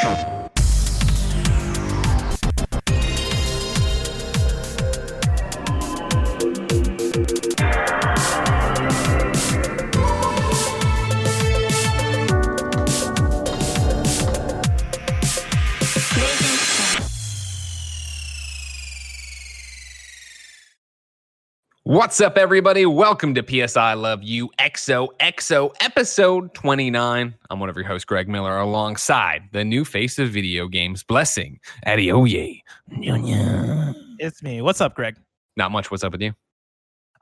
Trump. What's up, everybody? Welcome to PS I Love You XOXO episode 29. I'm one of your hosts, Greg Miller, alongside the new face of video games, Blessing Adeoye. It's me. What's up, Greg? Not much. What's up with you?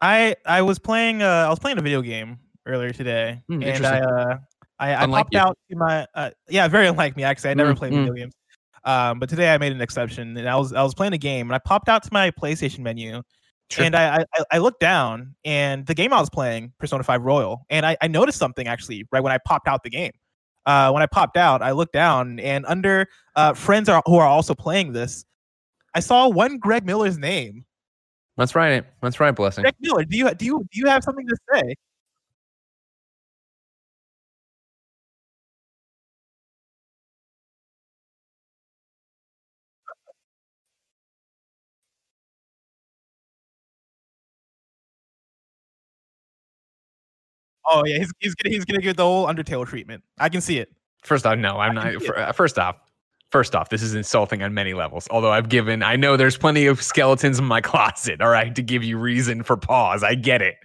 I I was playing uh I was playing a video game earlier today, Hmm, and I uh I, I popped you. out to my uh yeah very unlike me actually I never Mm, played mm. video games, um but today I made an exception and I was I was playing a game and I popped out to my PlayStation menu Sure. and I, I I looked down and the game I was playing Persona Five Royal and I I noticed something actually right when I popped out the game. Uh, when I popped out, I looked down and under uh, friends are, who are also playing this, I saw one Greg Miller's name. That's right. That's right, Blessing. Greg Miller, do you do you do you have something to say? Oh yeah, he's he's gonna he's gonna give the whole Undertale treatment. I can see it. First off, no, I'm not. uh, First off, first off, this is insulting on many levels. Although I've given, I know there's plenty of skeletons in my closet. All right, to give you reason for pause. I get it.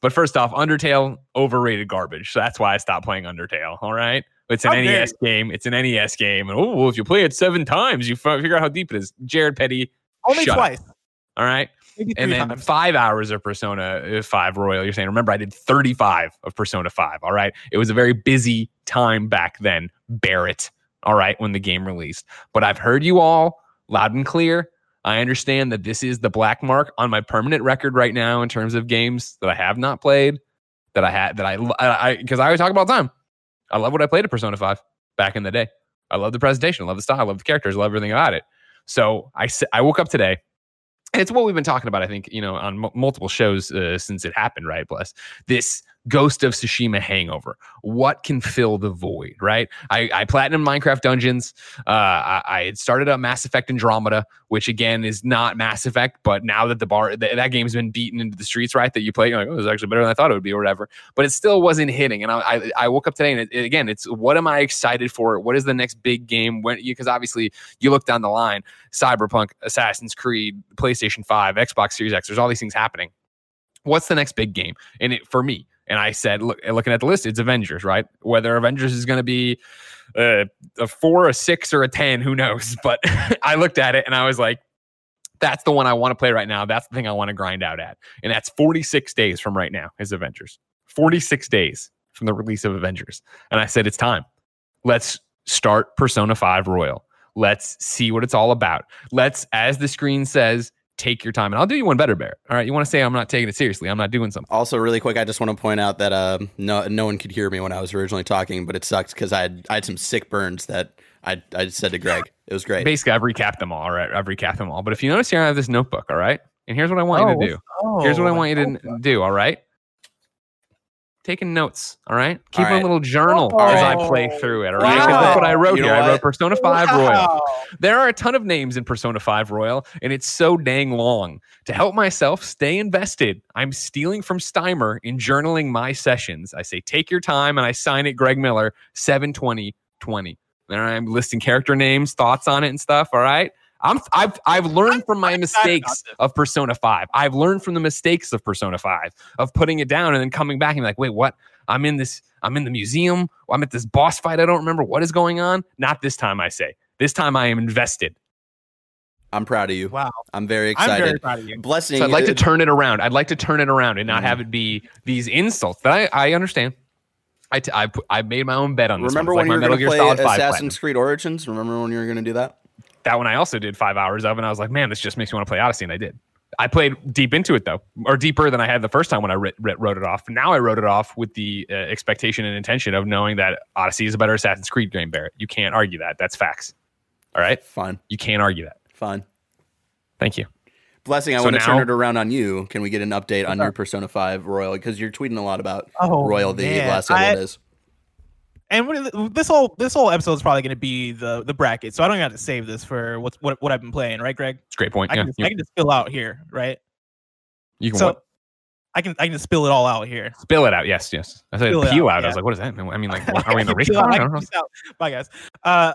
But first off, Undertale overrated garbage. So that's why I stopped playing Undertale. All right, it's an How NES game. It's an NES game. And oh, well, if you play it seven times, you figure out how deep it is. Jared Petty. Only shut up. twice, All right. Maybe and then times. five hours of Persona uh, 5 Royal. You're saying, remember, I did 35 of Persona 5. All right. It was a very busy time back then. Barrett. All right. When the game released. But I've heard you all loud and clear. I understand that this is the black mark on my permanent record right now in terms of games that I have not played, that I had, that I, I, because I, always talk about time. I love what I played at Persona 5 back in the day. I love the presentation. I love the style. I love the characters. I love everything about it. So I, I woke up today and it's what we've been talking about, I think, you know, on m- multiple shows uh, since it happened, right? Bless this Ghost of Tsushima hangover. What can fill the void, right? I, I platinum Minecraft Dungeons. Uh, I, I had started up Mass Effect Andromeda, which again is not Mass Effect, but now that the bar that, that game's been beaten into the streets, right? That you play, you're like, oh, it's actually better than I thought it would be, or whatever. But it still wasn't hitting. And I, I, I woke up today, and it, it- again, it's what am I excited for? What is the next big game? When because obviously you look down the line, Cyberpunk, Assassin's Creed, PlayStation 5, Xbox Series X, there's all these things happening. What's the next big game? And it for me, and I said, look, looking at the list, it's Avengers, right? Whether Avengers is going to be uh, a four, a six, or a 10, who knows? But I looked at it and I was like, that's the one I want to play right now. That's the thing I want to grind out at. And that's 46 days from right now is Avengers. 46 days from the release of Avengers. And I said, it's time. Let's start Persona 5 Royal. Let's see what it's all about. Let's, as the screen says, take your time. And I'll do you one better, Bear. All right. You want to say I'm not taking it seriously. I'm not doing something. Also, really quick, I just want to point out that uh, no no one could hear me when I was originally talking, but it sucked because I had I had some sick burns that I I said to Greg. It was great. Basically, I've recapped them all. All right. I've recapped them all. But if you notice here, I have this notebook. All right. And here's what I want you to do. Here's what I Oh, want you to oh, do. All right. Taking notes. All right. Keep All a little journal All as I play through it. All right, Wow. That's what I wrote You here. I wrote? Persona 5 Royal. There are a ton of names in Persona 5 Royal, and it's so dang long. To help myself stay invested, I'm stealing from Steimer in journaling my sessions. I say, take your time, and I sign it Greg Miller, 72020. Then I'm listing character names, thoughts on it, and stuff. All right. I'm, I've, I've learned from my mistakes of Persona 5. I've learned from the mistakes of Persona 5 of putting it down and then coming back and be like, wait, what? I'm in this, I'm in the museum. I'm at this boss fight. I don't remember what is going on. Not this time, I say. This time I am invested. I'm proud of you. Wow. I'm very excited. I'm excited. very proud of you. Blessing. So I'd like to turn it around. I'd like to turn it around and not Mhm. have it be these insults that I, I understand. I, t- I, pu- I made my own bet on this. Remember one. when like you my were Metal going to play Assassin's Creed Origins? Remember when you were going to do that? That one I also did five hours of, and I was like, man, this just makes me want to play Odyssey, and I did. I played deep into it though, or deeper than I had the first time when I writ, writ, wrote it off. Now I wrote it off with the uh, expectation and intention of knowing that Odyssey is a better Assassin's Creed game. Barrett, you can't argue that. That's facts. All right, Fine. you can't argue that. Fine. Thank you. Blessing, I So want to turn it around on you. Can we get an update on your Persona 5 Royal? Because you're tweeting a lot about Oh, Royal, the man. last several I- days. And what- this whole this whole episode is probably going to be the the bracket, so I don't even have to save this for what what what I've been playing, right, Greg? It's a great point. I Yeah, can just, you, I can just spill out here, right? you can so what? I can I can just spill it all out here. spill it out. Yes, yes. I said Spill peel out, out. I was like, what does that mean? I mean, like, what- are we in the race car? I don't know. out. Bye guys. Uh,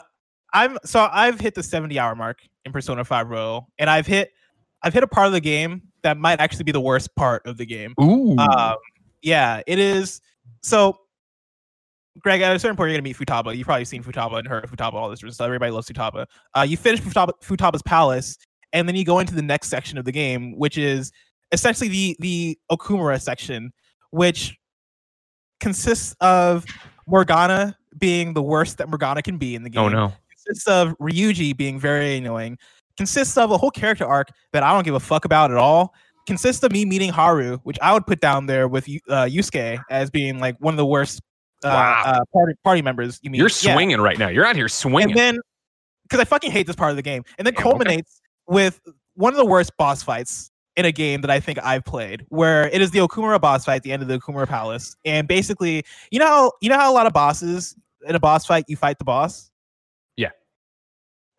I'm so I've hit the 70 hour mark in Persona 5 Royal, and I've hit I've hit a part of the game that might actually be the worst part of the game. Ooh. Um, yeah, it is. So, Greg, at a certain point, you're gonna meet Futaba. You've probably seen Futaba and heard of Futaba, all this sort of stuff. Everybody loves Futaba. Uh, you finish Futaba, Futaba's palace, and then you go into the next section of the game, which is essentially the the Okumura section, which consists of Morgana being the worst that Morgana can be in the game oh no. consists of Ryuji being very annoying, consists of a whole character arc that I don't give a fuck about at all, consists of me meeting Haru, which I would put down there with uh, Yusuke as being like one of the worst Wow. uh, party party members. You mean You're Yeah. swinging right now. You're out here swinging. and then because I fucking hate this part of the game, and then Yeah, okay. culminates with one of the worst boss fights in a game that I think I've played, where it is the Okumura boss fight at the end of the Okumura Palace, and basically, you know, how, you know how a lot of bosses in a boss fight you fight the boss.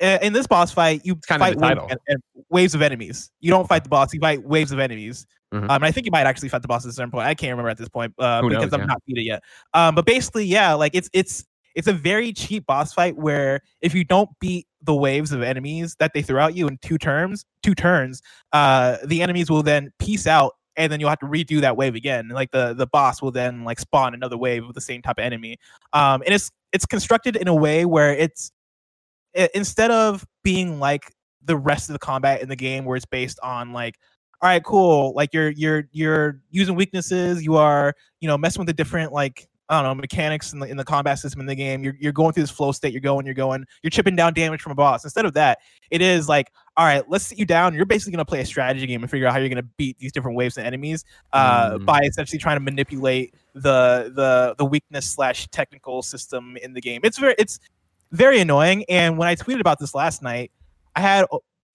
Uh, In this boss fight, you kind of fight the waves, waves of enemies. You don't fight the boss; you fight waves of enemies. Mhm. Um, and I think you might actually fight the boss at a certain point. I can't remember at this point uh, because knows, I've yeah. not beat it yet. Um, but basically, yeah, like it's it's it's a very cheap boss fight where if you don't beat the waves of enemies that they throw at you in two turns, two turns, uh, the enemies will then peace out, and then you'll have to redo that wave again. Like the the boss will then like spawn another wave of the same type of enemy. Um, and it's it's constructed in a way where it's instead of being like the rest of the combat in the game where it's based on like all right cool like you're you're you're using weaknesses you are you know messing with the different like I don't know mechanics in the in the combat system in the game. You're you're going through this flow state. You're going, you're going, you're chipping down damage from a boss. Instead of that, it is like, all right, let's sit you down. You're basically gonna play a strategy game and figure out how you're gonna beat these different waves of enemies uh, Mm. by essentially trying to manipulate the the the weakness slash technical system in the game. It's very it's very annoying. And when I tweeted about this last night, I had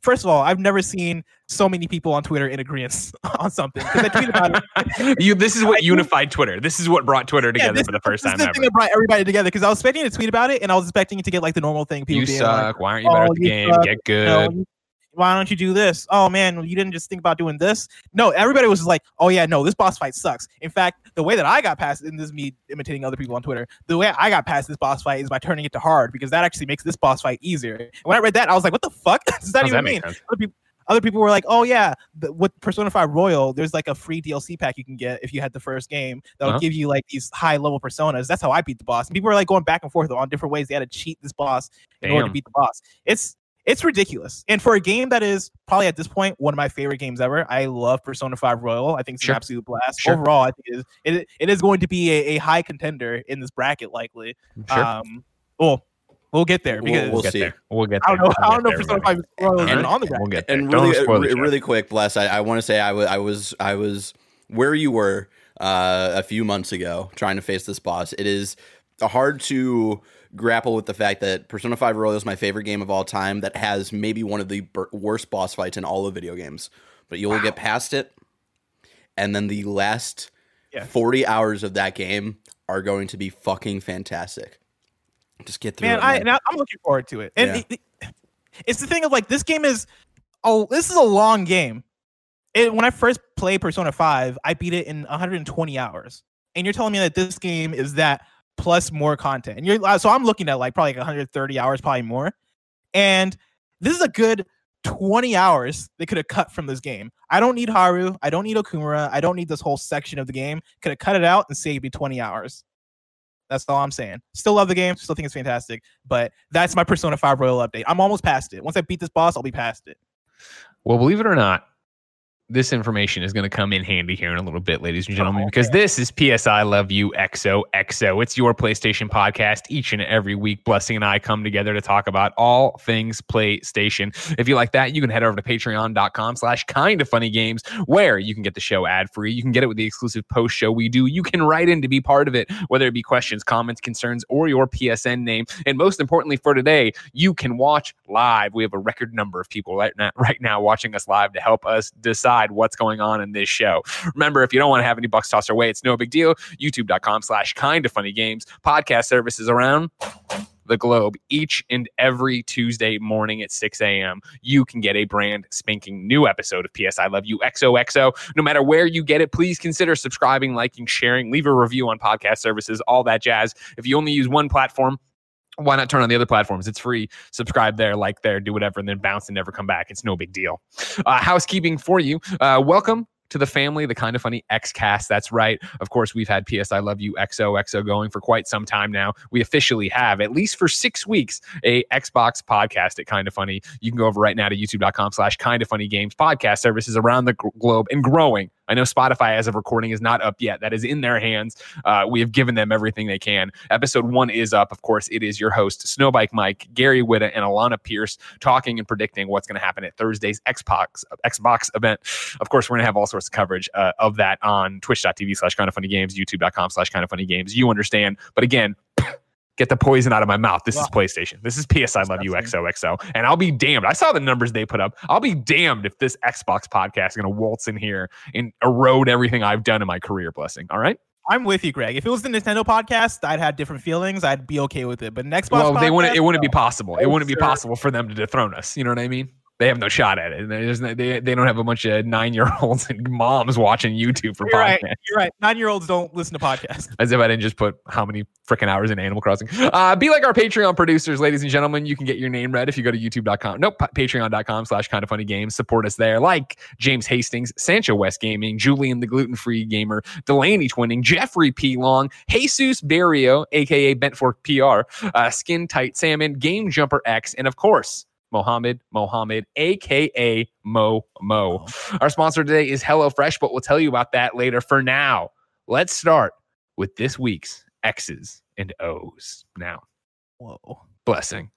first of all, I've never seen so many people on Twitter in agreement on something I tweeted about it. you, this is what unified Twitter. This is what brought Twitter Yeah, together this for the first this time is the ever. thing that brought everybody together because I was expecting to tweet about it and I was expecting it to get like the normal thing. People You suck. like, Why aren't you oh, better "Oh, at the game? suck," Get you know, good. Why don't you do this? Oh man, you didn't just think about doing this. No, everybody was just like, oh yeah, no, this boss fight sucks. In fact, the way that I got past, and this is me imitating other people on Twitter, the way I got past this boss fight is by turning it to hard because that actually makes this boss fight easier. And when I read that, I was like, what the fuck does that How does even that mean? Other people, other people were like, "Oh yeah, the, with Persona 5 Royal, there's like a free DLC pack you can get if you had the first game that'll Uh-huh. give you like these high level personas." That's how I beat the boss. And people were like going back and forth on different ways they had to cheat this boss in order to beat the boss. It's it's ridiculous. And for a game that is probably at this point one of my favorite games ever, I love Persona 5 Royal. I think it's Sure. an absolute blast. Sure. Overall, I think it is it, it is going to be a, a high contender in this bracket likely. Sure. Um well, we'll get there We'll- because we'll get see. there. We'll get I don't know. We'll I don't know if there, Persona 5 Royal And- on the bracket. We'll get there. and Don't really, spoil the really quick, bless. I, I want to say I wa- I was, I was where you were uh, a few months ago trying to face this boss. It is hard to grapple with the fact that Persona 5 Royal is my favorite game of all time. That has maybe one of the worst boss fights in all of video games. But you will get past it, and then the last Yeah. 40 hours of that game are going to be fucking fantastic. Just get through man, it. Man. I- I'm looking forward to it. And Yeah. it- it- it's the thing of like this game is oh, this is a long game. It, when I first played Persona 5, I beat it in 120 hours. And you're telling me that this game is that plus more content. And you're uh, so I'm looking at like probably like 130 hours, probably more. And this is a good 20 hours they could have cut from this game. I don't need Haru. I don't need Okumura. I don't need this whole section of the game. Could have cut it out and saved me 20 hours. That's all I'm saying. Still love the game. Still think it's fantastic. But that's my Persona 5 Royal update. I'm almost past it. Once I beat this boss, I'll be past it. Well, believe it or not, this information is going to come in handy here in a little bit, ladies and gentlemen, Oh, because this is PS I Love You XO XO. It's your PlayStation podcast each and every week. Blessing and I come together to talk about all things PlayStation. If you like that, you can head over to patreon.com slash kind of funny games, where you can get the show ad free. You can get it with the exclusive post show we do. You can write in to be part of it, whether it be questions, comments, concerns, or your PSN name. And most importantly for today, you can watch live. We have a record number of people right now, right now watching us live to help us decide decide what's going on in this show. Remember, if you don't want to have any bucks tossed our way, it's no big deal. YouTube.com slash kind of funny games. Podcast services around the globe each and every Tuesday morning at 6 a.m. You can get a brand spanking new episode of PS I Love You XOXO. No matter where you get it, please consider subscribing, liking, sharing, leave a review on podcast services, all that jazz. If you only use one platform, why not turn on the other platforms? It's free. Subscribe there, like there, do whatever, and then bounce and never come back. It's no big deal. Uh, housekeeping for you. Uh, welcome to the family, the kind of funny X cast. That's right. Of course, we've had PS I Love You XOXO going for quite some time now. We officially have, at least for six weeks, a Xbox podcast at Kind of Funny. You can go over right now to youtube.com slash kind of funny games podcast services around the globe and growing. I know Spotify, as of recording, is not up yet. That is in their hands. Uh, we have given them everything they can. Episode one is up. Of course, it is your host, Snowbike Mike, Gary Whitta, and Alana Pierce talking and predicting what's going to happen at Thursday's Xbox Xbox event. Of course, we're going to have all sorts of coverage uh, of that on twitch.tv slash kind of funny games, youtube.com slash kind of funny games. You understand. But again, get the poison out of my mouth. This wow. is PlayStation. This is PS I Love You XOXO. And I'll be damned. I saw the numbers they put up. I'll be damned if this Xbox podcast is going to waltz in here and erode everything I've done in my career blessing. All right. I'm with you, Greg. If it was the Nintendo podcast, I'd have different feelings. I'd be okay with it. But next, well, they wouldn't. It wouldn't be possible. It oh, wouldn't be possible for them to dethrone us. You know what I mean? They have no shot at it. No, they, they don't have a bunch of nine year olds and moms watching YouTube for you're podcasts. Right, you're right. Nine year olds don't listen to podcasts. As if I didn't just put how many freaking hours in Animal Crossing. Uh, be like our Patreon producers, ladies and gentlemen. You can get your name read if you go to youtube.com. Nope, patreon.com slash kind of funny games. Support us there. Like James Hastings, Sancho West Gaming, Julian the Gluten Free Gamer, Delaney Twinning, Jeffrey P. Long, Jesus Barrio, aka Bent Fork PR, uh, Skin Tight Salmon, Game Jumper X, and of course, Mohammed Mohammed, aka Mo Mo. Oh. Our sponsor today is HelloFresh, but we'll tell you about that later. For now, let's start with this week's X's and O's. Now, whoa, blessing.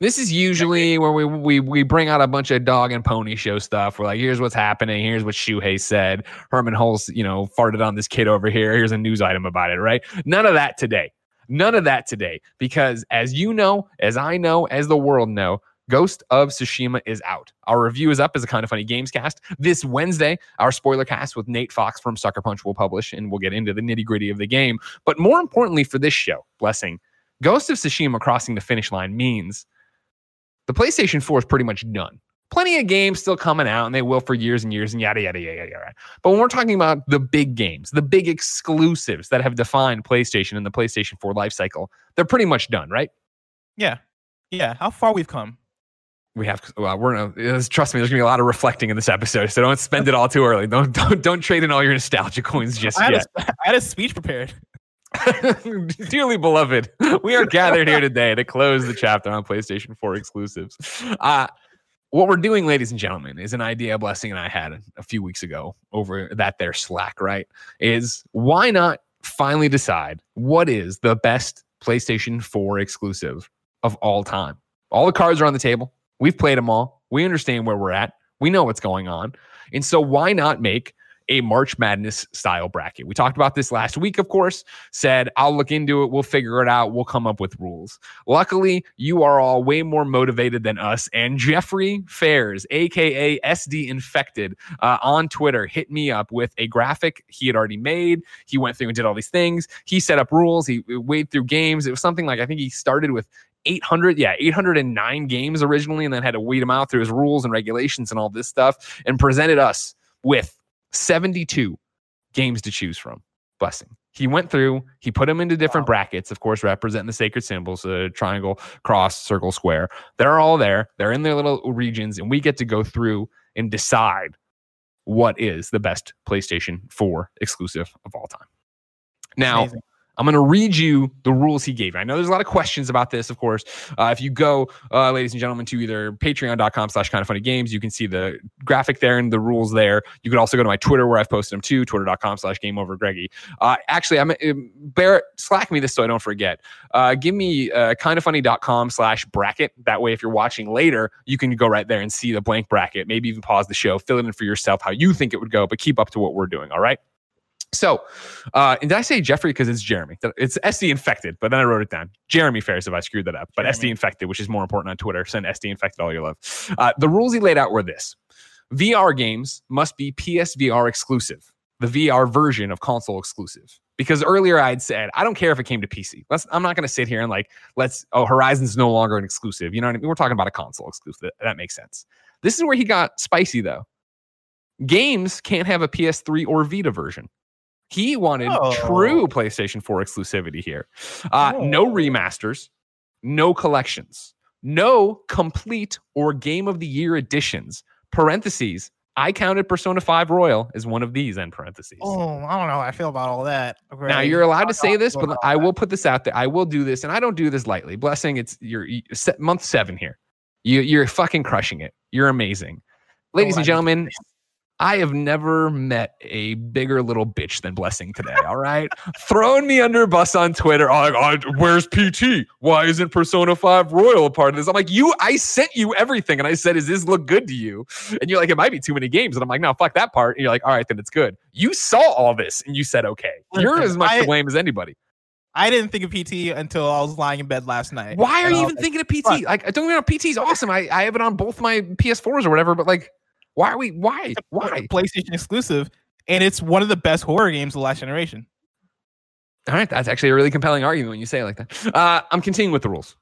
This is usually where we, we we bring out a bunch of dog and pony show stuff. We're like, here's what's happening. Here's what Shuhei said. Herman Hulst, you know, farted on this kid over here. Here's a news item about it, right? None of that today. None of that today. Because as you know, as I know, as the world know, Ghost of Tsushima is out. Our review is up as a kind of funny games cast. This Wednesday, our spoiler cast with Nate Fox from Sucker Punch will publish, and we'll get into the nitty gritty of the game. But more importantly for this show, blessing, Ghost of Tsushima crossing the finish line means the PlayStation 4 is pretty much done. Plenty of games still coming out, and they will for years and years and yada, yada, yada, yada. But when we're talking about the big games, the big exclusives that have defined PlayStation and the PlayStation 4 lifecycle, they're pretty much done, right? Yeah. Yeah. How far we've come we have well, we're gonna trust me. There's gonna be a lot of reflecting in this episode, so don't spend it all too early. Don't don't don't trade in all your nostalgia coins just I yet. A, I had a speech prepared. Dearly beloved, we are gathered here today to close the chapter on PlayStation 4 exclusives. Uh, what we're doing, ladies and gentlemen, is an idea Blessing and I had a few weeks ago over that there Slack, right? Is why not finally decide what is the best PlayStation 4 exclusive of all time? All the cards are on the table. We've played them all. We understand where we're at. We know what's going on. And so why not make a March Madness style bracket. We talked about this last week, of course, said, I'll look into it. We'll figure it out. We'll come up with rules. Luckily, you are all way more motivated than us. And Jeffrey Fairs, AKA SD Infected, uh, on Twitter, hit me up with a graphic he had already made. He went through and did all these things. He set up rules. He weighed through games. It was something like, I think he started with 800, yeah, 809 games originally, and then had to weed them out through his rules and regulations and all this stuff, and presented us with 72 games to choose from. Blessing. He went through, he put them into different wow. brackets, of course, representing the sacred symbols, uh, triangle, cross, circle, square. They're all there. They're in their little regions, and we get to go through and decide what is the best PlayStation 4 exclusive of all time. Now, Amazing. I'm going to read you the rules he gave. I know there's a lot of questions about this, of course. Uh, if you go, uh, ladies and gentlemen, to either patreon.com slash kind of funny games, you can see the graphic there and the rules there. You could also go to my Twitter where I've posted them too, twitter.com slash game over Greggy. Uh, actually, I'm uh, Barrett, slack me this so I don't forget. Uh, give me uh, kindoffunny.com slash bracket. That way, if you're watching later, you can go right there and see the blank bracket. Maybe even pause the show, fill it in for yourself how you think it would go, but keep up to what we're doing. All right. So, uh, and did I say Jeffrey because it's Jeremy? It's SD infected, but then I wrote it down. Jeremy Fairs if I screwed that up, but Jeremy. SD infected, which is more important on Twitter. Send SD infected all your love. Uh, the rules he laid out were this: VR games must be PSVR exclusive, the VR version of console exclusive. Because earlier I'd said I don't care if it came to PC. Let's. I'm not going to sit here and like let's. Oh, Horizon's no longer an exclusive. You know what I mean? We're talking about a console exclusive. That makes sense. This is where he got spicy though. Games can't have a PS3 or Vita version. He wanted Oh. true PlayStation 4 exclusivity here. Uh, No Oh. remasters, no collections, no complete or game of the year editions. Parentheses. I counted Persona 5 Royal as one of these end parentheses. Oh, I don't know how I feel about all that. Now you're allowed to say this, but I will put this out there. I will do this, and I don't do this lightly. Blessing, it's you're you- se- month seven here. You you're fucking crushing it. You're amazing, ladies Oh, and gentlemen. I have never met a bigger little bitch than Blessing today. All right, throwing me under a bus on Twitter. Oh, I- where's PT? Why isn't Persona Five Royal a part of this? I'm like, you. I sent you everything, and I said, "Does this look good to you?" And you're like, "It might be too many games." And I'm like, "No, fuck that part." And you're like, "All right, then it's good." You saw all this, and you said, "Okay." You're as much to blame as anybody. I didn't think of PT until I was lying in bed last night. Why are you even was thinking of PT? fuck. Like, don't get me wrong, PT's awesome. I, I have it on both my PS4s or whatever, but like, why are we, why, why? PlayStation exclusive, and it's one of the best horror games of the last generation. All right, that's actually a really compelling argument when you say it like that. Uh, I'm continuing with the rules.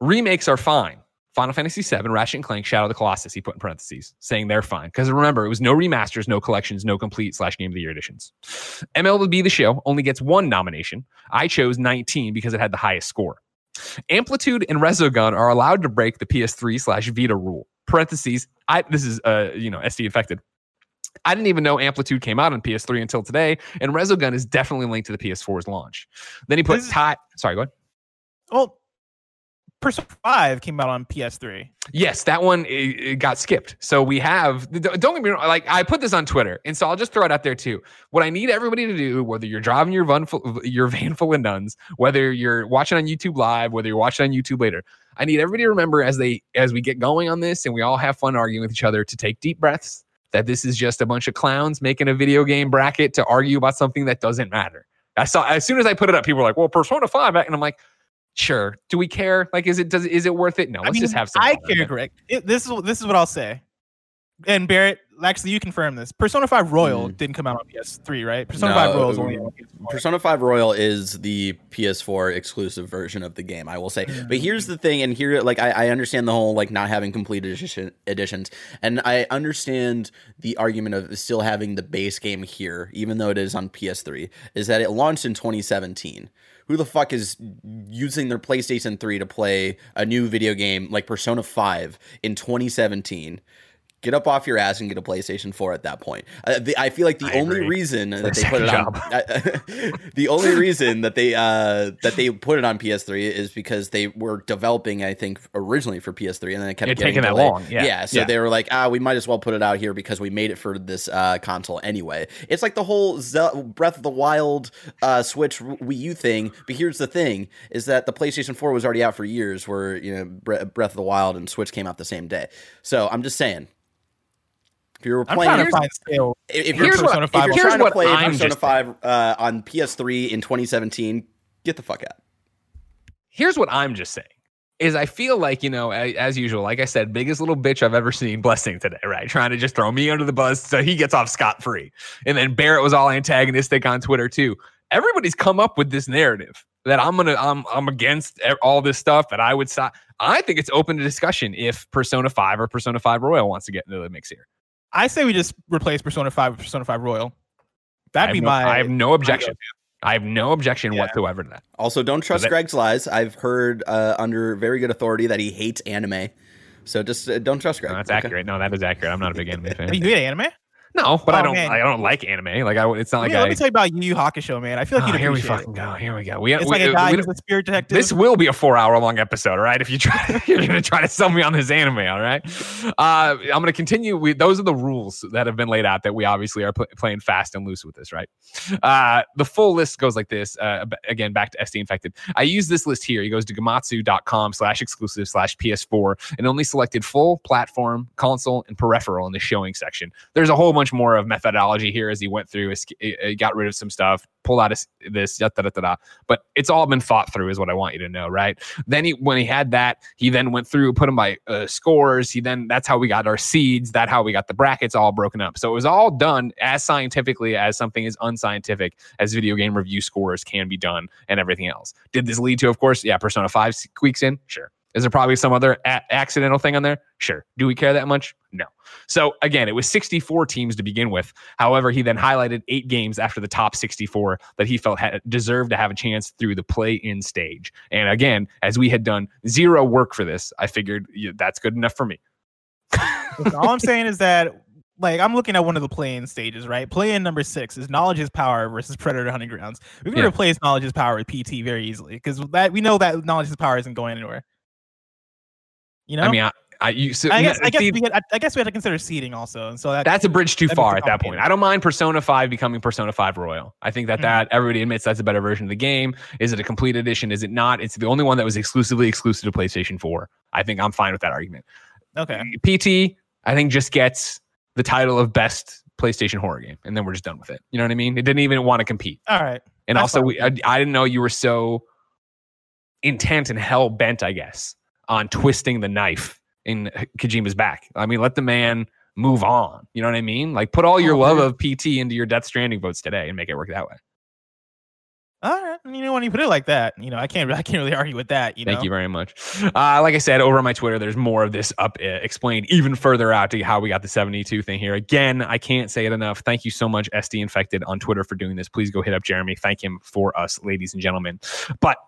Remakes are fine. Final Fantasy VII, Ratchet and Clank, Shadow of the Colossus, he put in parentheses, saying they're fine. Because remember, it was no remasters, no collections, no complete slash game of the year editions. MLB The Show only gets one nomination. I chose 19 because it had the highest score. Amplitude and Resogun are allowed to break the PS3 slash Vita rule. Parentheses, I this is uh you know SD infected. I didn't even know Amplitude came out on PS3 until today, and Resogun is definitely linked to the PS4's launch. Then he put This Ty. Sorry, go ahead. Well, Persona 5 came out on PS3. Yes, that one it, it got skipped. So we have. Don't get me wrong. Like I put this on Twitter, and so I'll just throw it out there too. What I need everybody to do, whether you're driving your van full, your van full of nuns, whether you're watching on YouTube live, whether you're watching on YouTube later, I need everybody to remember as they as we get going on this, and we all have fun arguing with each other, to take deep breaths. That this is just a bunch of clowns making a video game bracket to argue about something that doesn't matter. I saw as soon as I put it up, people were like, "Well, Persona 5, and I'm like, "Sure. Do we care? Like, is it does is it worth it? No. I Let's mean, just have some. I care? Greg. It- this is this is what I'll say. And Barrett, actually, you confirm this. Persona 5 Royal Mm. didn't come out on PS3, right? Persona No, 5 Royal is only on PS4. Persona 5 Royal is the PS4 exclusive version of the game, I will say. But here's the thing, and here, like, I, I understand the whole, like, not having complete edition, editions. And I understand the argument of still having the base game here, even though it is on PS3, is that it launched in 2017. Who the fuck is using their PlayStation 3 to play a new video game like Persona 5 in 2017? Get up off your ass and get a PlayStation 4 at that point. Uh, the, I feel like the I only agree. reason that they put it second on the only reason that they uh, that they put it on PS3 is because they were developing, I think, originally for PS3, and then it kept It getting taking that long, yeah. so Yeah. they were like, ah, we might as well put it out here because we made it for this uh, console anyway. It's like the whole Zel- Breath of the Wild uh, Switch Wii U thing. But here's the thing: is that the PlayStation 4 was already out for years, where you know Bre- Breath of the Wild and Switch came out the same day. So I'm just saying. If you were I'm playing, trying to find sale. if you're, Persona if you're trying to play I'm Persona 5 uh, on PS3 in 2017, get the fuck out. here's what I'm just saying is I feel like, you know, as usual, like I said, biggest little bitch I've ever seen blessing today, right? Trying to just throw me under the bus so he gets off scot free. And then Barrett was all antagonistic on Twitter too. Everybody's come up with this narrative that I'm gonna I'm I'm against all this stuff that I would stop. I think it's open to discussion if Persona 5 or Persona 5 Royal wants to get into the mix here. I say we just replace Persona 5 with Persona 5 Royal. That'd be no, my. I have no objection. I have no objection Yeah. whatsoever to that. Also, don't trust that- Greg's lies. I've heard uh, under very good authority that he hates anime. So just uh, don't trust Greg. No, that's okay? accurate. No, that is accurate. I'm not a big anime fan. you hate anime? No, but I Oh, don't. man. I don't like anime. Like I, it's not Let like me, I. let me tell you about Yu Yu Hakusho, man. I feel like Oh, you'd here we fucking it. go. Here we go. We, It's we, like a guy we who's a spirit detective. this will be a four hour long episode, all right? If you try, you're gonna try to sell me on this anime, all right? Uh, I'm gonna continue. We, those are the rules that have been laid out that we obviously are pl- playing fast and loose with this, right? Uh, the full list goes like this. Uh, again, back to SD Infected. I use this list here. He goes to gematsu.com slash exclusive slash PS4 and only selected full platform, console, and peripheral in the showing section. There's a whole bunch bunch more of methodology here as he went through. He got rid of some stuff, pulled out his, this, da, da, da, da, but it's all been thought through, is what I want you to know, right? Then he, when he had that, he then went through, put them by uh, scores. He then that's how we got our seeds. That how we got the brackets all broken up. So it was all done as scientifically as something as unscientific as video game review scores can be done, and everything else. Did this lead to, of course, yeah, Persona Five squeaks in, sure. Is there probably some other a- accidental thing on there? Sure. Do we care that much? No. So again, it was 64 teams to begin with. However, he then highlighted eight games after the top 64 that he felt had deserved to have a chance through the play-in stage. And again, as we had done zero work for this, I figured yeah, that's good enough for me. All I'm saying is that like I'm looking at one of the play-in stages, right? Play-in number six is knowledge is power versus predator hunting grounds. We can yeah. replace knowledge is power with PT very easily because that we know that knowledge is power isn't going anywhere. You know, I mean, I, I, you, so, I guess, I guess, we had, I guess we had to consider seeding also, and so that, that's a bridge too far at that point. I don't mind Persona Five becoming Persona Five Royal. I think that mm-hmm. that everybody admits that's a better version of the game. Is it a complete edition? Is it not? It's the only one that was exclusively exclusive to PlayStation Four. I think I'm fine with that argument. Okay. PT, I think just gets the title of best PlayStation horror game, and then we're just done with it. You know what I mean? It didn't even want to compete. All right. And that's also, we, I, I didn't know you were so intent and hell bent, I guess, on twisting the knife in Kojima's back. I mean, let the man move on. You know what I mean? Like put all your oh, love of PT into your Death Stranding votes today and make it work that way. All right, you know when you put it like that, you know I can't I can't really argue with that. You Thank know? you very much. Uh, like I said over on my Twitter, there's more of this up uh, explained even further out to how we got the 72 thing here. Again, I can't say it enough. Thank you so much, SD Infected on Twitter for doing this. Please go hit up Jeremy. Thank him for us, ladies and gentlemen. But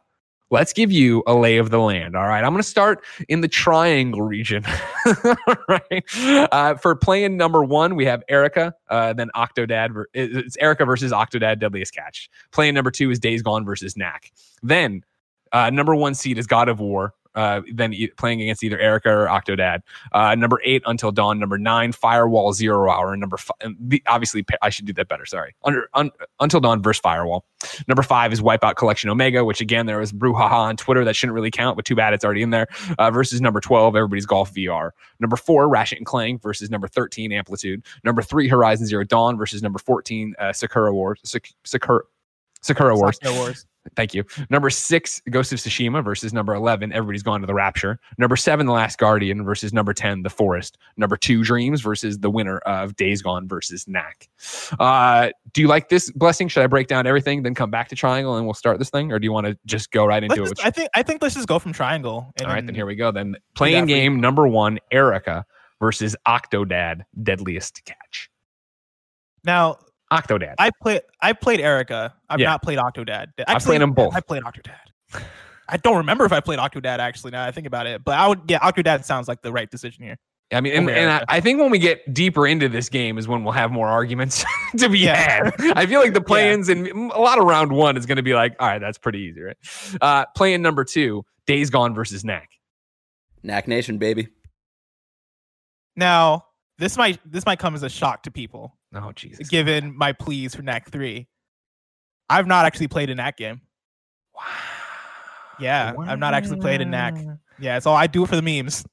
let's give you a lay of the land. All right. I'm going to start in the triangle region. right. Uh, for playing number one, we have Erica, uh, then Octodad. It's Erica versus Octodad Dadliest Catch. Playing number two is Days Gone versus Knack. Then uh, number one seed is God of War uh, then e- playing against either Erica or Octodad. Uh, number eight, Until Dawn. Number nine, Firewall Zero Hour. And number five, obviously, I should do that better. Sorry. Under un, Until Dawn versus Firewall. Number five is Wipeout Collection Omega, which again, there was brouhaha on Twitter that shouldn't really count, but too bad it's already in there. Uh, versus number 12, Everybody's Golf VR. Number four, Ratchet and Clank versus number 13, Amplitude. Number three, Horizon Zero Dawn versus number 14, uh, Sakura Wars. Sakura, Sakura Wars. Sakura Wars. Thank you. Number six, Ghost of Tsushima versus number 11, Everybody's Gone to the Rapture. Number seven, The Last Guardian versus number 10, The Forest. Number two, Dreams versus the winner of Days Gone versus Knack. Uh, do you like this blessing? Should I break down everything, then come back to Triangle and we'll start this thing? Or do you want to just go right into let's it? Just, I think I think let's just go from Triangle. All right, then here we go. Then playing game number one, Erica versus Octodad, Dadliest Catch. Now, Octodad. I played I played Erica. I've yeah. not played Octodad. Actually, I played them both. I played Octodad. I don't remember if I played Octodad actually. Now I think about it, but I would. Yeah, Octodad sounds like the right decision here. I mean, and, and I, I, think when we get deeper into this game is when we'll have more arguments to be yeah. had. I feel like the play-ins yeah. and a lot of round one is going to be like, all right, that's pretty easy, right? Uh, play-in number two, Days Gone versus Knack. Knack Nation, baby. Now, this might this might come as a shock to people. Oh Jesus! Given my pleas for Knack three, I've not actually played a Knack game. Wow. Yeah, wow. I've not actually played a Knack. Yeah, it's all I do it for the memes.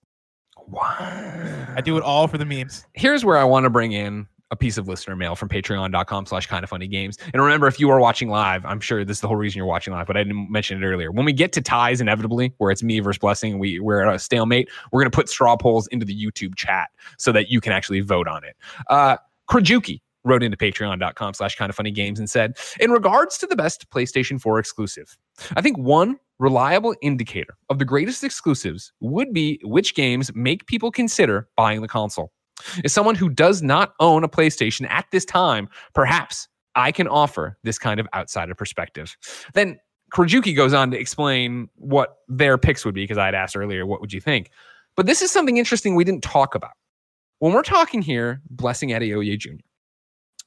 Wow. I do it all for the memes. Here's where I want to bring in a piece of listener mail from patreon.com slash kind of funny games. And remember, if you are watching live, I'm sure this is the whole reason you're watching live, but I didn't mention it earlier. When we get to ties inevitably, where it's me versus blessing, we, we're at a stalemate, we're going to put straw polls into the YouTube chat so that you can actually vote on it. Uh, Krajuki wrote into patreon.com slash kind of funny games and said, in regards to the best PlayStation 4 exclusive, I think one reliable indicator of the greatest exclusives would be which games make people consider buying the console. As someone who does not own a PlayStation at this time, perhaps I can offer this kind of outsider perspective. Then Krajuki goes on to explain what their picks would be because I had asked earlier, what would you think? But this is something interesting we didn't talk about. When we're talking here, blessing Adeoye Jr.,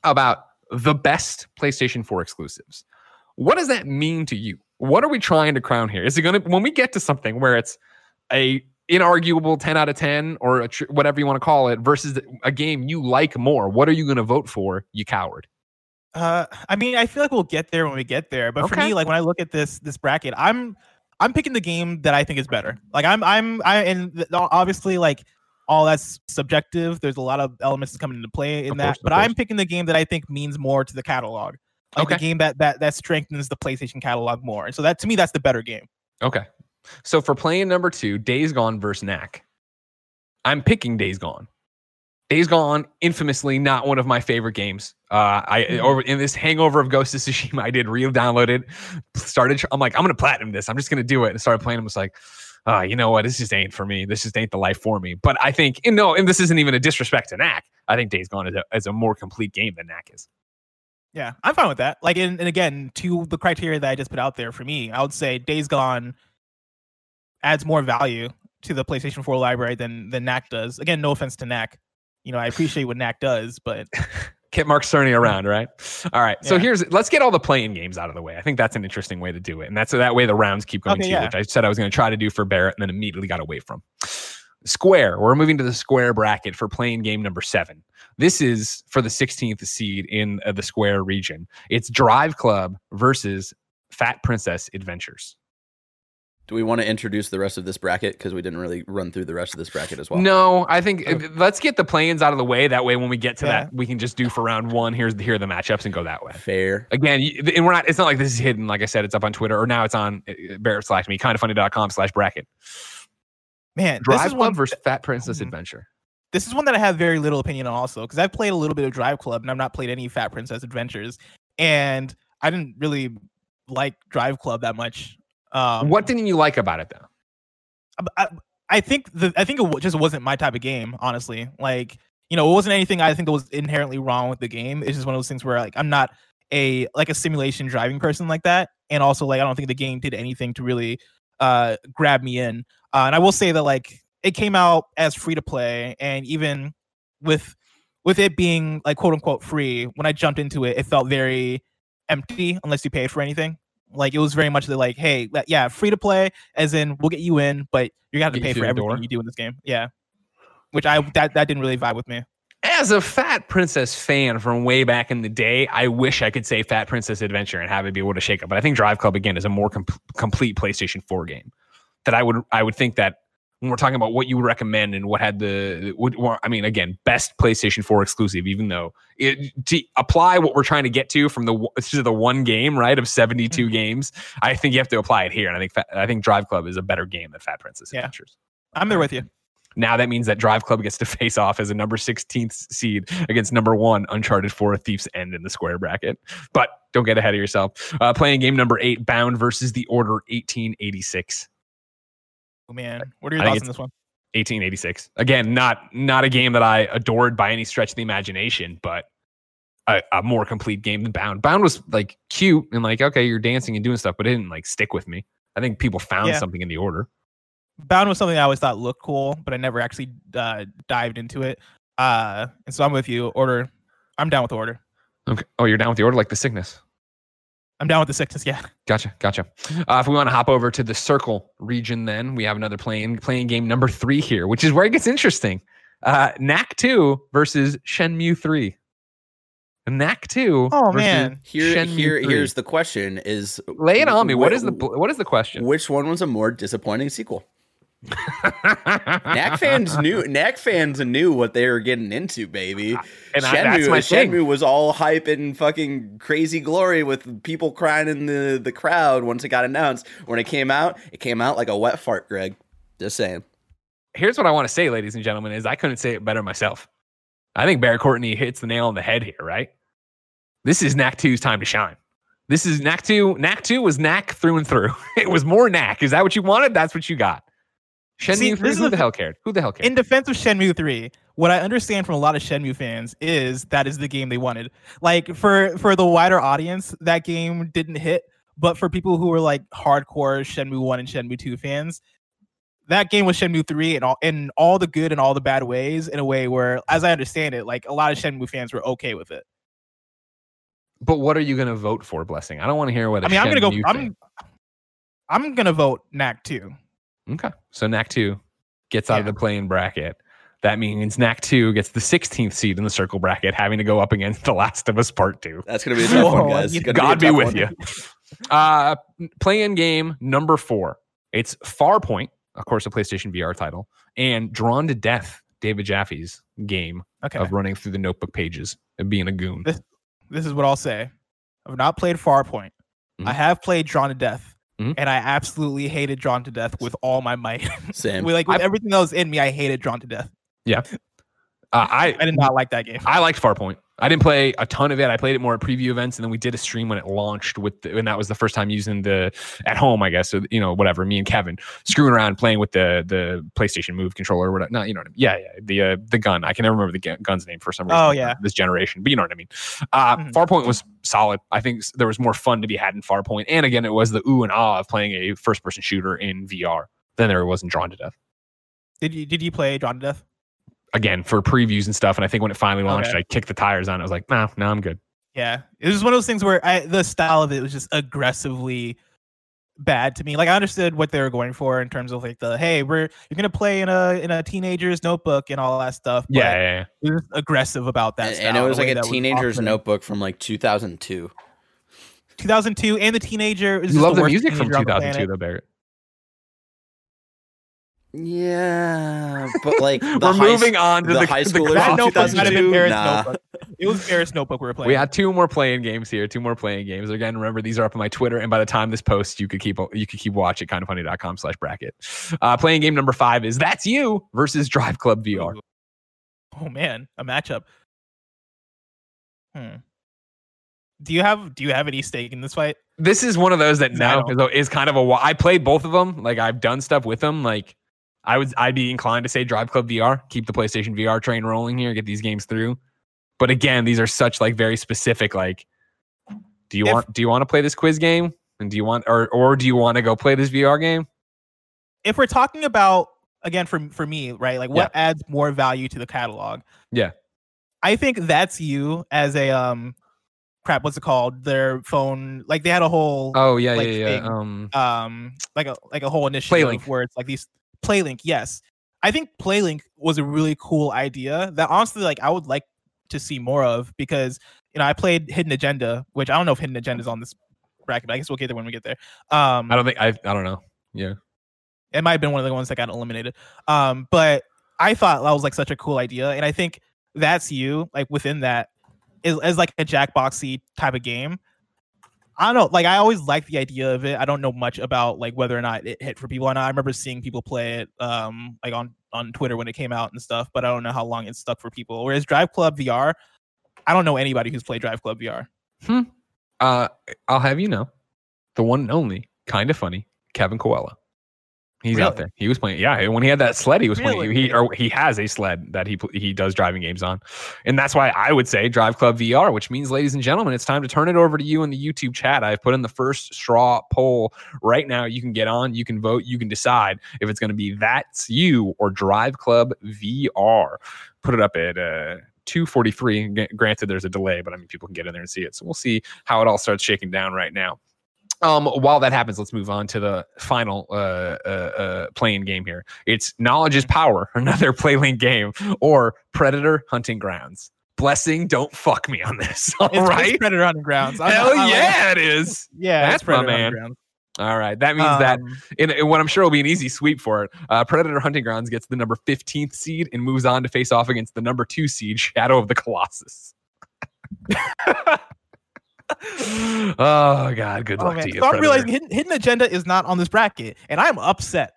about the best PlayStation 4 exclusives, what does that mean to you? What are we trying to crown here? Is it going to, when we get to something where it's a inarguable 10 out of 10 or tr- whatever you want to call it versus a game you like more what are you going to vote for you coward uh i mean i feel like we'll get there when we get there but okay. for me like when i look at this this bracket i'm i'm picking the game that i think is better like i'm i'm i and obviously like all that's subjective. There's a lot of elements that come into play in Of that. course, but I'm picking the game that I think means more to the catalog. Like Okay. the game that that that strengthens the PlayStation catalog more. And so that to me, that's the better game. Okay. So for playing number two, Days Gone versus Knack, I'm picking Days Gone. Days Gone, infamously not one of my favorite games. Uh, I Mhm. over in this hangover of Ghost of Tsushima, I did re-download it, started. I'm like, I'm gonna platinum this. I'm just gonna do it, and started playing. and was like, ah, you know what? This just ain't for me. This just ain't the life for me. But I think, and no, and this isn't even a disrespect to Knack. I think Days Gone is a, is a more complete game than Knack is. Yeah, I'm fine with that. Like, and, and again, to the criteria that I just put out there for me, I would say Days Gone adds more value to the PlayStation 4 library than than Knack does. Again, no offense to Knack. You know, I appreciate what Knack does, but Kept Mark Cerny around, right? All right. So Yeah. here's let's get all the playing games out of the way. I think that's an interesting way to do it. And that's so that way the rounds keep going Okay, too, yeah. which I said I was going to try to do for Barrett and then immediately got away from. Square. We're moving to the square bracket for playing game number seven. This is for the 16th seed in uh, the square region. It's Drive Club versus Fat Princess Adventures. Do we want to introduce the rest of this bracket because we didn't really run through the rest of this bracket as well? No, I think uh, let's get the play-ins out of the way. That way, when we get to Yeah. that, we can just do for round one. Here's the here are the matchups and go that way. Fair. Again, and we're not. It's not like this is hidden. Like I said, it's up on Twitter or now it's on uh, Barrett slash me, kindoffunny.com slash bracket. man, this Drive is Club one versus Fat Princess Mhm. Adventure. this is one that I have very little opinion on also because I've played a little bit of Drive Club and I've not played any Fat Princess Adventures, and I didn't really like Drive Club that much. Um, what didn't you like about it though? I, I think the I think it just wasn't my type of game, honestly. Like, you know, it wasn't anything I think that was inherently wrong with the game. It's just one of those things where like I'm not a like a simulation driving person like that, and also like I don't think the game did anything to really uh grab me in. Uh, and I will say that like it came out as free to play, and even with with it being like quote unquote free, when I jumped into it, it felt very empty unless you paid for anything. Like it was very much the like, hey, yeah, free to play, as in we'll get you in, but you're gonna have to Get pay for the everything door. you do in this game. Yeah, which I that that didn't really vibe with me. As a Fat Princess fan from way back in the day, I wish I could say Fat Princess Adventure and have it be able to shake up. But I think Drive Club again is a more com- complete PlayStation 4 game. That I would I would think that when we're talking about what you would recommend and what had the would or, I mean again best PlayStation 4 exclusive, even though it, to apply what we're trying to get to from the to the one game right of 72 Mhm. games, I think you have to apply it here. And I think I think Drive Club is a better game than Fat Princess Yeah. Adventures. I'm there with you. Now that means that Drive Club gets to face off as a number 16th seed against number one Uncharted 4 Thief's End in the square bracket. But don't get ahead of yourself. Uh, playing game number eight, Bound versus the Order 1886. Oh, man, what are your thoughts on this one? 1886. Again, not not a game that I adored by any stretch of the imagination, but a, a more complete game than Bound. Bound was like cute and like okay, you're dancing and doing stuff, but it didn't like stick with me. I think people found Yeah. something in the Order. Bound was something I always thought looked cool, but I never actually uh, dived into it. Uh, and so I'm with you. Order, I'm down with the order. Okay. Oh, you're down with the Order like the sickness. I'm down with the sickness. Yeah, Gotcha, gotcha. Uh, if we want to hop over to the Circle region, then we have another playing playing game number three here, which is where it gets interesting. Uh, Knack two versus Shenmue three. Knack two. Oh, man. Here, Shenmue here, 3. here's the question: Is Lay it on me. What wh- is the what is the question? Which one was a more disappointing sequel? Knack fans knew. Knack fans knew what they were getting into, baby. and I, Shenmue, that's my thing. Was all hype and fucking crazy glory with people crying in the, the crowd once it got announced. When it came out, it came out like a wet fart, Greg. Just saying. Here's what I want to say, ladies and gentlemen: is I couldn't say it better myself. I think Barrett Courtney hits the nail on the head here. Right. This is Knack 2's time to shine. This is Knack 2. Knack 2 was Knack through and through. It was more Knack. Is that what you wanted? That's what you got. Shenmue See, 3, who the hell cared? Who the hell cared? in defense of Shenmue 3, what I understand from a lot of Shenmue fans is that is the game they wanted. Like for for the wider audience, that game didn't hit, but for people who were like hardcore Shenmue 1 and Shenmue 2 fans, that game was Shenmue 3 in all in all the good and all the bad ways in a way where as I understand it, like a lot of Shenmue fans were okay with it. but what are you going to vote for, Blessing? I don't want to hear what I mean, I'm going to go I'm. I'm going to vote Knack 2. Okay. So Knack 2 gets out of Yeah. the playing bracket. That means Knack 2 gets the 16th seed in the circle bracket, having to go up against The Last of Us Part 2. That's gonna be a tough one, guys. God a be with one. you. Uh, playing game number four. It's Farpoint, of course, a PlayStation VR title, and Drawn to Death, David Jaffe's game Okay. of running through the notebook pages and being a goon. This- this is what I'll say. I've not played Farpoint. I Mhm. have played Drawn to Death, Mhm. and I absolutely hated Drawn to Death with all my might. Same. with, like with I- everything that was in me, I hated Drawn to Death. Uh, I I did not like that game. I liked Farpoint. I didn't play a ton of it. I played it more at preview events, and then we did a stream when it launched with, the, and that was the first time using the at home, I guess. So you know, whatever. Me and Kevin screwing around playing with the the PlayStation Move controller, or whatever. No, you know what I mean. Yeah, yeah. The uh, the gun. I can never remember the gu- gun's name for some reason. Oh, yeah. this generation, but you know what I mean. Uh, Mhm. Farpoint was solid. I think there was more fun to be had in Farpoint, and again, it was the ooh and ah of playing a first person shooter in VR than there was in Drawn to Death. Did you did you play Drawn to Death? Again, for previews and stuff, and I think when it finally launched, Okay. I kicked the tires on. it. I was like, nah, no, I'm good. Yeah, it was one of those things where I the style of it was just aggressively bad to me. Like I understood what they were going for in terms of like the hey, we're you're gonna play in a in a teenager's notebook and all that stuff. but Yeah, yeah, yeah. it was aggressive about that. and, style, and it was like a teenager's notebook from like 2002. 2002, and the teenager. is You just love the worst music from teenager on the 2002, though, Barrett. Yeah, but like the We're high moving on to the the, high the schoolers That notebook might have been Barrett's Nah. notebook. It was Barrett's notebook we were playing. We had two more playing games here, two more playing games. Again, remember these are up on my Twitter, and by the time this posts, you could keep you could keep watch at kindafunny.com slash bracket. Uh, playing game number five is That's You versus Drive Club VR. Oh man, a matchup. Hmm. Do you have do you have any stake in this fight? This is one of those that now is kind of a. I played both of them. Like I've done stuff with them. Like I would, I'd be inclined to say Drive Club VR. Keep the PlayStation VR train rolling here. Get these games through. But again, these are such like very specific. Like, do you If- want do you want to play this quiz game? And do you want or or do you want to go play this VR game? If we're talking about again for for me, right? Like what adds more value to the catalog? Yeah. I think that's you as a um crap, what's it called? Their phone like they had a whole Oh yeah, like, yeah, yeah. thing. Um, um like a like a whole initiative Playlink. where it's like these playlink yes i think playlink was a really cool idea that honestly like i would like to see more of because you know i played hidden agenda which i don't know if hidden agenda is on this bracket but i guess we'll get there when we get there um I don't think I. I don't know. Yeah. it might have been one of the ones that got eliminated um but i thought that was like such a cool idea and i think that's you like within that is, is like a jackboxy type of game I don't know. Like I always like the idea of it. I don't know much about like whether or not it hit for people. And I remember seeing people play it, um, like on on Twitter when it came out and stuff. But I don't know how long it stuck for people. Whereas Drive Club VR, I don't know anybody who's played Drive Club VR. Hmm. Uh, I'll have you know, the one and only, kind of funny, Kevin Coello. He's out there. He was playing. Yeah, when he had that sled, he was playing. He or he has a sled that he he does driving games on, and that's why I would say Drive Club VR. Which means, ladies and gentlemen, it's time to turn it over to you in the YouTube chat. I've put in the first straw poll right now. You can get on. You can vote. You can decide if it's going to be that's you or Drive Club VR. Put it up at uh, 243. Granted, there's a delay, but I mean, people can get in there and see it. So we'll see how it all starts shaking down right now. Um, while that happens, let's move on to the final uh, uh, uh, playing game here. It's Knowledge is Power, another Playlink game, or Predator Hunting Grounds. Blessing, don't fuck me on this. All It's, it's right. Predator Hunting Grounds. I- Hell I like- yeah, it is. yeah, That's it's my man. All right. That means that Um, in, in what I'm sure will be an easy sweep for it. Uh, Predator Hunting Grounds gets the number 15th seed and moves on to face off against the number two seed, Shadow of the Colossus. Oh God, good oh, luck man. to you. So I'm realizing hidden, hidden agenda is not on this bracket, and I'm upset.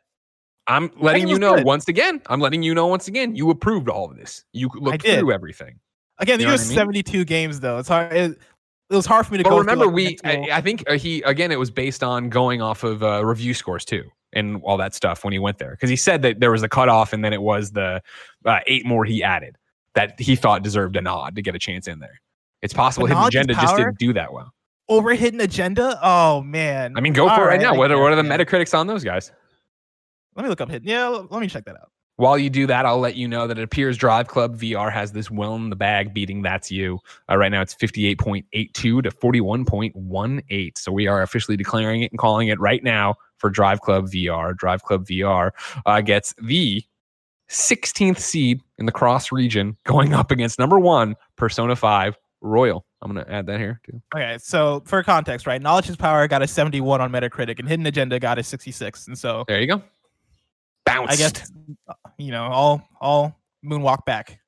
I'm letting you know good. once again. I'm letting you know once again. You approved all of this. You looked through everything. Again, You there know was I mean? 72 games though. It's hard. It, it was hard for me to But go. through, remember, like, we mental- I, I think uh, he again. It was based on going off of uh, review scores too, and all that stuff when he went there because he said that there was a cutoff, and then it was the uh, eight more he added that he thought deserved a nod to get a chance in there. It's possible Hidden Agenda just didn't do that well. over hidden agenda. Oh man. I mean, go for All it right now. What are, what are the yeah. Metacritics on those guys? Let me look up hidden. Yeah, let me check that out. While you do that, I'll let you know that it appears Drive Club VR has this well in the bag beating That's You. Uh, right now it's 58.82 to 41.18. So we are officially declaring it and calling it right now for Drive Club VR. Drive Club VR uh, gets the 16th seed in the cross region going up against number one, Persona 5 Royal. I'm going to add that here too. Okay, so for context, right? Knowledge is power got a 71 on Metacritic, and hidden agenda got a 66. And so There you go. Bounced. I guess uh, you know all all moonwalk back.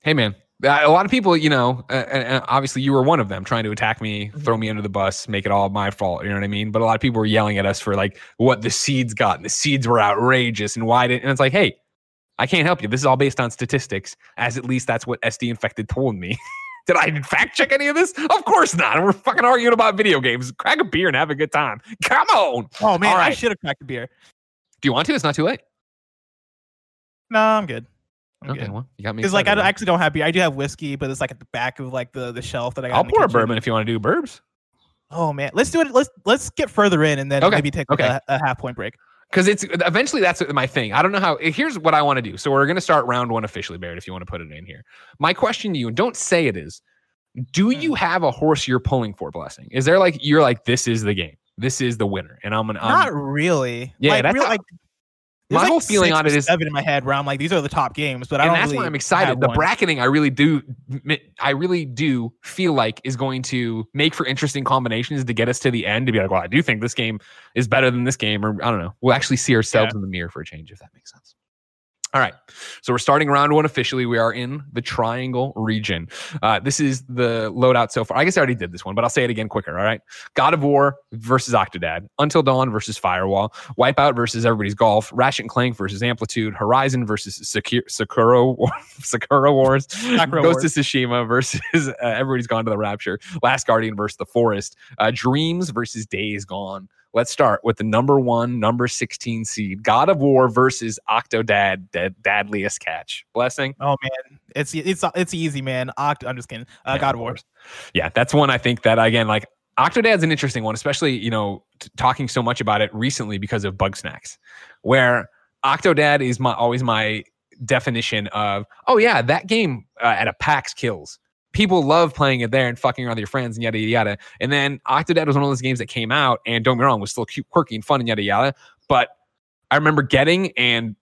Hey, man. A lot of people, you know, uh, and uh, obviously you were one of them trying to attack me, throw me under the bus, make it all my fault. You know what I mean? But a lot of people were yelling at us for like what the seeds got, and the seeds were outrageous, and why didn't? And it's like, hey, I can't help you. This is all based on statistics, as at least that's what SD Infected told me. Did I fact check any of this? Of course not. We're fucking arguing about video games. Crack a beer and have a good time. Come on. Oh man, All I should have cracked a beer. Do you want to? It's not too late. No, I'm good. I'm Okay, good. well, you got me. Because like I actually don't have beer. I do have whiskey, but it's like at the back of like the the shelf that I got. I'll pour a bourbon if you want to do burbs. Oh man, let's do it. Let's let's get further in and then Okay, maybe take like, okay. a, a half point break. Because it's eventually that's my thing. I don't know how. Here's what I want to do. So we're going to start round one officially, Barrett. If you want to put it in here, my question to you, and don't say it is, do Hmm. you have a horse you're pulling for? Blessing? Is there like you're like this is the game, this is the winner, and I'm gonna Not really. yeah, like, that's real, how- like my there's, whole feeling on it is- seven in my head where I'm like these are the top games, but I and that's really why I'm excited. The one. bracketing, I really do, I really do feel like is going to make for interesting combinations to get us to the end to be like, well, I do think this game is better than this game, or I don't know. We'll actually see ourselves in the mirror for a change, if that makes sense. All right, so we're starting round one officially. We are in the Triangle region. Uh, this is the loadout so far. I guess I already did this one, but I'll say it again quicker. All right, God of War versus Octodad, Until Dawn versus Firewall, Wipeout versus Everybody's Golf, Ratchet and Clank versus Amplitude, Horizon versus Sakura, Sakura, Sakura Wars, Sakura Ghost Wars. of Tsushima versus uh, Everybody's Gone to the Rapture, Last Guardian versus The Forest, uh, Dreams versus Days Gone. Let's start with the number one, number 16 seed, God of War versus Octodad, Dad, Dadliest Catch. Blessing. Oh man, it's it's it's easy, man. Oct- I'm just kidding. Uh, Yeah, God of of War. Yeah, that's one I think that again, like Octodad's an interesting one, especially you know t- talking so much about it recently because of Bugsnax, where Octodad is my always my definition of oh yeah that game uh, at a PAX kills. People love playing it there and fucking around with your friends and yada yada yada. And then Octodad was one of those games that came out and don't get me wrong was still cute, quirky and fun and yada yada. But I remember getting and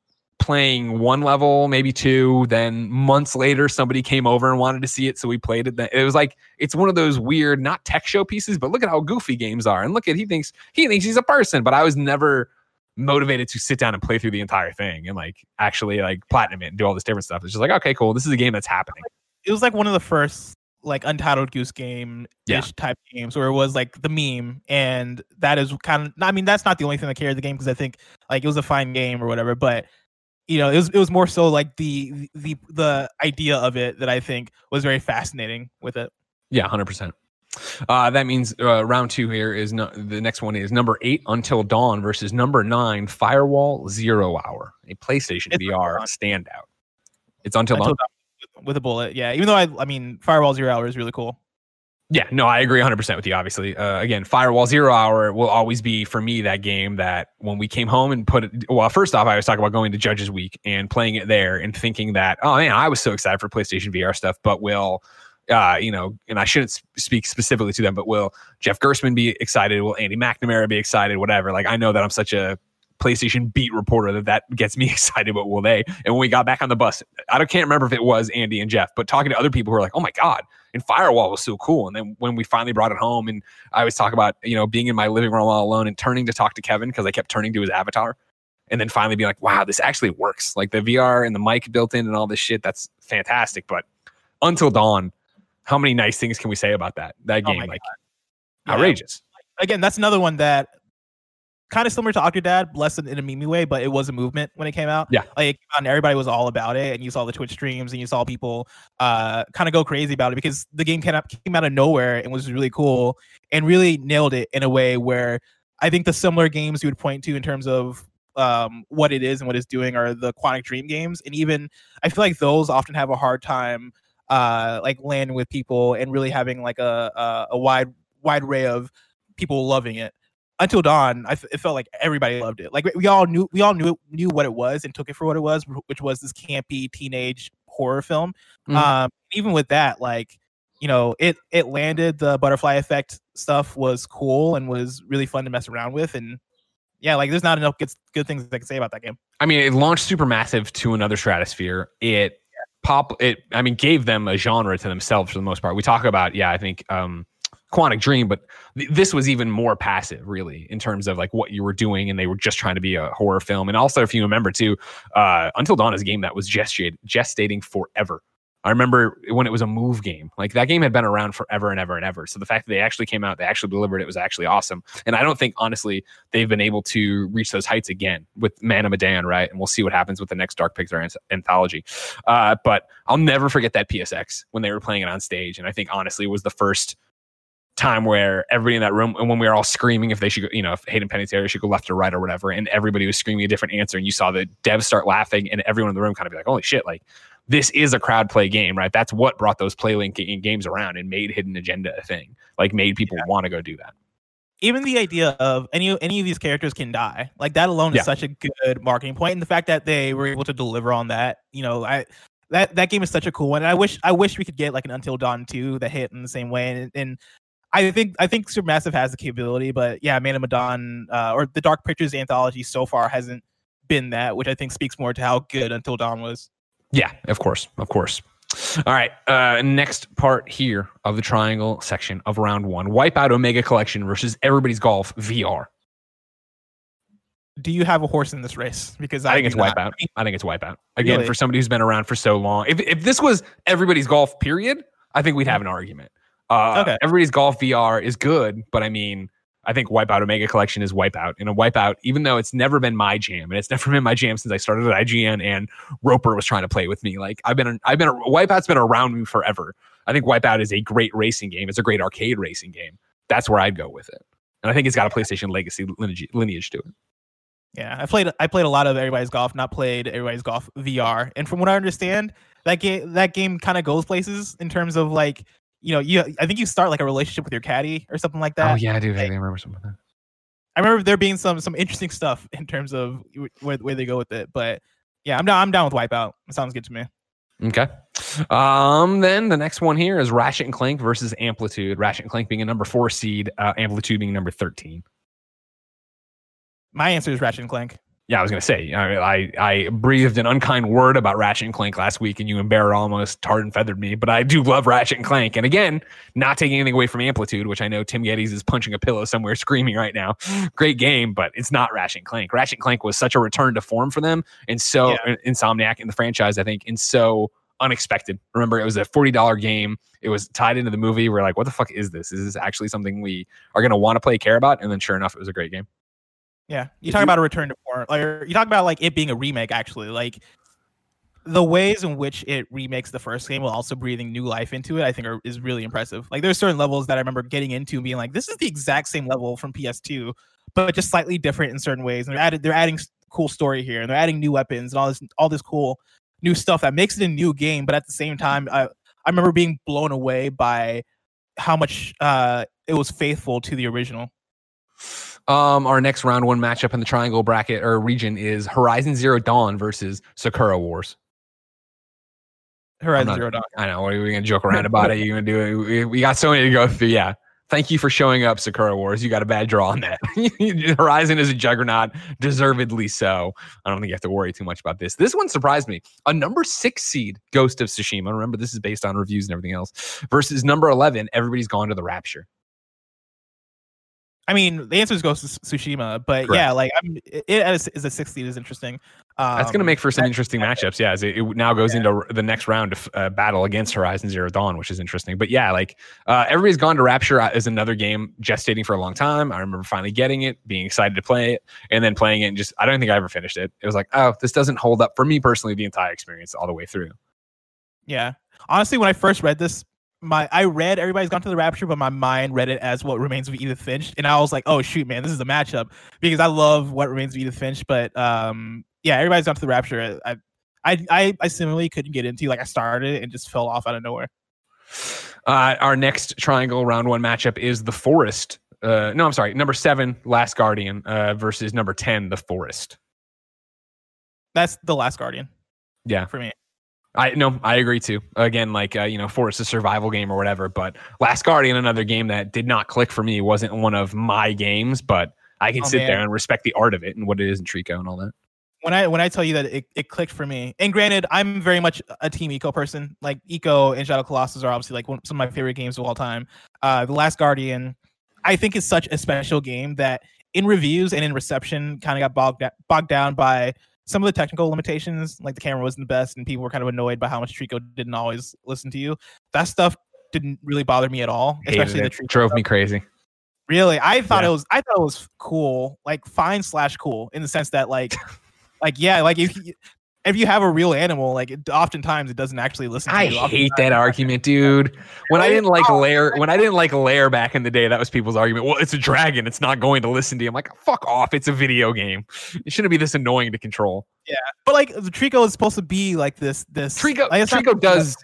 playing one level, maybe two. Then months later, somebody came over and wanted to see it, so we played it. It was like it's one of those weird, not tech show pieces, but look at how goofy games are, and look at he thinks he thinks he's a person. But I was never motivated to sit down and play through the entire thing and like actually like platinum it and do all this different stuff. It's just like okay, cool. This is a game that's happening. It was like one of the first like Untitled Goose Game Yeah. ish type games where it was like the meme, and that is kind of. I mean, that's not the only thing that carried the game because I think like it was a fine game or whatever, but. You know, it was it was more so like the the the idea of it that I think was very fascinating with it. Yeah, hundred percent. Uh, that means uh, round two here is no, the next one is number eight Until Dawn versus number nine Firewall Zero Hour, a PlayStation It's VR standout. It's Until, Until Dawn. Dawn with, a bullet, yeah. Even though I I mean, Firewall Zero Hour is really cool. Yeah, no, I agree 100% with you, obviously. Uh, again, Firewall Zero Hour will always be, for me, that game that when we came home and put it, well, first off, I was talking about going to Judges Week and playing it there and thinking that, oh man, I was so excited for PlayStation VR stuff, but will, uh, you know, and I shouldn't speak specifically to them, but will Jeff Gerstmann be excited? Will Andy McNamara be excited? Whatever. Like, I know that I'm such a PlayStation beat reporter that that gets me excited, but will they? And when we got back on the bus, I don't, can't remember if it was Andy and Jeff, but talking to other people who are like, oh my God, and Firewall was so cool. And then when we finally brought it home, and I always talk about, you know, being in my living room all alone and turning to talk to Kevin because I kept turning to his avatar. And then finally being like, wow, this actually works. Like the VR and the mic built in and all this shit, that's fantastic. But until dawn, how many nice things can we say about that? That Oh game, my like Yeah. outrageous. Again, that's another one that kind of similar to Octodad, less in, in a meme way, but it was a movement when it came out. Yeah. like and everybody was all about it, and you saw the Twitch streams, and you saw people uh kind of go crazy about it because the game came out, came out of nowhere and was really cool and really nailed it in a way where I think the similar games you would point to in terms of um what it is and what it's doing are the Quantic Dream games, and even I feel like those often have a hard time uh like landing with people and really having like a a, a wide wide array of people loving it until dawn I f- it felt like everybody loved it like we- all knew we all knew knew what it was and took it for what it was which was this campy teenage horror film Mhm. um even with that like you know it it landed the butterfly effect stuff was cool and was really fun to mess around with and yeah like there's not enough good, good things i can say about that game I mean, it launched Supermassive to another stratosphere. It pop it. I mean, gave them a genre to themselves for the most part. We talk about, yeah, I think um, Quantic Dream, but th- this was even more passive, really, in terms of like what you were doing, and they were just trying to be a horror film. And also, if you remember too, uh, Until Dawn is a game that was gestate- gestating forever. I remember when it was a move game. Like that game had been around forever and ever and ever. So the fact that they actually came out, they actually delivered it was actually awesome. And I don't think honestly they've been able to reach those heights again with Man of Medan, right? And we'll see what happens with the next Dark Picture anth- anthology. Uh, but I'll never forget that PSX when they were playing it on stage. And I think honestly was the first time where everybody in that room and when we were all screaming if they should go, you know, if Hayden Panettiere should go left or right or whatever, and everybody was screaming a different answer, and you saw the devs start laughing, and everyone in the room kind of be like, "Holy shit!" Like this is a crowd play game, right? That's what brought those playlink ga- games around and made Hidden Agenda a thing. Like made people want to go do that. even the idea of any any of these characters can die like that alone Yeah. is such a good marketing point and the fact that they were able to deliver on that you know i that that game is such a cool one and i wish i wish we could get like an until dawn 2 that hit in the same way and, and i think i think supermassive has the capability but yeah man of Medan, uh, or the dark pictures anthology so far hasn't been that which i think speaks more to how good until dawn was Yeah, of course, of course. All right, uh, next part here of the triangle section of round one: Wipeout Omega Collection versus Everybody's Golf VR. do you have a horse in this race because I think it's not. Wipeout. I think it's Wipeout again Really? for somebody who's been around for so long. If if this was Everybody's Golf, period, I think we'd have an argument. Uh, Okay. Everybody's Golf VR is good, but I mean, I think Wipeout Omega Collection is Wipeout. And a Wipeout, even though it's never been my jam, and it's never been my jam since I started at IGN, and Roper was trying to play with me. Like I've been, I've been, Wipeout's been around me forever. I think Wipeout is a great racing game. It's a great arcade racing game. That's where I'd go with it. And I think it's got a PlayStation legacy lineage, lineage to it. Yeah, I played I played a lot of Everybody's Golf, not played Everybody's Golf VR. And from what I understand, that game that game kind of goes places in terms of like, you know, you I think you start like a relationship with your caddy or something like that. oh yeah, I do. I remember something like that. I remember there being some some interesting stuff in terms of wh- where, where they go with it. But yeah, I'm down I'm down with Wipeout. It sounds good to me. Okay. Um, then the next one here is Ratchet and Clank versus Amplitude. Ratchet and Clank being a number four seed, uh, Amplitude being number 13. My answer is Ratchet and Clank. Yeah, I was gonna say I, I I breathed an unkind word about Ratchet and Clank last week, and you and Barrett almost tarred and feathered me. But I do love Ratchet and Clank, and again, not taking anything away from Amplitude, which I know Tim Gettys is punching a pillow somewhere, screaming right now. Great game, but it's not Ratchet and Clank. Ratchet and Clank was such a return to form for them, and so Yeah. Insomniac in the franchise, I think, and so unexpected. Remember, it was a forty dollar game. It was tied into the movie. We're like, what the fuck is this? Is this actually something we are gonna want to play, care about? And then, sure enough, it was a great game. Yeah, you If talk you- about a return to form. Like you talk about like it being a remake. Actually, like the ways in which it remakes the first game while also breathing new life into it, I think are, is really impressive. Like there's certain levels that I remember getting into and being like, this is the exact same level from PS2, but just slightly different in certain ways. And they're added, they're adding cool story here, and they're adding new weapons and all this, all this cool new stuff that makes it a new game. But at the same time, I I remember being blown away by how much uh it was faithful to the original. Um, our next round one matchup in the triangle bracket or region is Horizon Zero Dawn versus Sakura Wars. Horizon not- Zero Dawn. I know. What are we gonna joke around about it? You gonna do it? We, we got so many to go through. Yeah. Thank you for showing up, Sakura Wars. You got a bad draw on that. Horizon is a juggernaut, deservedly so. I don't think you have to worry too much about this. This one surprised me. A number six seed, Ghost of Tsushima. Remember, this is based on reviews and everything else. Versus number eleven, everybody's gone to the Rapture. I mean, the answer is Ghost of Tsushima, but Correct. yeah, like I'm, it, it as, as a 60 is interesting. Um, That's going to make for some interesting matchups. Yeah, as it, it now goes into the next round of uh, battle against Horizon Zero Dawn, which is interesting. But yeah, like uh, everybody's gone to Rapture uh, is another game gestating for a long time. I remember finally getting it, being excited to play it, and then playing it. And just I don't think I ever finished it. It was like, oh, this doesn't hold up for me personally. The entire experience all the way through. Yeah, honestly, when I first read this, my I read everybody's gone to the Rapture, but my mind read it as what remains of Edith Finch, and I was like, oh shoot, man, this is a matchup because I love what remains of Edith Finch, but um, yeah, everybody's gone to the Rapture. I, I, I, I similarly couldn't get into like I started and just fell off out of nowhere. Uh, our next triangle round one matchup is the Forest. Uh, no, I'm sorry, number seven, Last Guardian uh, versus number ten, the Forest. That's the Last Guardian Yeah, for me. I no, I agree too. Again, like uh, you know, Forest a survival game or whatever. But Last Guardian, another game that did not click for me, wasn't one of my games. But I can Oh, sit man. there and respect the art of it and what it is in Trico and all that. when I when I tell you that it, it clicked for me, and granted, I'm very much a team Ico person. Like Ico and Shadow Colossus are obviously like one, some of my favorite games of all time. Uh, the Last Guardian, I think is such a special game that in reviews and in reception kind of got bogged bogged down by some of the technical limitations. Like the camera wasn't the best, and people were kind of annoyed by how much Trico didn't always listen to you. That stuff didn't really bother me at all, especially the it. Trico drove stuff. me crazy. Really, I thought Yeah. it was. I thought it was cool, like fine slash cool, in the sense that like, like yeah, like if you, if you have a real animal, like it, oftentimes it doesn't actually listen. to you. I hate that argument, dude. When I didn't like Oh, Lair, when I oh. didn't like Lair back in the day, that was people's argument. Well, it's a dragon; it's not going to listen to you. I'm like, fuck off! It's a video game. It shouldn't be this annoying to control. Yeah, but like the Trico is supposed to be like this. This Trico, like, Trico does.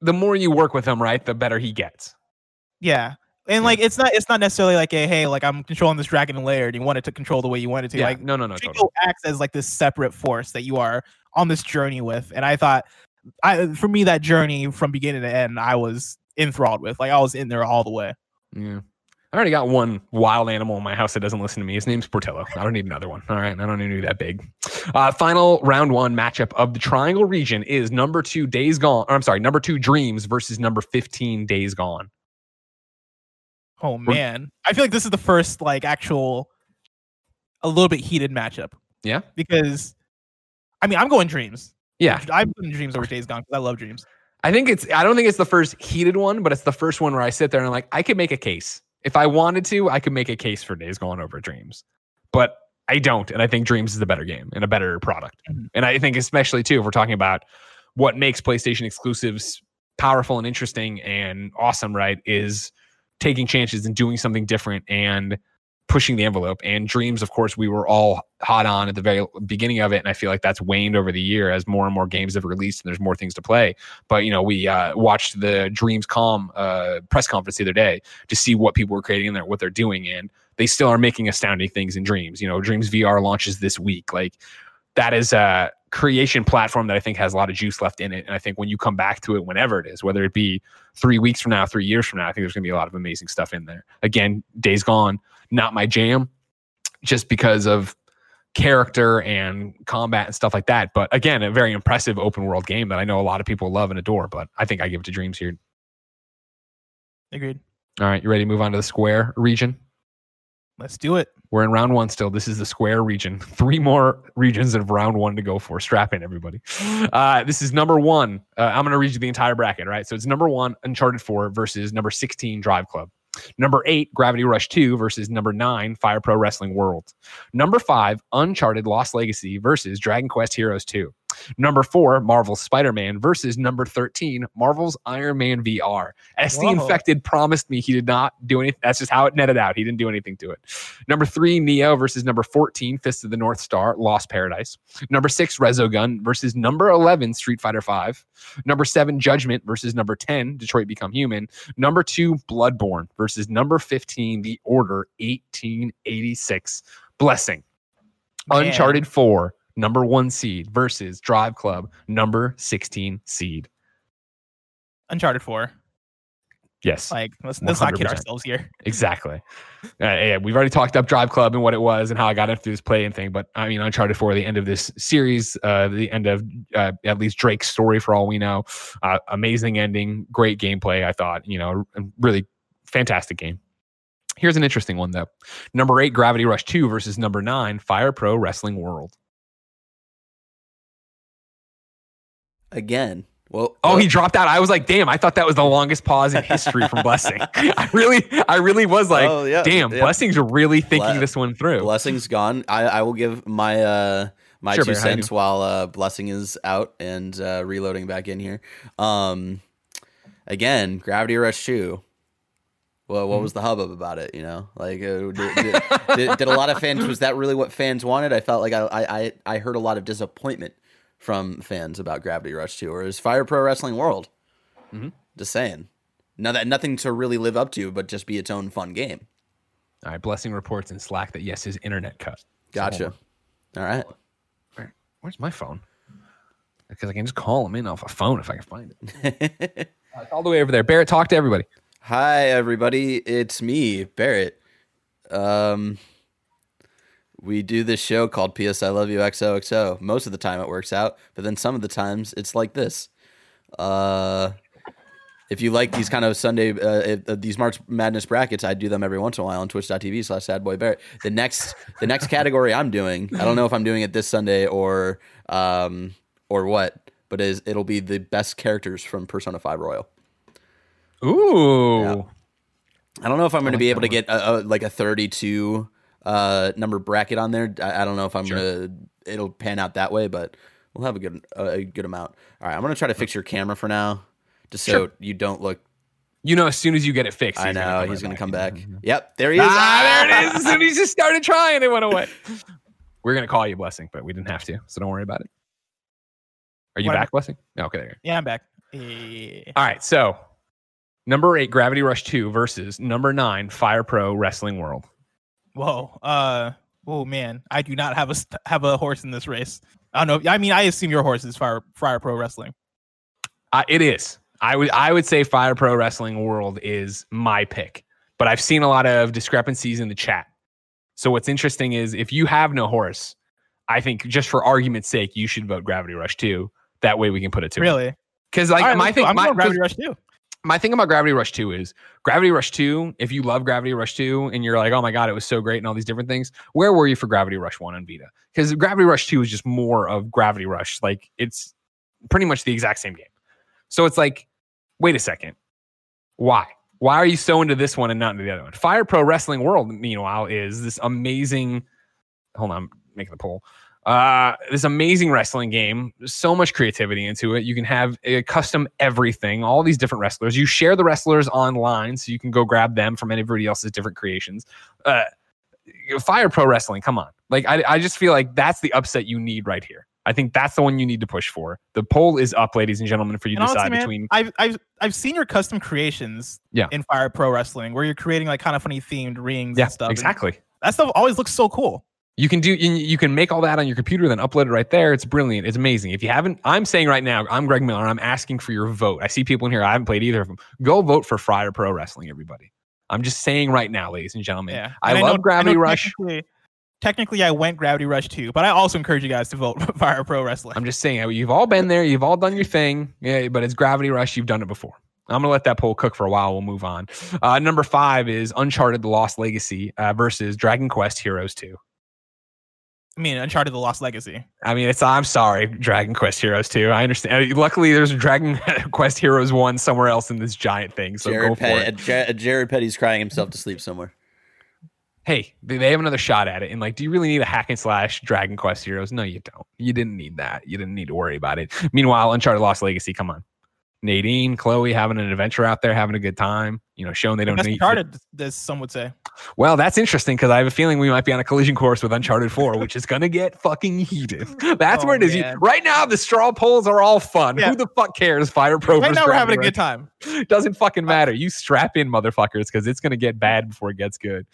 The more you work with him, right, the better he gets. Yeah. And like it's not it's not necessarily like a hey like I'm controlling this dragon in Lair and you want it to control the way you want it to. Yeah, Like no, no, no, Trico totally. acts as like this separate force that you are on this journey with. And I thought I for me that journey from beginning to end I was enthralled with. Like I was in there all the way. Yeah. I already got one wild animal in my house that doesn't listen to me. His name's Portillo. I don't need another one. All right. I don't need that big. Uh, final round one matchup of the Triangle region is number two Days Gone. Or I'm sorry, number two Dreams versus number 15 Days Gone. Oh man. I feel like this is the first like actual a little bit heated matchup. Yeah? Because I mean I'm going dreams. Yeah. I'm putting dreams over days gone because I love dreams. I think it's, I don't think it's the first heated one, but it's the first one where I sit there and I'm like, I could make a case. If I wanted to, I could make a case for Days Gone over Dreams. But I don't. And I think Dreams is the better game and a better product. Mhm. And I think, especially too, if we're talking about what makes PlayStation exclusives powerful and interesting and awesome, right, is taking chances and doing something different and pushing the envelope. And Dreams, of course, we were all hot on at the very beginning of it. And I feel like that's waned over the year as more and more games have released and there's more things to play. But, you know, we uh, watched the Dreams Com uh, press conference the other day to see what people were creating in there, what they're doing. And they still are making astounding things in Dreams. You know, Dreams VR launches this week. Like, that is a creation platform that I think has a lot of juice left in it. And I think when you come back to it, whenever it is, whether it be three weeks from now, three years from now, I think there's going to be a lot of amazing stuff in there. Again, Days Gone, not my jam, just because of character and combat and stuff like that. But again, a very impressive open world game that I know a lot of people love and adore. But I think I give it to Dreams here. Agreed. All right, you ready to move on to the Square region? Let's do it. We're in round one still. This is the square region. Three more regions of round one to go for. Strap in, everybody. Uh, this is number one. Uh, I'm going to read you the entire bracket, right? So it's number one, Uncharted 4 versus number 16, Drive Club. Number eight, Gravity Rush 2 versus number nine, Fire Pro Wrestling World. Number five, Uncharted Lost Legacy versus Dragon Quest Heroes 2. Number four, Marvel's Spider Man versus number 13, Marvel's Iron Man VR. SD Whoa. Infected promised me he did not do anything. That's just how it netted out. He didn't do anything to it. Number three, Nioh versus number 14, Fist of the North Star, Lost Paradise. Number six, Resogun versus number 11, Street Fighter 5. Number seven, Judgment versus number 10, Detroit Become Human. Number two, Bloodborne versus number 15, The Order 1886. Blessing. Man. Uncharted 4, number one seed versus Drive Club, number 16 seed. Uncharted 4. Yes. Like let's, let's not kid ourselves here. Exactly. Uh, yeah, we've already talked up Drive Club and what it was and how I got into this play and thing. But I mean, Uncharted 4, the end of this series, uh, the end of uh, at least Drake's story for all we know. Uh, amazing ending, great gameplay. I thought, you know, really fantastic game. Here's an interesting one though. Number eight, Gravity Rush 2 versus number nine, Fire Pro Wrestling World. Again. Well, Oh, he dropped out. I was like, damn, I thought that was the longest pause in history from Blessing. I really, I really was like, oh, yeah, damn, yeah. Blessing's really thinking Ble- this one through. Blessing's gone. I, I will give my uh my Sure, two Bear, cents while uh Blessing is out and uh reloading back in here. Um again, Gravity Rush 2. Well, what Mm-hmm. was the hubbub about it? You know, like uh, did, did, did, did a lot of fans? Was that really what fans wanted? I felt like I I I heard a lot of disappointment from fans about Gravity Rush 2 or is Fire Pro Wrestling World. Mhm. Just saying, no, that nothing to really live up to, but just be its own fun game. All right, Blessing reports in Slack that yes, his internet cut. Gotcha. hold All right. Where, where's my phone? Because I can just call him in off a phone if I can find it. Uh, it's all the way over there. Barrett, talk to everybody. Hi, everybody. It's me, Barrett. Um, we do this show called PS I Love You XOXO. Most of the time it works out, but then some of the times it's like this. Uh, if you like these kind of Sunday, uh, uh, these March Madness brackets, I do them every once in a while on twitch.tv slash sadboybarrett. The next, the next category I'm doing, I don't know if I'm doing it this Sunday or, um, or what, but is it'll be the best characters from Persona 5 Royal. Ooh. Yeah. I don't know if I'm going to be able to get a, a, like a 32 uh, number bracket on there. I, I don't know if I'm Sure. going to, it'll pan out that way, but we'll have a good, a good amount. All right. I'm going to try to fix your camera for now, just so Sure. you don't look. You know, as soon as you get it fixed, I he's know gonna he's going right to come back. back. Yep. There he is. Ah, there it is. As soon as he just started trying, it went away. We're gonna call you blessing, but we didn't have to, so don't worry about it. Are you What back, blessing? No, okay, there. you Yeah, I'm back. Go. All right, so number eight, Gravity Rush Two versus number nine, Fire Pro Wrestling World. Whoa. Uh. Oh man, I do not have a have a horse in this race. I don't know. I mean, I assume your horse is Fire Fire Pro Wrestling. Uh, it is. I would I would say Fire Pro Wrestling World is my pick, but I've seen a lot of discrepancies in the chat. So what's interesting is if you have no horse, I think just for argument's sake, you should vote Gravity Rush Two. That way we can put it to Really? because like right, my thing. I'm my, Gravity Rush too. My thing about Gravity Rush 2 is Gravity Rush 2, if you love Gravity Rush 2 and you're like, oh my God, it was so great and all these different things, where were you for Gravity Rush 1 on Vita? Because Gravity Rush 2 is just more of Gravity Rush. Like it's pretty much the exact same game. So it's like, wait a second. Why? Why are you so into this one and not into the other one? Fire Pro Wrestling World, meanwhile, is this amazing. Hold on, I'm making the poll. Uh, this amazing wrestling game. There's so much creativity into it. You can have a custom everything, all these different wrestlers. You share the wrestlers online, so you can go grab them from anybody else's different creations. Uh, Fire Pro Wrestling, come on. Like I, I just feel like that's the upset you need right here. I think that's the one you need to push for. The poll is up, ladies and gentlemen, for you to And decide honestly, man, between. I've I've I've seen your custom creations Yeah. in Fire Pro Wrestling where you're creating like kind of funny themed rings Yeah, and stuff. and exactly. that stuff always looks so cool. You can do you, can make all that on your computer, then upload it right there. It's brilliant. It's amazing. If you haven't, I'm saying right now, I'm Greg Miller. I'm asking for your vote. I see people in here. I haven't played either of them. Go vote for Fire Pro Wrestling, everybody. I'm just saying right now, ladies and gentlemen. Yeah. I And love know- Gravity know Rush. Technically, technically, I went Gravity Rush too, but I also encourage you guys to vote for Fire Pro Wrestling. I'm just saying you've all been there. You've all done your thing. Yeah, but it's Gravity Rush. You've done it before. I'm gonna let that poll cook for a while. We'll move on. Uh, number five is Uncharted: The Lost Legacy uh, versus Dragon Quest Heroes 2. I mean, Uncharted: The Lost Legacy. I mean, it's I'm sorry, Dragon Quest Heroes 2. I understand. Uh, Luckily, there's Dragon Quest Heroes 1 somewhere else in this giant thing. So go Jared, for it. Petty, Jared, Jared Petty's crying himself to sleep somewhere. Hey, they they have another shot at it. And like, do you really need a hack and slash Dragon Quest Heroes? No, you don't. You didn't need that. You didn't need to worry about it. Meanwhile, Uncharted Lost Legacy, come on. Nadine, Chloe having an adventure out there, having a good time, you know, showing they don't need Uncharted, as some would say. Well, that's interesting because I have a feeling we might be on a collision course with Uncharted 4, which is going to get fucking heated. That's Oh, where it is. Man. right now, the straw polls are all fun. Yeah. Who the fuck cares? Fire Pro Right now, we're having a good time. Doesn't fucking matter. You strap in, motherfuckers, because it's going to get bad before it gets good.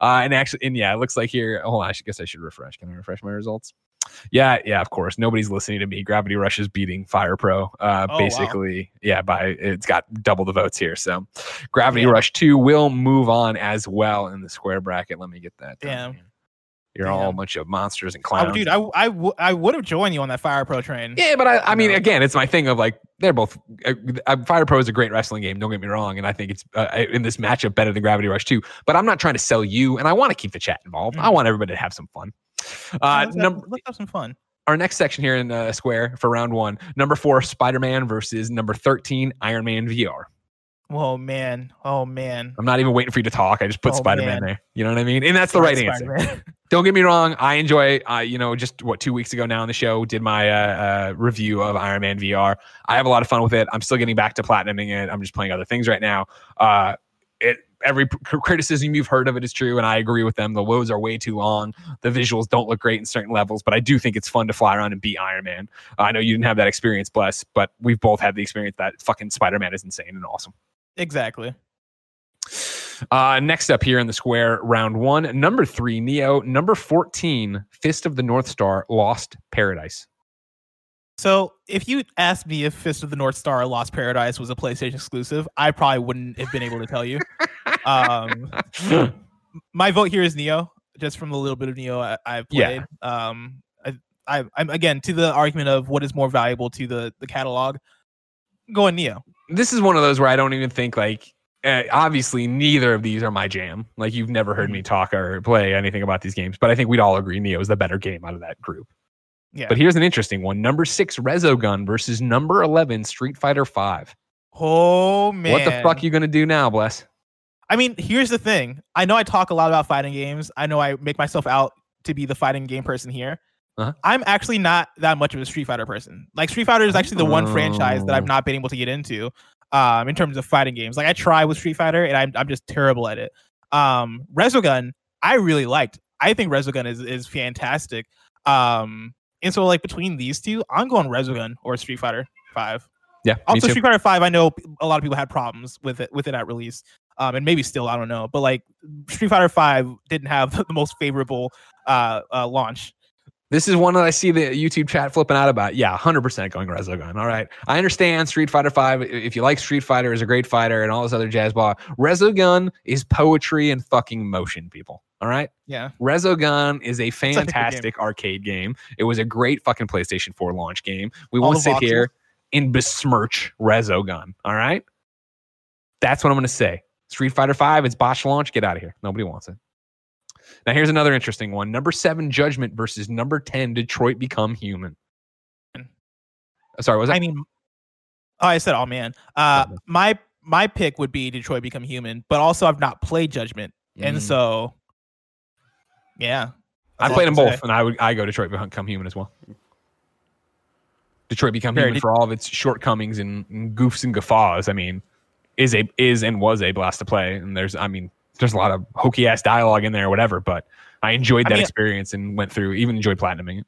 Uh, and actually, and yeah, it looks like here. Hold on, I should, guess I should refresh. Can I refresh my results? Yeah, yeah, of course. Nobody's listening to me. Gravity Rush is beating Fire Pro. Uh, Oh, wow. basically, yeah, by it's got double the votes here. So Gravity Yeah. Rush 2 will move on as well in the square bracket. Let me get that. down Damn. You're all a Damn. bunch of monsters and Oh, clowns. dude, I I, w- I would have joined you on that Fire Pro train. yeah, but I, I mean, again, it's my thing of like they're both. Uh, uh, Fire Pro is a great wrestling game. Don't get me wrong, and I think it's uh, in this matchup better than Gravity Rush 2. But I'm not trying to sell you, and I want to keep the chat involved. I Mhm. want everybody to have some fun. Uh, let's, number have, let's have some fun. our next section here in uh, Square for round one, number four, Spider Man versus number 13, Iron Man VR. Oh man, oh man. I'm not even waiting for you to talk. I just put Oh, Spider Man there. You know what I mean? And that's the right answer. Spider-Man. Don't get me wrong. I enjoy, uh, you know, just what two weeks ago now on the show did my uh, uh, review of Iron Man VR. I have a lot of fun with it. I'm still getting back to platinuming it. I'm just playing other things right now. Uh, it every criticism you've heard of it is true, and I agree with them. The loads are way too long. The visuals don't look great in certain levels, but I do think it's fun to fly around and beat Iron Man. I know you didn't have that experience, bless, but we've both had the experience that fucking Spider Man is insane and awesome. exactly. Uh, next up here in the square, round one, number three, Nioh. Number 14, Fist of the North Star, Lost Paradise. So if you asked me if Fist of the North Star Lost Paradise was a PlayStation exclusive, I probably wouldn't have been able to tell you. Um, my vote here is Nioh. just from the little bit of Nioh I, I've Yeah. played. Um, I, I, I'm again to the argument of what is more valuable to the the catalog. Going Nioh. this is one of those where I don't even think like. Uh, obviously, neither of these are my jam. Like you've never heard me talk or play anything about these games, but I think we'd all agree Nioh is the better game out of that group. Yeah. But here's an interesting one: number six Resogun versus number eleven Street Fighter Five. oh man, What the fuck are you gonna do now, Bless? I mean, here's the thing. I know I talk a lot about fighting games. I know I make myself out to be the fighting game person here. Uh-huh. I'm actually not that much of a Street Fighter person. Like Street Fighter is actually the one franchise that Oh. I've not been able to get into um, in terms of fighting games. Like I try with Street Fighter and I'm I'm just terrible at it. Um, Resogun, I really liked. I think Resogun is is fantastic. Um, and so like between these two, I'm going Resogun or Street Fighter Five. Yeah, Also. Street Fighter Five, I know a lot of people had problems with it with it at release, um, and maybe still, I don't know. But like Street Fighter Five didn't have the most favorable uh, uh launch. This is one that I see the YouTube chat flipping out about. Yeah, 100% going Resogun. All right. I understand Street Fighter 5. If you like Street Fighter, is a great fighter and all this other jazz ball. Resogun is poetry and fucking motion, people. All right. Yeah, Resogun is a good game. fantastic arcade game. It was a great fucking PlayStation 4 launch game. We All won't sit voxels. here and besmirch Resogun. All right. That's what I'm going to say. Street Fighter 5, it's botch launch. Get out of here. Nobody wants it. Now, here's another interesting one. Number seven, Judgment versus number 10, Detroit Become Human. Uh, Sorry, was that? I mean, oh, I said, oh man, uh, my my pick would be Detroit Become Human, but also I've not played Judgment, and Mm. so yeah, I played them both, and I would I go Detroit Become Human as well. Detroit Become Fair. Human Did- for all of its shortcomings and, goofs and guffaws. I mean, is a is and was a blast to play. And there's I mean, there's a lot of hokey ass dialogue in there or whatever, but I enjoyed I that mean- experience and went through even enjoyed platinuming it.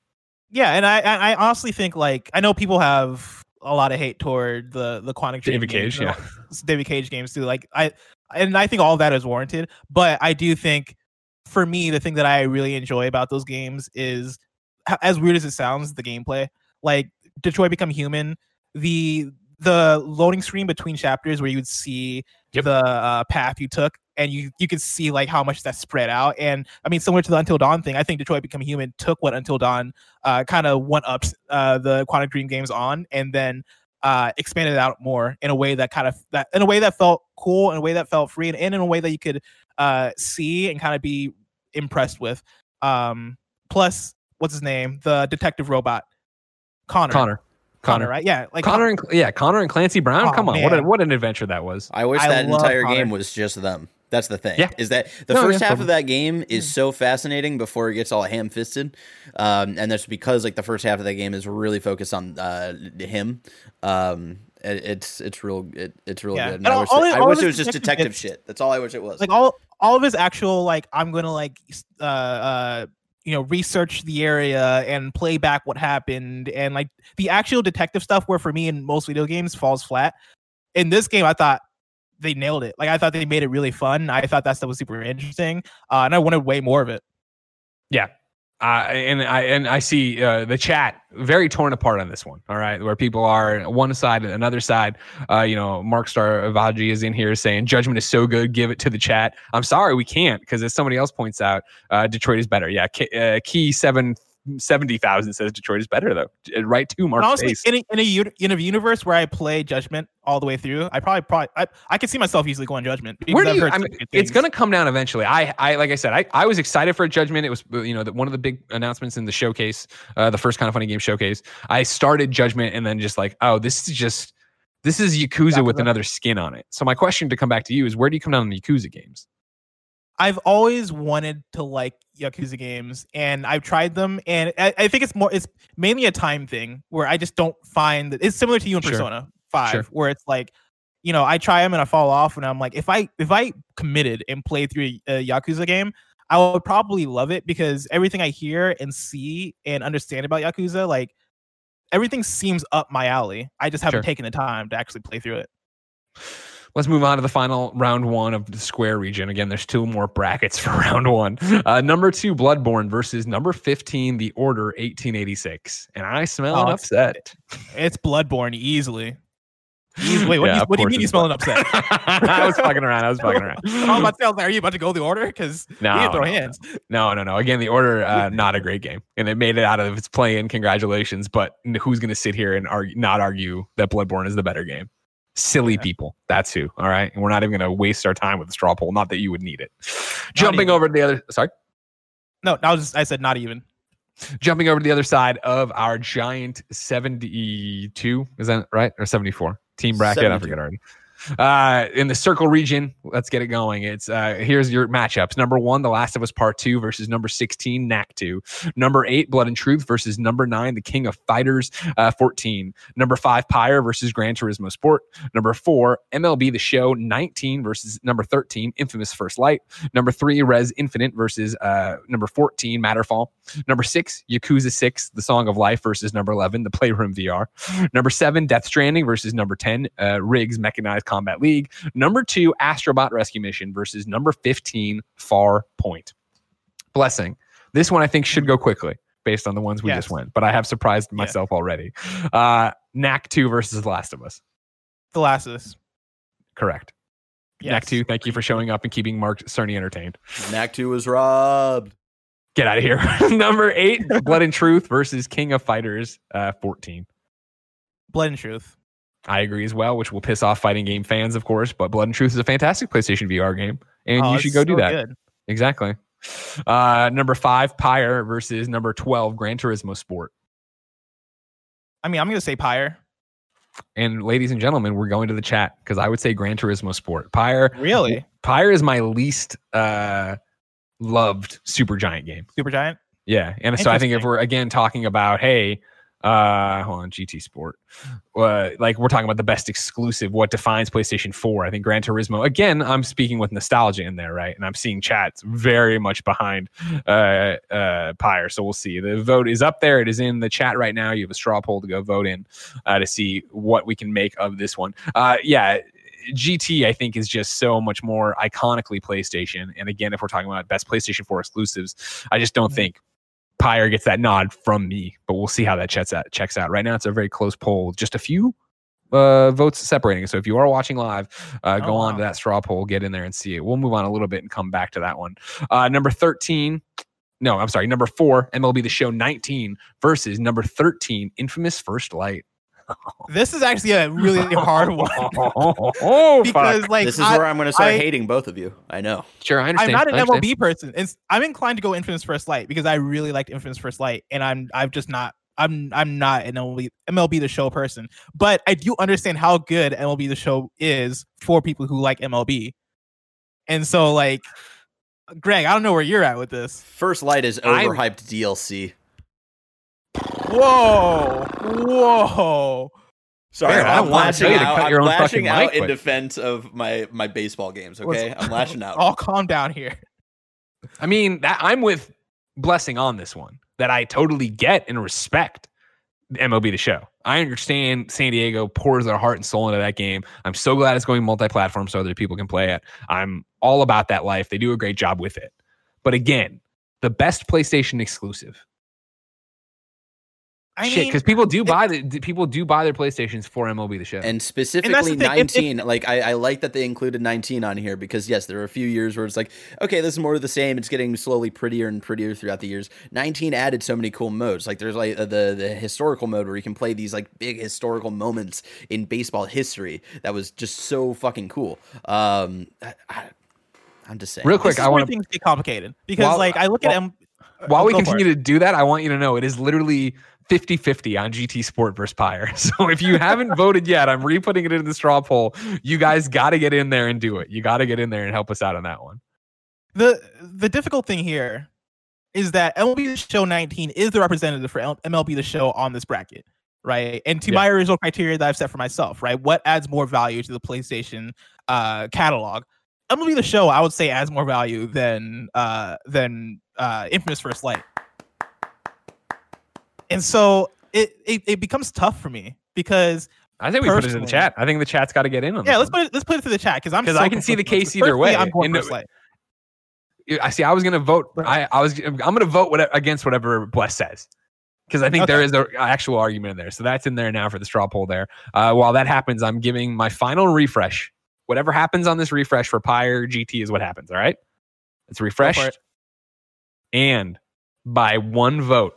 Yeah, and I I I honestly think like I know people have a lot of hate toward the the Quantic Dream David Cage, know, yeah. David Cage games too. Like I and I think all that is warranted, but I do think for me the thing that I really enjoy about those games is as weird as it sounds, the gameplay. Like Detroit Become Human, the the loading screen between chapters where you would see Yep. the uh, path you took and you you could see like how much that spread out and i mean similar to the until dawn thing i think detroit become human took what until dawn uh, kind of one ups uh, the quantic dream games on and then uh, expanded it out more in a way that kind of that in a way that felt cool in a way that felt free and, and in a way that you could uh, see and kind of be impressed with um, plus what's his name the detective robot connor Connor. Connor, Connor. right yeah like Connor and yeah, Connor and Clancy Brown. Oh, Come on, what a, what an adventure that was. I wish I that entire Connor. game was just them. That's the thing. Yeah. Is that the No, first yeah, half totally. of that game is so fascinating before it gets all ham fisted, um, and that's because like the first half of that game is really focused on uh, him. Um, it, it's it's real it, it's real Yeah. good. And And I all- wish, all that- it- I wish it was just detective detective bits- shit. That's all I wish it was. like all all of his actual like i'm gonna like uh uh you know research the area and play back what happened and like the actual detective stuff where for me in most video games falls flat in this game i thought they nailed it like i thought they made it really fun i thought that stuff was super interesting uh, and i wanted way more of it Uh, and I and I see uh, the chat very torn apart on this one. All right, where people are one side and another side. Uh, you know, Mark Star Avaji is in here saying judgment is so good, give it to the chat. I'm sorry, we can't because as somebody else points out, uh, Detroit is better. Yeah, K- uh, Key seven seventy thousand says Detroit is better though. Uh, Right to And Mark's honestly in a, in a in a universe where i play judgment all the way through i probably probably i, I could see myself easily going judgment Where do I've you? I mean, it's going to come down eventually. I, I, like I said, I, I was excited for Judgment. It was, you know, the, one of the big announcements in the showcase, uh, the first kind of funny game showcase. I started Judgment and then just like, oh, this is just, this is Yakuza with another skin on it. So my question to come back to you is, where do you come down on the Yakuza games? I've always wanted to like Yakuza games, and I've tried them, and I, I think it's more it's mainly a time thing where I just don't find that it's similar to you in Sure. Persona Five, Sure. where it's like, you know, I try them and I fall off, and I'm like, if I if I committed and played through a, Yakuza game, I would probably love it because everything I hear and see and understand about Yakuza, like everything seems up my alley. I just haven't Sure. taken the time to actually play through it. Let's move on to the final round one of the square region. Again, there's two more brackets for round one. Uh, number two, Bloodborne versus number 15, The Order 1886. And I smell Oh, an upset. It's Bloodborne easily. He's- wait, what, do you, what do you mean you it's smelling upset? I was fucking around. I was fucking around. I'm about to are you about to go the order? Because No, you didn't throw no, hands. No, no, no. Again, the order, uh, not a great game, and it made it out of its play in. Congratulations, but who's going to sit here and argue, not argue that Bloodborne is the better game? Silly Yeah. people. That's who. All right, and we're not even going to waste our time with the straw poll. Not that you would need it. Jumping even. over to the other. Sorry. No, I was just, I said not even. Jumping over to the other side of our giant 72, is that right? Or 74 team bracket? I forget already. Uh, in the circle region, let's get it going. It's uh, here's your matchups. Number one, The Last of Us Part Two versus number 16, Knack 2. Number eight, Blood and Truth versus number nine, The King of Fighters uh, 14. Number five, Pyre versus Gran Turismo Sport. Number four, MLB The Show 19 versus number 13, Infamous First Light. Number three, Rez Infinite versus uh, number 14, Matterfall. Number six, Yakuza 6, The Song of Life versus number 11, The Playroom VR. Number seven, Death Stranding versus number 10, uh, RIGS Mechanized Combat League. Number two, Astrobot Rescue Mission versus number 15, Far Point. Blessing. This one I think should go quickly based on the ones we Yes. just went, but I have surprised myself already. Uh, Knack 2 versus The Last of Us. The last of us. Correct. Yes. Knack 2, thank you for showing up and keeping Mark Cerny entertained. Knack 2 was robbed. Get out of here. number eight, Blood and Truth versus King of Fighters uh, 14. Blood and Truth. I agree as well, which will piss off fighting game fans, of course. But Blood and Truth is a fantastic PlayStation VR game, and Oh, you should go do that. good. Exactly. Uh, number five, Pyre versus number 12, Gran Turismo Sport. I mean, I'm gonna say Pyre. And ladies and gentlemen, we're going to the chat because I would say Gran Turismo Sport. Pyre, Really? Pyre is my least uh, loved Supergiant game. Supergiant. Yeah, and so I think if we're again talking about, hey, uh, hold on, GT Sport, uh, like we're talking about the best exclusive, what defines PlayStation Four? I think Gran Turismo. Again, I'm speaking with nostalgia in there, right? And I'm seeing chats very much behind uh, uh, Pyre. So we'll see. The vote is up there. It is in the chat right now. You have a straw poll to go vote in uh, to see what we can make of this one. Uh, yeah. GT, I think, is just so much more iconically PlayStation. And again, if we're talking about best PlayStation 4 exclusives, I just don't Mhm. think Pyre gets that nod from me, but we'll see how that checks out. Checks out. Right now, it's a very close poll, just a few uh, votes separating. So if you are watching live, uh, Oh, go on to that straw poll, get in there and see it. We'll move on a little bit and come back to that one. Uh, number thirteen. No, I'm sorry. Number four, MLB The Show 19 versus number 13, Infamous First Light. This is actually a really hard one oh, because, fuck. like, this is I, where I'm going to start I- hating both of you. I know. Sure, I understand. I'm not an understand. MLB person. It's, I'm inclined to go Infamous First Light because I really liked Infamous First Light, and I'm I'm just not. I'm I'm not an MLB MLB the Show person, but I do understand how good MLB the Show is for people who like MLB, and so like, Greg, I don't know where you're at with this. First Light is I'm- overhyped DLC. Whoa, whoa! Sorry, Aaron, I I'm don't lashing tell you to out. cut I'm lashing out mic, in but- defense of my my baseball games. Okay, Let's- I'm lashing out. All calm down here. I mean, that, I'm with Blessing on this one. That I totally get and respect MLB the show. I understand San Diego pours their heart and soul into that game. I'm so glad it's going multi-platform so other people can play it. I'm all about that life. They do a great job with it. But again, the best PlayStation exclusive. I Shit, mean, because people do buy the people do buy their PlayStations for MLB the show. And the specifically thing, if- if- 19, like I, I like that they included 19 on here because yes, there were a few years where it's like, okay, this is more of the same. It's getting slowly prettier and prettier throughout the years. 19 added so many cool modes. Like there's like uh, the the historical mode where you can play these like big historical moments in baseball history. That was just so fucking cool. Um, I, I, I'm just saying. Real this quick, is I where want to things get complicated because, While- like, I look at while- M. while we Go for continue it. to do that, I want you to know it is literally 50 50 on GT Sport versus Pyre. So if you haven't voted yet, I'm re putting it in the straw poll. You guys got to get in there and do it. You got to get in there and help us out on that one. the the difficult thing here is that MLB The Show 19 is the representative for MLB The Show on this bracket, right? And to Yeah. my original criteria that I've set for myself, right? What adds more value to the PlayStation uh, catalog? MLB The Show, I would say, adds more value than uh, than uh, Infamous First Light. And so it, it it becomes tough for me because I think we put it in the chat. I think the chat's got to get in on yeah, let's one. put it let's put it to the chat because I'm 'Cause so I can see the case either way. I'm going Light. I see. I was gonna vote. I, I was. I'm gonna vote what, against whatever Bless says. because I think Okay. there is an actual argument in there. So that's in there now for the straw poll there. Uh, while that happens, I'm giving my final refresh. Whatever happens on this refresh for Pyre GT is what happens. All right. It's refreshed. it. And by one vote,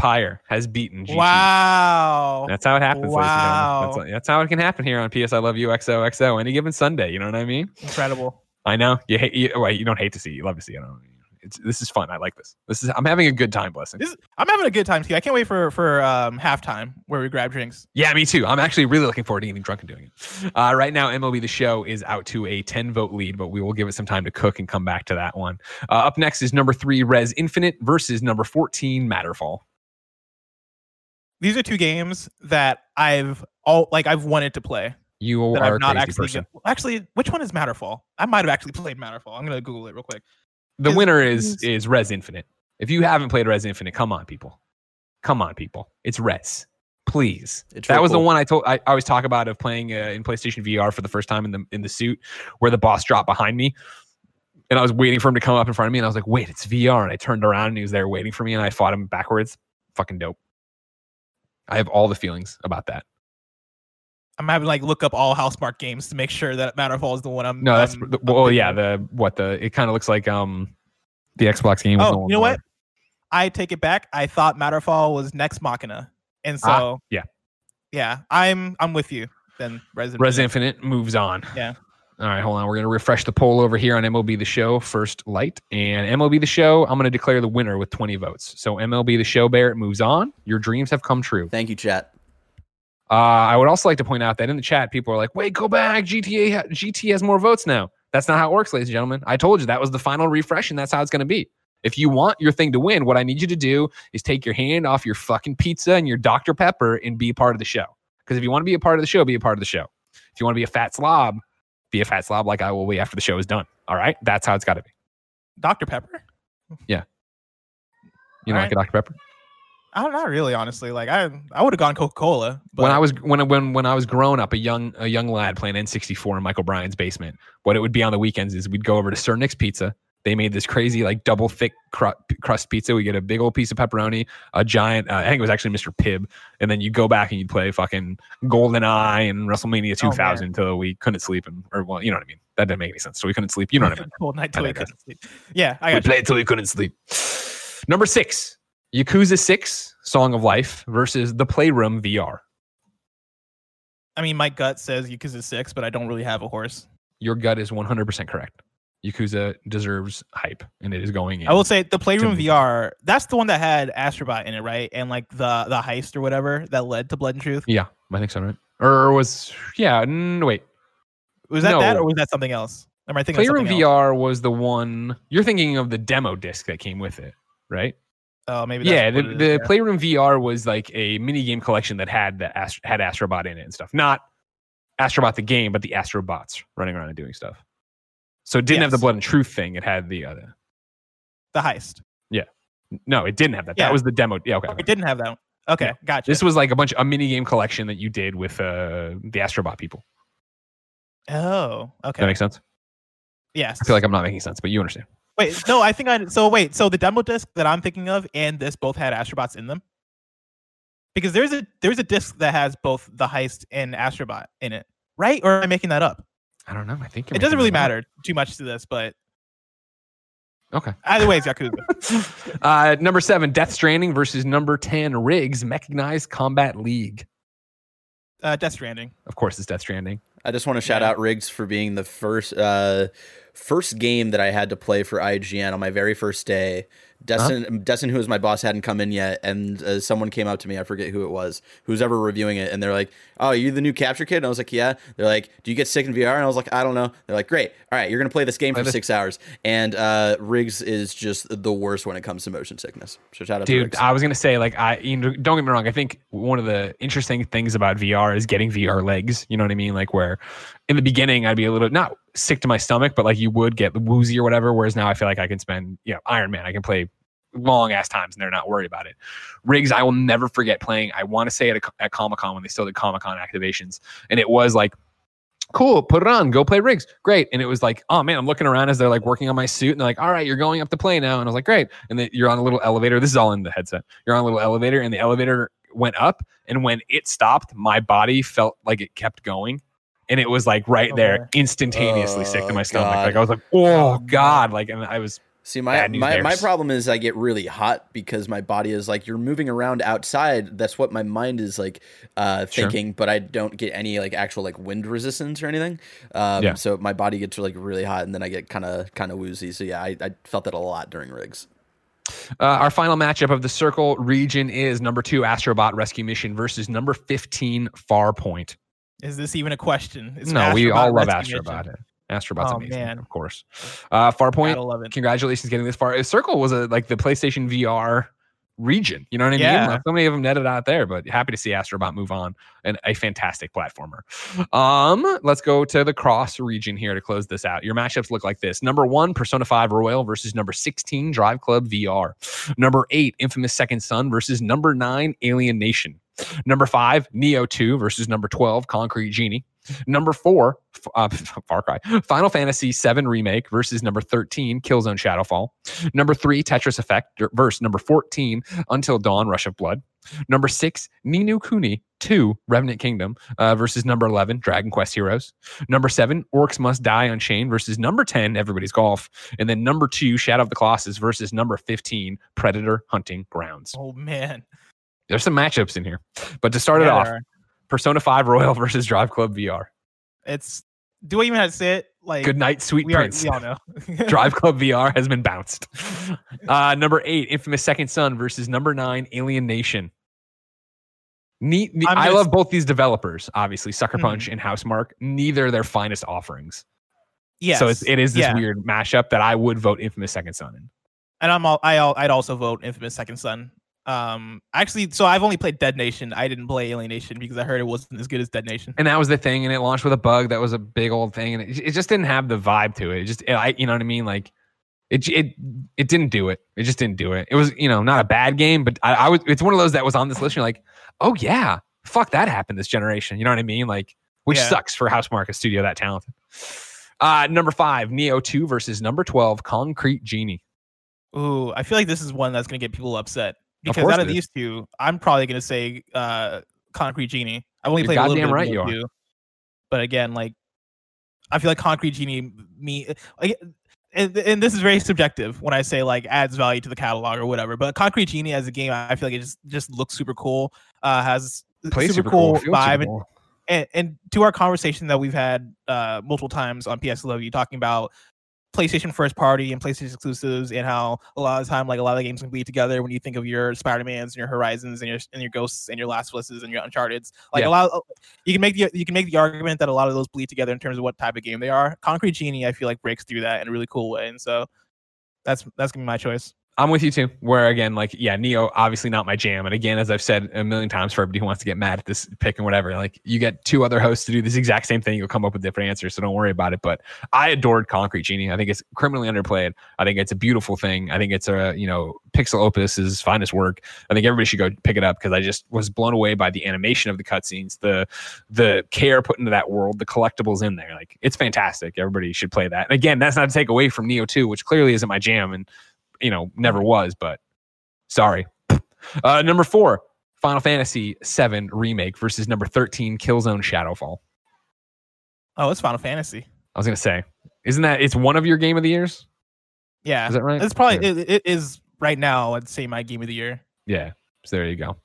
Pyre has beaten GT. Wow. That's how it happens, Wow. That's, that's how it can happen here on PS I Love You XOXO any given Sunday. You know what I mean? Incredible. I know you hate. You, wait, you don't hate to see. it. You love to see it. It's, this is fun. I like this. This is. I'm having a good time. Blessing. This, I'm having a good time too. I can't wait for for um, halftime where we grab drinks. Yeah, me too. I'm actually really looking forward to getting drunk and doing it. Uh, right now, MLB The Show is out to a 10 vote lead, but we will give it some time to cook and come back to that one. Uh, up next is number three, Rez Infinite versus number 14, Matterfall. These are two games that I've all like I've wanted to play. You That are I've a not crazy actually person. get- actually. Which one is Matterfall? I might have actually played Matterfall. I'm gonna Google it real quick. The is- winner is is- is Rez Infinite. If you haven't played Rez Infinite, come on, people. Come on, people. It's Rez. Please. It's that real was the one I told I, I always talk about of playing uh, in PlayStation VR for the first time in the in the suit where the boss dropped behind me. And I was waiting for him to come up in front of me, and I was like, "Wait, it's VR!" And I turned around, and he was there waiting for me, and I fought him backwards. Fucking dope. I have all the feelings about that. I'm having like look up all Housemarque games to make sure that Matterfall is the one I'm. No, that's I'm- the, well, yeah. The what the it kind of looks like um the Xbox game. Oh, you know what? I take it back. I thought Matterfall was Nex Machina, and so Ah, yeah. yeah, I'm I'm with you. Then Resident. Rez Infinite moves on. Yeah. All right, hold on. We're going to refresh the poll over here on MLB The Show, first light. And MLB The Show, I'm going to declare the winner with 20 votes. So MLB The Show, Barrett moves on. Your dreams have come true. Thank you, chat. Uh, I would also like to point out that in the chat, people are like, wait, go back. GTA, ha- GT has more votes now. That's not how it works, ladies and gentlemen. I told you that was the final refresh, and that's how it's going to be. If you want your thing to win, what I need you to do is take your hand off your fucking pizza and your Dr. Pepper and be a part of the show. Because if you want to be a part of the show, be a part of the show. If you want to be a fat slob, be a fat slob like I will be after the show is done. All right? That's how it's got to be. Dr Pepper. Yeah. You know, All like a Dr. Pepper? I don't not really honestly. Like I I would have gone Coca Cola, when I was when when when I was growing up, a young a young lad playing N64 in Michael Bryan's basement. What it would be on the weekends is we'd go over to Sir Nick's Pizza. They made this crazy like double thick cru- crust pizza. We get a big old piece of pepperoni, a giant. Uh, I think it was actually Mr. Pibb, and then you go back and you'd play fucking Golden Eye and WrestleMania Oh, 2000 until we couldn't sleep and or well, you know what I mean. That didn't make any sense. So we couldn't sleep. You know what I mean. Cold night till we couldn't sleep. Yeah, I got you. played till we couldn't sleep. Number six, Yakuza Six: Song of Life versus The Playroom VR. I mean, my gut says Yakuza Six, but I don't really have a horse. Your gut is 100% correct. Yakuza deserves hype, and it is going in. I will say the Playroom. VR. That's the one that had Astrobot in it, right? And like the the heist or whatever that led to Blood and Truth. yeah, I think so, right? Or was yeah? wait, Was that that, or was that something else? Am I thinking of Playroom else? VR was the one you're thinking of the demo disc that came with it, right? Oh, maybe. That's yeah, the, is, the yeah. Playroom VR was like a mini game collection that had the Ast- had Astrobot in it and stuff. Not Astrobot the game, but the Astrobots running around and doing stuff. So it didn't have the blood and truth thing. It had the other. the heist. Yeah. No, it didn't have that. Yeah. That was the demo. Yeah, okay. Oh, okay. it didn't have that. One. Okay, gotcha. This was like a bunch a mini game collection that you did with uh, the Astrobot people. oh, okay. That makes sense. yes. I feel like I'm not making sense, but you understand. Wait, no, I think I. So wait, so the demo disc that I'm thinking of and this both had Astrobots in them. Because there's a there's a disc that has both the heist and Astrobot in it, right? Or am I making that up? I don't know. I think It doesn't really that up. matter too much to this, but Okay. either way, it's Yakuza. Uh, number seven, Death Stranding versus number ten, RIGS Mechanized Combat League. Uh, Death Stranding. Of course, it's Death Stranding. I just want to shout Yeah. out RIGS for being the first uh, first game that I had to play for IGN on my very first day. Destin, Destin, who was my boss, hadn't come in yet, and uh, someone came up to me. I forget who it was, who's ever reviewing it, and they're like, "Oh, you the new Capture Kid?" And I was like, "Yeah." They're like, "Do you get sick in VR?" And I was like, "I don't know." They're like, "Great, all right, you're gonna play this game for six hours." And uh, RIGS is just the worst when it comes to motion sickness. So shout out to Dude. I was gonna say, like, I you know, don't get me wrong. I think one of the interesting things about VR is getting VR legs. You know what I mean? Like, where in the beginning I'd be a little not sick to my stomach, but like you would get woozy or whatever. Whereas now I feel like I can spend, you know, Iron Man. I can play long ass times and they're not worried about it. RIGS, I will never forget playing. I want to say at, at Comic Con when they still did Comic Con activations, and it was like Cool, put it on, go play RIGS. Great. And it was like, oh man, I'm looking around as they're like working on my suit and they're like, all right, you're going up to play now. And I was like, great. And then you're on a little elevator. This is all in the headset. You're on a little elevator and the elevator went up. And when it stopped, my body felt like it kept going. And it was like right there, instantaneously sick to Oh, my stomach. God. Like I was like, oh God. Like, and I was See, my my, my problem is I get really hot because my body is like you're moving around outside. That's what my mind is like uh, Sure. thinking, but I don't get any like actual like wind resistance or anything. Um, Yeah. So my body gets like really hot, and then I get kind of kind of woozy. So yeah, I, I felt that a lot during RIGS. Uh, our final matchup of the circle region is number two Astrobot Rescue Mission versus number 15 Farpoint. Is this even a question? It's no, we all love Astrobot. Mission. Astrobot's Oh, amazing, man. of course. Uh, Farpoint, Gotta love it. congratulations getting this far. Circle was a like the PlayStation VR region. You know what I mean? Yeah. Like, so many of them netted out there, but happy to see Astrobot move on and a fantastic platformer. Um, let's go to the cross region here to close this out. Your matchups look like this: number one, Persona 5 Royal versus number 16, Drive Club VR. Number eight, Infamous Second Son versus number nine, Alienation. Number five, Nioh 2 versus number 12, Concrete Genie. Number four, uh, Far Cry. Final Fantasy VII Remake versus number 13, Killzone Shadowfall. Number three, Tetris Effect versus number 14, Until Dawn, Rush of Blood. Number six, Ni no Kuni 2, Revenant Kingdom uh, versus number 11, Dragon Quest Heroes. Number seven, Orcs Must Die Unchained versus number 10, Everybody's Golf. And then number two, Shadow of the Colossus versus number 15, Predator Hunting Grounds. Oh man. There's some matchups in here. But to start it off, are. Persona 5 Royal versus Drive Club VR. It's do I even have to say it? Like Good night, sweet we, are, prince. we all know. Drive Club VR has been bounced. Uh, number eight, Infamous Second Son versus number nine, Alienation. Neat. ne- I just- love both these developers, obviously Sucker Mhm. Punch and Housemarque. Neither their finest offerings. Yes. So it's, it is this yeah. weird mashup that I would vote Infamous Second Son in. and I'm all, I al- I'd also vote Infamous Second Son. Um, actually, so I've only played Dead Nation. I didn't play Alienation because I heard it wasn't as good as Dead Nation. And that was the thing. And it launched with a bug that was a big old thing. And it, it just didn't have the vibe to it. It just, it, I, you know what I mean? Like, it, it it didn't do it. It just didn't do it. It was, you know, not a bad game, but I, I was, it's one of those that was on this list. And you're like, oh, yeah, fuck, that happened this generation. You know what I mean? Like, which Yeah. sucks for Housemarque, a studio that talented. Uh, number five, Nioh 2 versus number 12, Concrete Genie. Ooh, I feel like this is one that's gonna get people upset because out of these two, I'm probably gonna say uh, Concrete Genie. I've only You're played a little bit right of you 2, but again, like I feel like Concrete Genie me like. And, and this is very subjective when I say like adds value to the catalog or whatever. But Concrete Genie as a game, I feel like it just just looks super cool. Uh, has Plays super, cool, super vibe, and and, and to our conversation that we've had uh, multiple times on PS Love, you talking about PlayStation first party and PlayStation exclusives, and how a lot of the time, like a lot of the games can bleed together when you think of your Spider Mans and your Horizons and your and your Ghosts and your Last of and your Uncharted's. Like Yeah. a lot, of, you can make the you can make the argument that a lot of those bleed together in terms of what type of game they are. Concrete Genie, I feel like breaks through that in a really cool way, and so that's that's gonna be my choice. I'm with you too. Where again, like, yeah, Nioh obviously not my jam. And again, as I've said a million times for everybody who wants to get mad at this pick and whatever, like you get two other hosts to do this exact same thing, you'll come up with different answers. So don't worry about it. But I adored Concrete Genie. I think it's criminally underplayed. I think it's a beautiful thing. I think it's a you know Pixel Opus's finest work. I think everybody should go pick it up because I just was blown away by the animation of the cutscenes, the the care put into that world, the collectibles in there. Like it's fantastic. Everybody should play that. And again, that's not to take away from Nioh 2, which clearly isn't my jam and you know never was, but sorry. Uh, number four, Final Fantasy VII Remake versus number 13, Killzone Shadowfall. Oh, it's Final Fantasy. I was gonna say, isn't that it's one of your game of the years? Yeah, Is that right? it's probably Yeah. it, it is right now. I'd say my game of the year. Yeah. So there you go.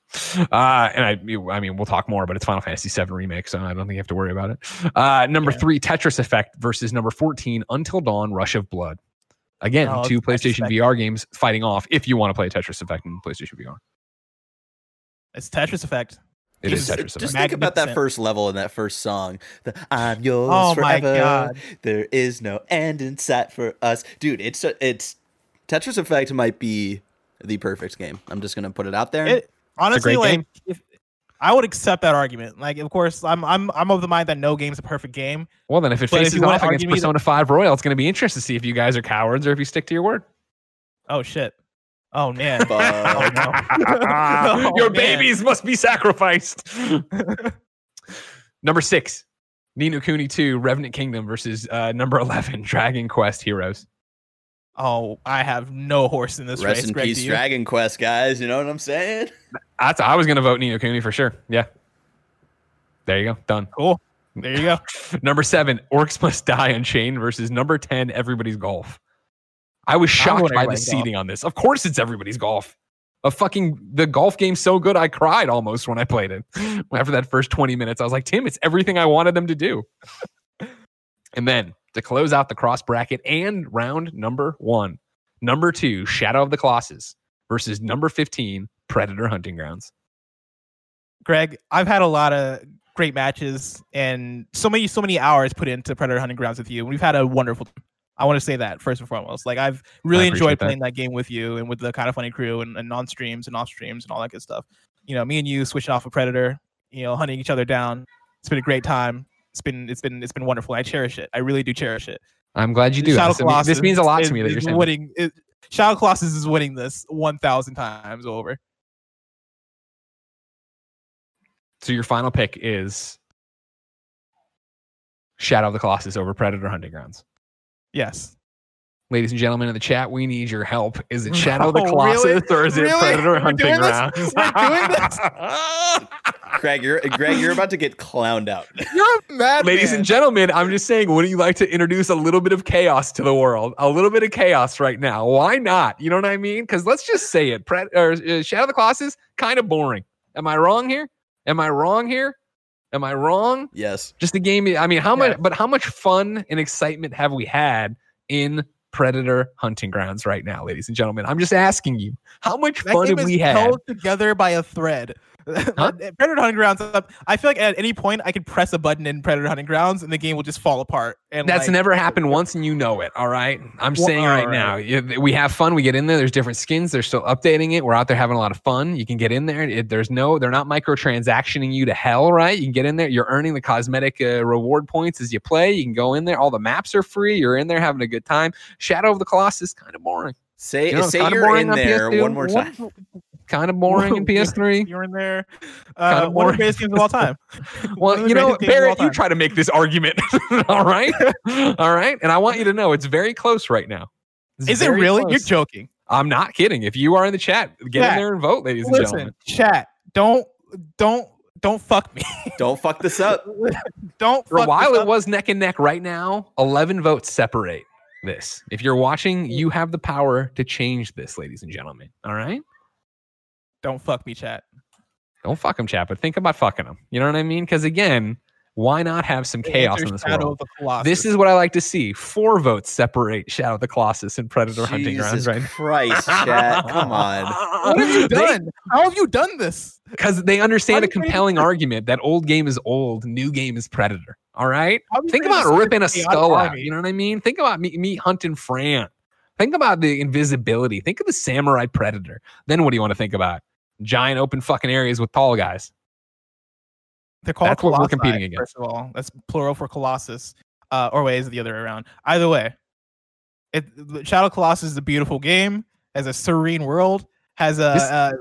Uh, and I, I mean, we'll talk more, but it's Final Fantasy VII remake, so I don't think you have to worry about it. Uh, number Yeah. three, Tetris Effect versus number fourteen, Until Dawn: Rush of Blood. Again, Oh, two Tetris PlayStation VR games fighting off. If you want to play Tetris Effect in PlayStation VR, It's Tetris Effect. it is just, Tetris Effect. just Effect. think about that first level in that first song. The, I'm yours Oh my forever. God. There is no end in sight for us, dude. It's it's Tetris Effect might be the perfect game. I'm just gonna put it out there. It honestly great like game. if I would accept that argument. Like, of course, I'm I'm I'm of the mind that no game's a perfect game. Well, then if it But if faces you wanna off against argue me that- Persona 5 Royal, it's going to be interesting to see if you guys are cowards or if you stick to your word. Oh shit. Oh man. Oh, no. your Oh, man. babies must be sacrificed. Number six, Ni no Kuni 2, Revenant Kingdom versus uh, number 11, Dragon Quest Heroes. Oh, I have no horse in this Rest race. in Greg, peace. Dragon Quest, guys. You know what I'm saying? That's, I was going to vote Ni no Kuni for sure. Yeah. There you go. Done. Cool. There you go. Number seven, Orcs Must Die Unchained versus number 10, Everybody's Golf. I was shocked by the Golf. seating on this. Of course, it's Everybody's Golf. A fucking the golf game's so good, I cried almost when I played it. After that first 20 minutes, I was like, Tim, it's everything I wanted them to do. and then to close out the cross bracket and round number one, number two, Shadow of the Colossus versus number 15, Predator Hunting Grounds. Greg, I've had a lot of great matches and so many so many hours put into Predator Hunting Grounds with you. We've had a wonderful I want to say that first and foremost. Like I've really enjoyed that. playing that game with you and with the kind of funny crew and, and on streams and off streams and all that good stuff. You know, me and you switching off a Predator, you know, hunting each other down. It's been a great time. It's been it's been it's been wonderful. I cherish it. I really do cherish it. I'm glad you do. Shadow This, I this means a lot to me that you're saying. winning. It, Shadow Colossus is winning this one thousand times over. So your final pick is Shadow of the Colossus over Predator Hunting Grounds. Yes. Ladies and gentlemen in the chat, we need your help. Is it Shadow of the Oh, Colossus really? or is it Really? Predator We're Hunting doing this? Grounds? We're doing this? Greg, you're Greg, you're about to get clowned out. You're a mad Ladies and gentlemen, I'm just saying, wouldn't you like to introduce a little bit of chaos to the world? A little bit of chaos right now. Why not? You know what I mean? Because let's just say it. Pred- or, uh, Shadow of the Colossus, kind of boring. Am I wrong here? Am I wrong here? Am I wrong? Yes. just a game. I mean, how much? Yeah. But how much fun and excitement have we had in Predator Hunting Grounds right now, ladies and gentlemen? I'm just asking you, how much that fun game have is we had? held together by a thread. Predator Hunting Grounds. up- I feel like at any point I could press a button in Predator Hunting Grounds and the game will just fall apart. And That's like, never happened once, and you know it. All right, I'm Well, saying right all now, we have fun. We get in there. There's different skins. They're still updating it. We're out there having a lot of fun. You can get in there. It, there's no, they're not microtransactioning you to hell, right? You can get in there. You're earning the cosmetic uh, reward points as you play. You can go in there. All the maps are free. You're in there having a good time. Shadow of the Colossus, kind of boring. Say You know, it's say kinda you're in there PS2. one more time. Kind of boring in PS3. You're in there. Kinda Uh, one of the greatest games of all time. Well, you know, greatest games of all Barrett, you try to make this argument. all right. all right. And I want you to know it's very close right now. It's Is it very really? You're joking. I'm not kidding. If you are in the chat, get in there and vote, ladies and Listen, gentlemen. chat. Don't don't don't fuck me. Don't fuck this up. don't. For a while, this it was neck and neck. Right now, 11 votes separate this. If you're watching, you have the power to change this, ladies and gentlemen. All right. Don't fuck me, chat. Don't fuck them, chat, but think about fucking them. You know what I mean? Because again, why not have some chaos in this Shadow world? of the Colossus. This is what I like to see. Four votes separate Shadow of the Colossus and Predator Hunting Grounds, Jesus right? Christ, chat. Come on. What have you done? How have you done this? Because they understand a How do compelling argument that old game is old, new game is Predator. All right? How have you Think about ripping a skull out. army? You know what I mean? Think about me, me hunting Fran. Think about the invisibility. Think of the samurai predator. Then what do you want to think about? Giant open fucking areas with tall guys. They're called That's what we're competing against. First of all, that's plural for Colossus, uh, or wait, is it the other way around? Either way, it Shadow Colossus is a beautiful game, has a serene world, has a. This- uh,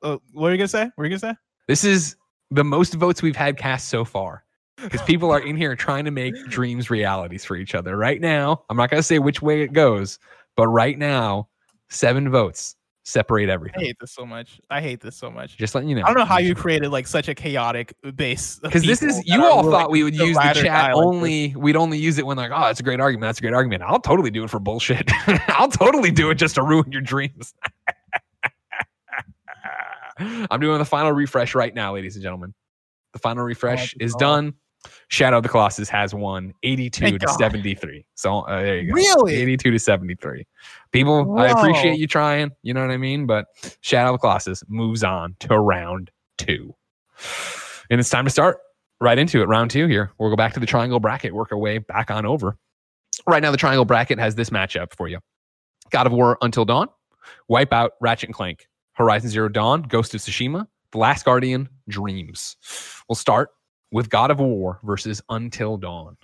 uh, what are you gonna say? What are you gonna say? This is the most votes we've had cast so far. Because people are in here trying to make dreams realities for each other. Right now, I'm not going to say which way it goes, but right now, seven votes separate everything. I hate this so much. I hate this so much. Just letting you know. I don't know how you created like such a chaotic base. because this is you all thought we would use the chat like only we'd only use it when like oh it's a great argument that's a great argument i'll totally do it for bullshit i'll totally do it just to ruin your dreams i'm doing the final refresh right now ladies and gentlemen the final refresh is done shadow of the colossus has won 82 Thank to God. 73 so uh, there you go Really? 82 to 73 people i appreciate you trying you know what i mean but shadow of the colossus moves on to round two and it's time to start right into it. Round two here. We'll go back to the triangle bracket, work our way back on over. Right now, the triangle bracket has this matchup for you God of War Until Dawn, Wipeout, Ratchet and Clank, Horizon Zero Dawn, Ghost of Tsushima, The Last Guardian, Dreams. We'll start with God of War versus Until Dawn.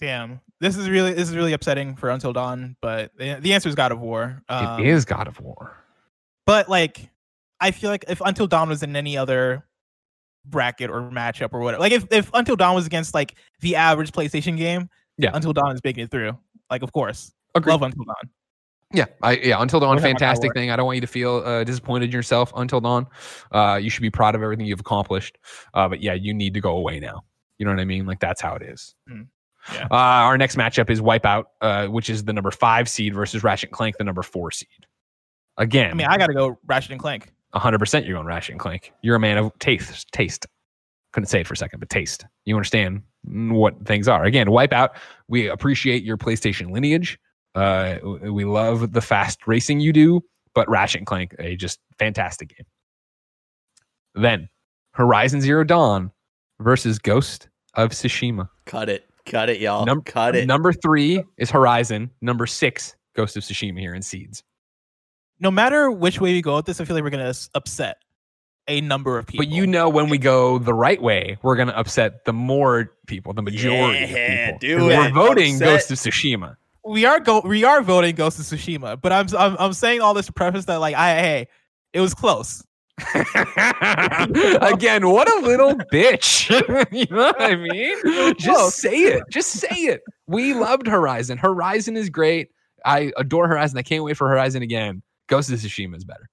Damn, this is really this is really upsetting for Until Dawn, but the, the answer is God of War. Um, it is God of War. but like, I feel like if Until Dawn was in any other bracket or matchup or whatever. Like if, if Until Dawn was against like the average PlayStation game, Yeah. Until Dawn is making it through. Like of course, Agreed. love Until Dawn. Yeah, I yeah. Until Dawn, Don't have my fantastic thing. I don't want you to feel uh, disappointed in yourself. Until Dawn, uh, you should be proud of everything you've accomplished. Uh, but yeah, you need to go away now. You know what I mean? Like that's how it is. Mm. Yeah. Uh, our next matchup is Wipeout, uh, which is the number five seed versus Ratchet and Clank, the number four seed. Again, I mean, I got to go Ratchet and Clank. 100% you're going Ratchet and Clank. You're a man of taste. Taste. Couldn't say it for a second, but taste. You understand what things are. Again, Wipeout, we appreciate your PlayStation lineage. Uh, we love the fast racing you do, but Ratchet and Clank, a just fantastic game. Then Horizon Zero Dawn versus Ghost of Tsushima. Cut it. Cut it, y'all. Num- Cut it. Number three is Horizon. Number six, Ghost of Tsushima here in Seeds. No matter which way we go with this, I feel like we're gonna upset a number of people. But you know, when we go the right way, we're going to upset the more people, the majority Yeah, of people. do 'Cause We're voting Upset. Ghost of Tsushima. We are go we are voting Ghost of Tsushima, but I'm I'm, I'm saying all this to preface that like I hey, it was close. Again, what a little bitch. you know what I mean? Just say it. Just say it. We loved Horizon. Horizon is great. I adore Horizon. I can't wait for Horizon again. Ghost of Tsushima is better.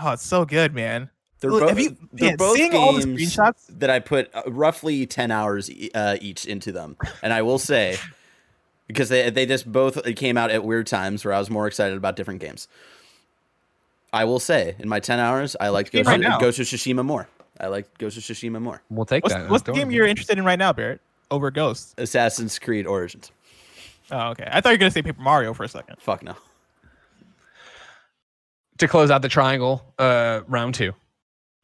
Oh, it's so good, man. They're, Look, bo- have you- they're man, both seeing all the games screenshots- that I put uh, roughly 10 hours uh, each into them. And I will say, because they, they just both came out at weird times where I was more excited about different games. I will say, in my 10 hours, I liked game Ghost, right of. Ghost of Tsushima more. I liked Ghost of Tsushima more. We'll take What's, that. what's the game you're interested in right now, Barrett? Over Ghost. Assassin's Creed Origins. Oh, okay. I thought you were gonna say Paper Mario for a second. Fuck no. to close out the triangle, uh, round two.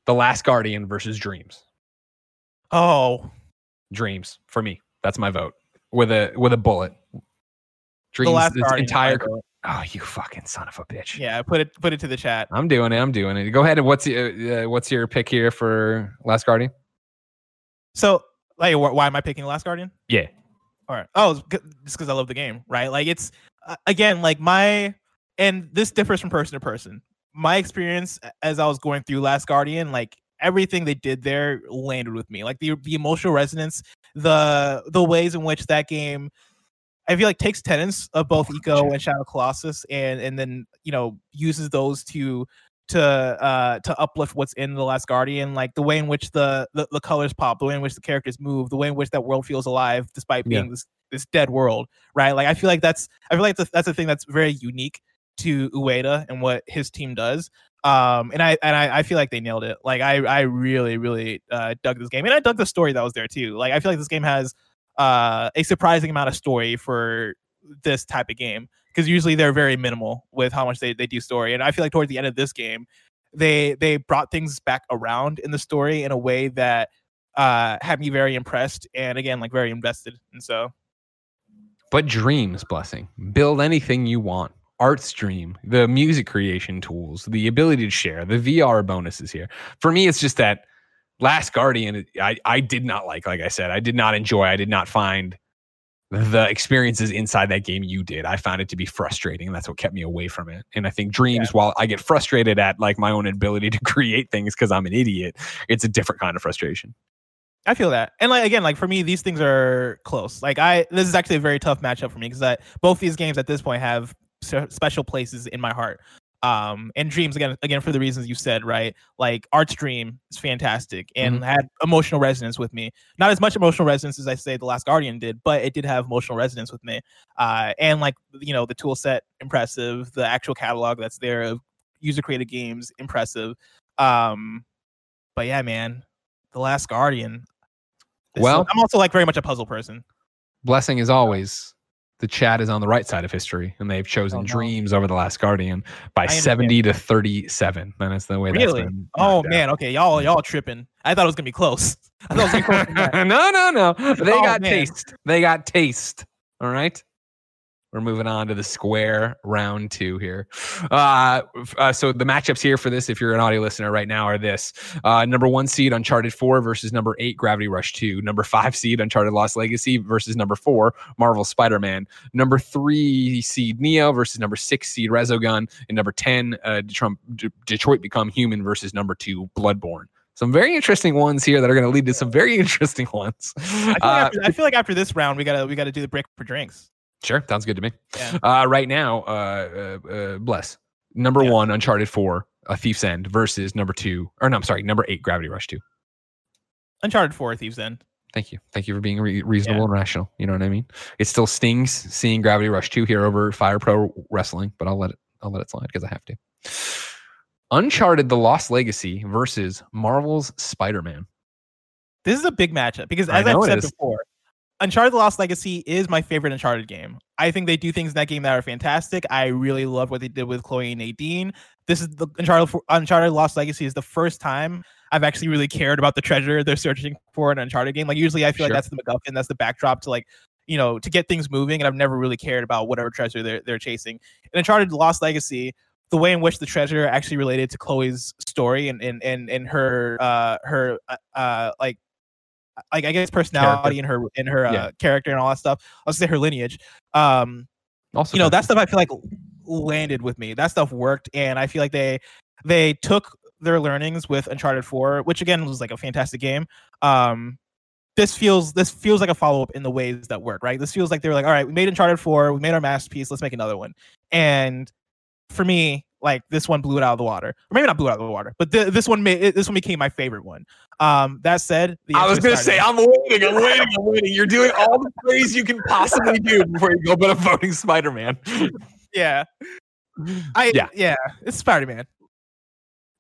The Last Guardian versus Dreams. Oh, Dreams for me. That's my vote with a with a bullet. Dreams the last entire. Oh, you fucking son of a bitch! Yeah, put it put it to the chat. I'm doing it. I'm doing it. Go ahead and what's your, uh, what's your pick here for Last Guardian? So, like, wh- why am I picking Last Guardian? Yeah, All right. Oh, just because I love the game, right? Like, it's uh, again, like my, and this differs from person to person. My experience as I was going through Last Guardian, like everything they did there landed with me. Like the the emotional resonance, the the ways in which that game, I feel like takes tenants of both Ico and Shadow Colossus, and and then you know uses those to to uh to uplift what's in the last guardian like the way in which the, the the colors pop the way in which the characters move the way in which that world feels alive despite Yeah. being this this dead world right? Like i feel like that's i feel like that's, that's a thing that's very unique to ueda and what his team does um and i and i, I feel like they nailed it. Like i i really really uh dug this game and i dug the story that was there too. Like i feel like this game has uh a surprising amount of story for this type of game because usually they're very minimal with how much they, they do story. And I feel like towards the end of this game, they they brought things back around in the story in a way that uh had me very impressed and again like very invested. And so but Dreams blessing. Build anything you want. Art's Dream, the music creation tools, the ability to share, the VR bonuses here. For me, it's just that Last Guardian, I, I did not like, like I said, I did not enjoy, I did not find the experiences inside that game you did. I found it to be frustrating. And that's what kept me away from it. And I think Dreams, while I get frustrated at like my own ability to create things because I'm an idiot, it's a different kind of frustration. I feel that. And like again, like for me, these things are close. Like I this is actually a very tough matchup for me because both these games at this point have special places in my heart. Um and Dreams again again for the reasons you said, right? Like Art's Dream is fantastic and had emotional resonance with me. Not as much emotional resonance as I say The Last Guardian did, but it did have emotional resonance with me. Uh and like you know, the tool set impressive, the actual catalog that's there of user created games impressive. Um but yeah, man, The Last Guardian Well- I'm also like very much a puzzle person. Blessing is always the chat is on the right side of history, and they've chosen Oh, no. Dreams over the Last Guardian by 70 to 37. And that's the way that's Really? been Oh knocked out. man, okay, y'all y'all tripping. I thought it was gonna be close. I thought it was gonna be close. no, no, no. They Oh, got man. taste. They got taste. All right. We're moving on to the square round two here. Uh, uh, so the matchups here for this, if you're an audio listener right now, are this: uh, number one seed Uncharted Four versus number eight Gravity Rush Two, number five seed Uncharted Lost Legacy versus number four Marvel Spider Man, number three seed Nioh versus number six seed Resogun, and number ten uh, Detroit, D- Detroit Become Human versus number two Bloodborne. Some very interesting ones here that are going to lead to some very interesting ones. I feel, like Uh, after, I feel like after this round, we gotta we gotta do the break for drinks. Sure, sounds good to me. Yeah. Uh, right now, uh, uh, uh, bless number Yeah. one, Uncharted Four, A Thief's End versus number two, or no, I'm sorry, number eight, Gravity Rush Two. Uncharted Four A Thief's End. Thank you, thank you for being re- reasonable and rational. You know what I mean? It still stings seeing Gravity Rush Two here over Fire Pro Wrestling, but I'll let it, I'll let it slide because I have to. Uncharted: The Lost Legacy versus Marvel's Spider-Man. This is a big matchup because, as I've said before, Uncharted: The Lost Legacy is my favorite Uncharted game. I think they do things in that game that are fantastic. I really love what they did with Chloe and Nadine. This is the Uncharted Uncharted: Lost Legacy is the first time I've actually really cared about the treasure they're searching for in an Uncharted game. Like usually, I feel Sure. like that's the MacGuffin, that's the backdrop to like you know to get things moving, and I've never really cared about whatever treasure they're they're chasing. In Uncharted: Lost Legacy, the way in which the treasure actually related to Chloe's story and and and, and her uh her uh, uh like like I guess personality and her and her uh, Yeah. character and all that stuff. I'll say her lineage. Um, Also, you know that stuff I feel like landed with me. That stuff worked, and I feel like they they took their learnings with Uncharted Four, which again was like a fantastic game. Um, this feels this feels like a follow up in the ways that work, right? This feels like they were like, all right, we made Uncharted Four, we made our masterpiece, let's make another one. And for me, like this one blew it out of the water, or maybe not blew it out of the water, but th- this one made this one became my favorite one. Um, that said, the I was gonna is say, I'm waiting, I'm waiting, I'm waiting. You're doing all the praise you can possibly do before you go, but I'm voting Spider-Man. yeah, I Yeah. yeah, it's Spider Man.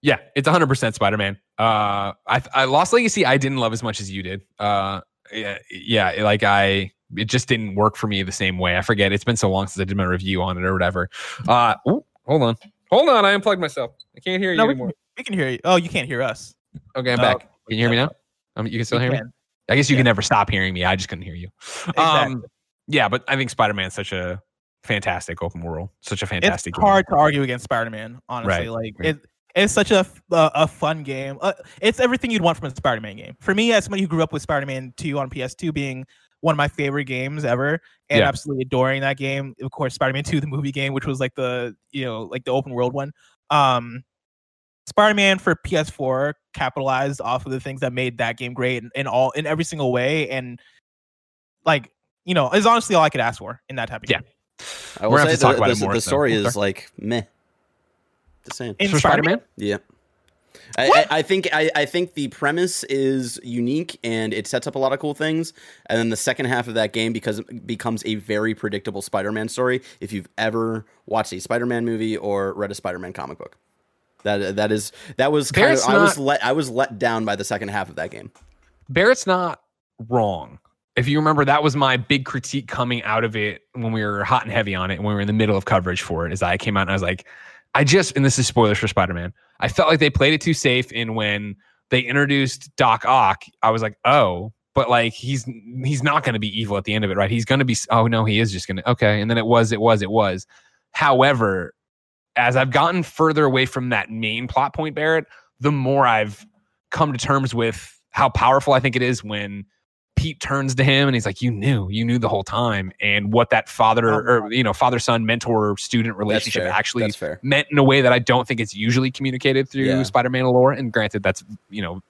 Yeah, it's 100 percent Spider-Man. Uh, I, I Lost Legacy, I didn't love as much as you did. Uh, yeah, yeah, like I, it just didn't work for me the same way. I forget. It's been so long since I did my review on it or whatever. Uh, ooh, hold on, hold on. I unplugged myself. I can't hear you No, we anymore. We can hear you. Oh, you can't hear us. Okay, I'm Oh, back. Can you hear me now? Um, you can still hear me. I guess you Yeah. can never stop hearing me. I just couldn't hear you. Exactly. Um, yeah, but I think Spider Man's such a fantastic open world, such a it's fantastic. game. hard to argue against Spider-Man. Honestly, Right, like right. it, it's such a a fun game. Uh, it's everything you'd want from a Spider-Man game. For me, as somebody who grew up with Spider-Man 2 on PS2 being one of my favorite games ever, and Yeah. absolutely adoring that game. Of course, Spider-Man 2, the movie game, which was like the you know like the open world one. Um, Spider-Man for PS4 capitalized off of the things that made that game great in, in all in every single way, and like you know, is honestly all I could ask for in that type of Yeah. game. I We're gonna say have to talk the, about it the, more, the story Oh, is like meh. The same. In For Spider-Man? Yeah. I, I, think I, I think the premise is unique and it sets up a lot of cool things. And then the second half of that game because becomes a very predictable Spider-Man story. If you've ever watched a Spider-Man movie or read a Spider-Man comic book, that that is that was kind Barrett's of I was let I was let down by the second half of that game. Barrett's not wrong. If you remember, that was my big critique coming out of it when we were hot and heavy on it, when we were in the middle of coverage for it. Is I came out and I was like, I just, and this is spoilers for Spider Man. I felt like they played it too safe. And when they introduced Doc Ock, I was like, oh, but like he's he's not going to be evil at the end of it, right? He's going to be. Oh no, he is just going to. Okay, and then it was, it was, it was. However, as I've gotten further away from that main plot point, Barrett, the more I've come to terms with how powerful I think it is when Pete turns to him and he's like, "You knew, you knew the whole time," and what that father or you know father son mentor student relationship actually meant in a way that I don't think it's usually communicated through Yeah. Spider-Man lore. And granted, that's you know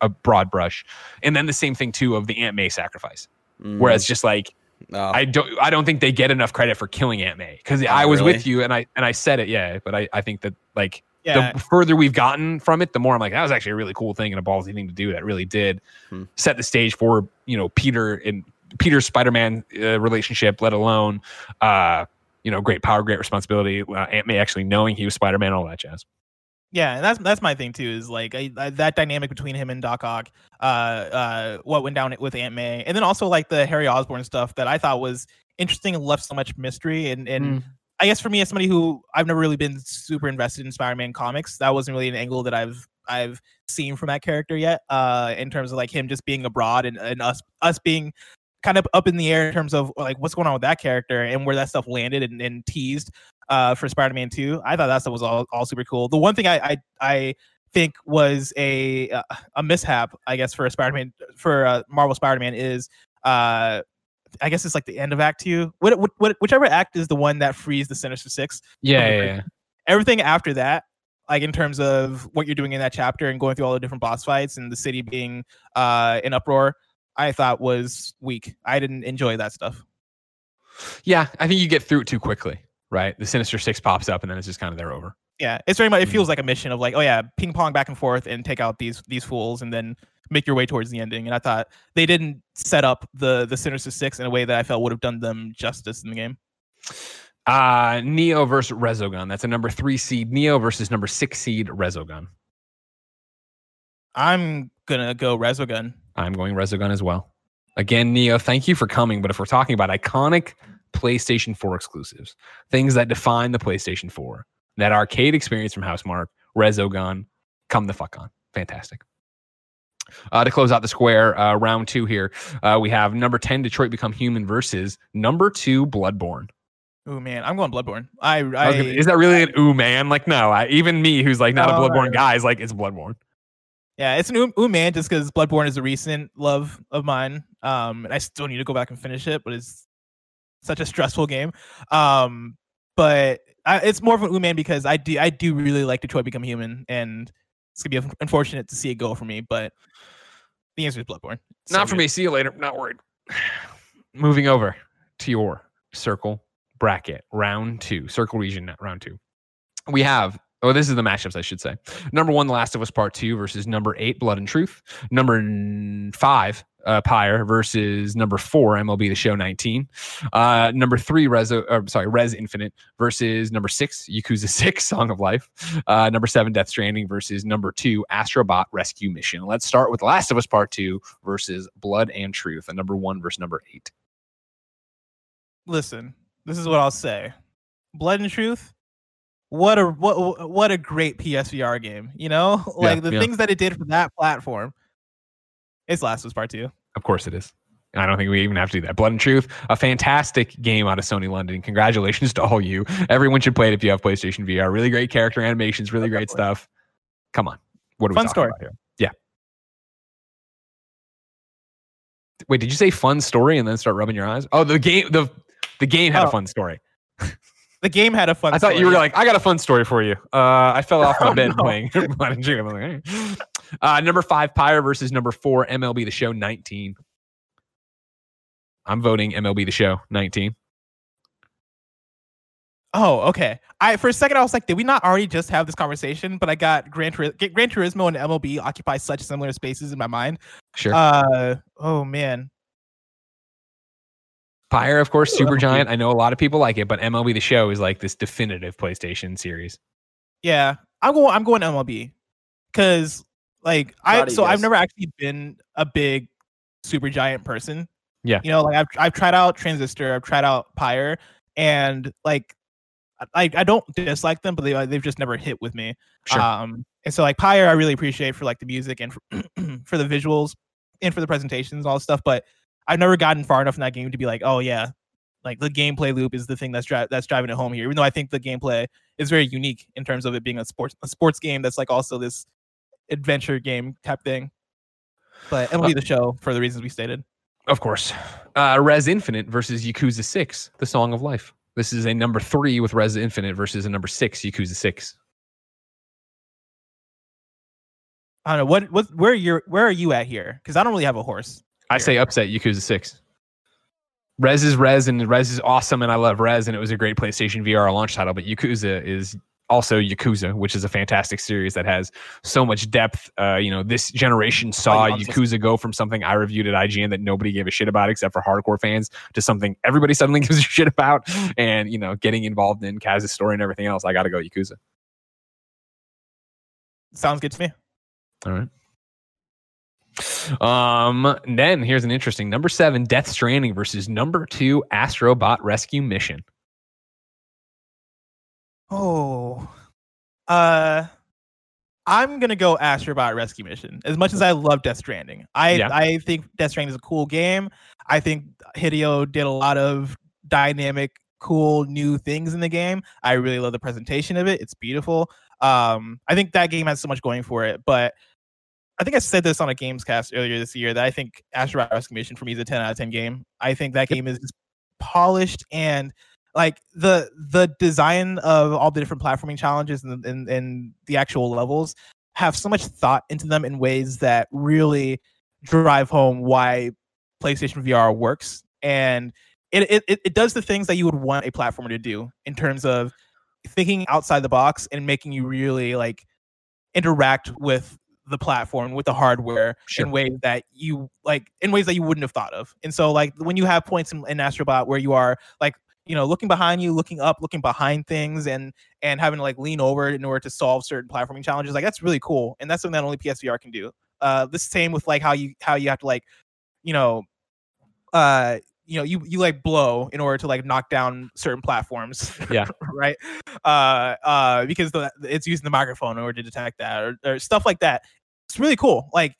a broad brush. And then the same thing too of the Aunt May sacrifice, Mm. where it's just like Oh, I don't I don't think they get enough credit for killing Aunt May because Oh, I was really? with you and I and I said it, yeah. But I I think that like Yeah, the further we've gotten from it, the more I'm like, that was actually a really cool thing and a ballsy thing to do. That really did Hmm. set the stage for you know Peter and Peter's Spider-Man uh, relationship, let alone uh, you know great power, great responsibility. Uh, Aunt May actually knowing he was Spider-Man, all that jazz. Yeah, and that's that's my thing too. Is like I, I, that dynamic between him and Doc Ock, uh, uh, what went down with Aunt May, and then also like the Harry Osborn stuff that I thought was interesting and left so much mystery. And and Mm. I guess for me, as somebody who I've never really been super invested in Spider-Man comics, that wasn't really an angle that I've I've seen from that character yet. Uh, in terms of like him just being abroad and, and us us being kind of up in the air in terms of like what's going on with that character and where that stuff landed and, and teased uh, for Spider-Man 2. I thought that stuff was all, all super cool. The one thing I I, I think was a uh, a mishap, I guess, for a Spider-Man for uh, Marvel Spider-Man is uh, I guess it's like the end of Act Two. What, what, what, whichever act is the one that frees the Sinister Six. Yeah, yeah, yeah. Everything after that, like in terms of what you're doing in that chapter and going through all the different boss fights and the city being uh, in uproar, I thought was weak. I didn't enjoy that stuff. Yeah, I think you get through it too quickly, right? The Sinister Six pops up and then it's just kind of there over. Yeah, it's very much. It Mhm. feels like a mission of like, oh yeah, ping pong back and forth and take out these these fools and then make your way towards the ending. And I thought they didn't set up the the Sinister Six in a way that I felt would have done them justice in the game. Uh Nioh versus Resogun. That's a number three seed Nioh versus number six seed Resogun. I'm gonna go Resogun. I'm going Resogun as well. Again, Nioh, thank you for coming. But if we're talking about iconic PlayStation 4 exclusives, things that define the PlayStation 4, that arcade experience from Housemarque, Resogun, come the fuck on. Fantastic. Uh, to close out the square, uh, round two here, uh, we have number 10, Detroit Become Human versus number two, Bloodborne. Oh man, I'm going Bloodborne. I, I I gonna- is that really an ooh man? Like, no, I, even me, who's like not a Bloodborne guy, is like, it's Bloodborne. yeah, it's an ooh, ooh man just because Bloodborne is a recent love of mine. Um, and I still need to go back and finish it, but it's such a stressful game. Um, but I, it's more of an ooh man because I do I do really like Detroit Become Human, and it's gonna be unfortunate to see it go for me. But the answer is Bloodborne. Not for good. me. See you later. Not worried. Moving over to your circle bracket, round two, circle region, round two. We have, oh, this is the matchups, I should say. Number one, The Last of Us Part Two versus number eight, Blood and Truth. Number five, uh, Pyre versus number four, MLB The Show 19. Uh, number three, Rez, uh, sorry, Rez Infinite versus number six, Yakuza 6, Song of Life. Uh, number seven, Death Stranding versus number two, Astrobot Rescue Mission. Let's start with Last of Us Part Two versus Blood and Truth, and number one versus number eight. listen, this is what I'll say. Blood and Truth, what a what what a great PSVR game. You know, like the yeah. things that it did for that platform. It's Last of Us Part Two. Of course it is. I don't think we even have to do that. Blood and Truth, a fantastic game out of Sony London. Congratulations to all you. Everyone should play it if you have PlayStation VR. Really great character animations, really great stuff. Come on. What are we Fun talking story. about here? Yeah. Wait, did you say fun story and then start rubbing your eyes? Oh, the game the the game had a Oh. fun story. The game had a fun. Story. I thought you were like, I got a fun story for you. Uh, I fell off my Oh, bed no. playing Blood and Truth. I'm like, "Hey." Uh, number five, Pyre versus number four, MLB The Show 19. I'm voting MLB The Show 19. Oh, okay. I for a second I was like, did we not already just have this conversation? But I got Gran, Turis- Gran Turismo and MLB occupy such similar spaces in my mind. Sure. Uh, oh man. Pyre, of course, Supergiant. I know a lot of people like it, but MLB The Show is like this definitive PlayStation series. Yeah, I'm going. I'm going MLB because like Proud I of you so I've never actually been a big Supergiant person. Yeah. you know, like I've I've tried out Transistor, I've tried out Pyre, and like I I don't dislike them, but they they've just never hit with me. Sure. Um, and so like Pyre, I really appreciate for like the music and for, for the visuals and for the presentations and all stuff. But I've never gotten far enough in that game to be like, oh yeah, like the gameplay loop is the thing that's dri- that's driving it home here. Even though I think the gameplay is very unique in terms of it being a sports a sports game that's like also this adventure game type thing. But it will MLB the show for the reasons we stated. of course. Uh, Rez Infinite versus Yakuza 6, The Song of Life. This is a number three with Rez Infinite versus a number six, Yakuza 6. I don't know what what where you're where are you at here? Because I don't really have a horse. I say upset Yakuza 6. Rez is Rez and Rez is awesome and I love Rez and it was a great PlayStation VR launch title, but Yakuza is also Yakuza, which is a fantastic series that has so much depth. Uh, you know, this generation saw Yakuza go from something I reviewed at IGN that nobody gave a shit about except for hardcore fans to something everybody suddenly gives a shit about and, you know, getting involved in Kaz's story and everything else. I got to go Yakuza. Sounds good to me. All right. Um, then here's an interesting number seven, Death Stranding versus number two, Astrobot Rescue Mission. Oh, uh, I'm gonna go Astrobot Rescue Mission. As much as I love Death Stranding, I Yeah. I think Death Stranding is a cool game. I think Hideo did a lot of dynamic, cool new things in the game. I really love the presentation of it. It's beautiful. Um, I think that game has so much going for it, but. I think I said this on a Gamescast earlier this year that I think Astrobot Rescue Mission for me is a 10 out of 10 game. I think that game is just polished and like the the design of all the different platforming challenges and, and and the actual levels have so much thought into them in ways that really drive home why PlayStation VR works and it, it it does the things that you would want a platformer to do in terms of thinking outside the box and making you really like interact with the platform with the hardware Sure. in ways that you like in ways that you wouldn't have thought of and so like when you have points in, in astrobot where you are like you know looking behind you looking up looking behind things and and having to like lean over in order to solve certain platforming challenges like that's really cool and that's something that only psvr can do. Uh the same with like how you how you have to like you know uh you know you you like blow in order to like knock down certain platforms Yeah. right? Uh uh because the it's using the microphone in order to detect that or, or stuff like that. It's really cool like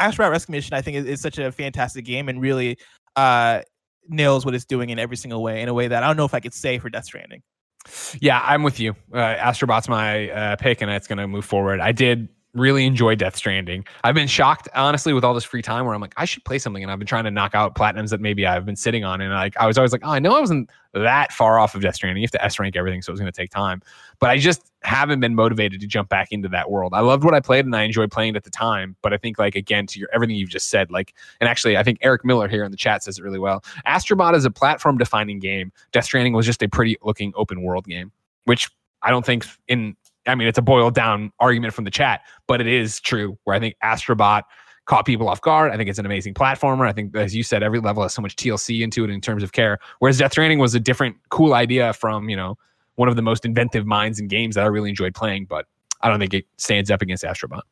Astrobot Rescue Mission I think is, is such a fantastic game and really uh nails what it's doing in every single way in a way that I don't know if I could say for Death Stranding Yeah, I'm with you. Uh, Astrobot's my uh, pick, and it's going to move forward. I did really enjoy Death Stranding. I've been shocked, honestly, with all this free time where I'm like, I should play something, and I've been trying to knock out platinums that maybe I've been sitting on, and like I was always like, oh, I know I wasn't that far off of Death Stranding. You have to S rank everything, so it's going to take time. But I just haven't been motivated to jump back into that world. I loved what I played, and I enjoyed playing it at the time. But I think, like again, to your everything you've just said, like, and actually, I think Eric Miller here in the chat says it really well. Astrobot is a platform-defining game. Death Stranding was just a pretty-looking open world game which I don't think in I mean it's a boiled down argument from the chat, but it is true where I think Astrobot caught people off guard. I think it's an amazing platformer. I think as you said, every level has so much TLC into it in terms of care. Whereas Death Stranding was a different cool idea from, you know, one of the most inventive minds in games that I really enjoyed playing, but I don't think it stands up against Astrobot.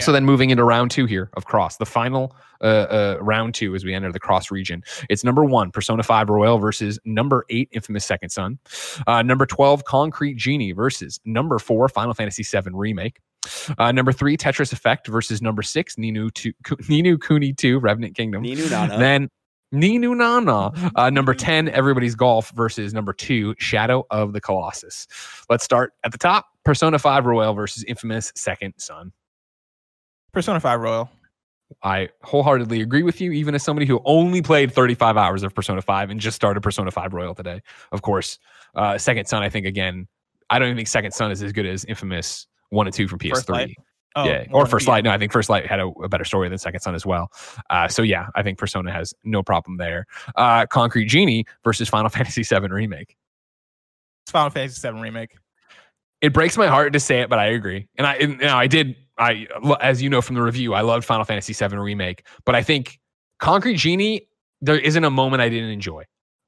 So then moving into round two here of Cross, the final uh, uh, round two as we enter the Cross region. It's number one, Persona 5 Royal versus number eight, Infamous Second Son. Uh, number 12, Concrete Genie versus number four, Final Fantasy VII Remake. Uh, number three, Tetris Effect versus number six, Ninu, two, Ni no Kuni 2, Revenant Kingdom. Ninu Nana. Then Ninu Nana. Uh, number 10, Everybody's Golf versus number two, Shadow of the Colossus. Let's start at the top Persona 5 Royal versus Infamous Second Son. Persona 5 Royal I wholeheartedly agree with you, even as somebody who only played 35 hours of Persona 5 and just started Persona 5 Royal today. Of course, uh, Second Son, I think, again, I don't even think Second Son is as good as Infamous 1 and 2 from First Light? PS3. oh, yeah, or First Light. No, I think First Light had a, a better story than Second Son as well. Uh, so, yeah, I think Persona has no problem there. Uh, Concrete Genie versus Final Fantasy VII Remake. it's Final Fantasy 7 remake it breaks my heart to say it, but I agree. And I, and, you know, I did. I, as you know from the review, I loved Final Fantasy VII remake, but I think Concrete Genie, there isn't a moment I didn't enjoy.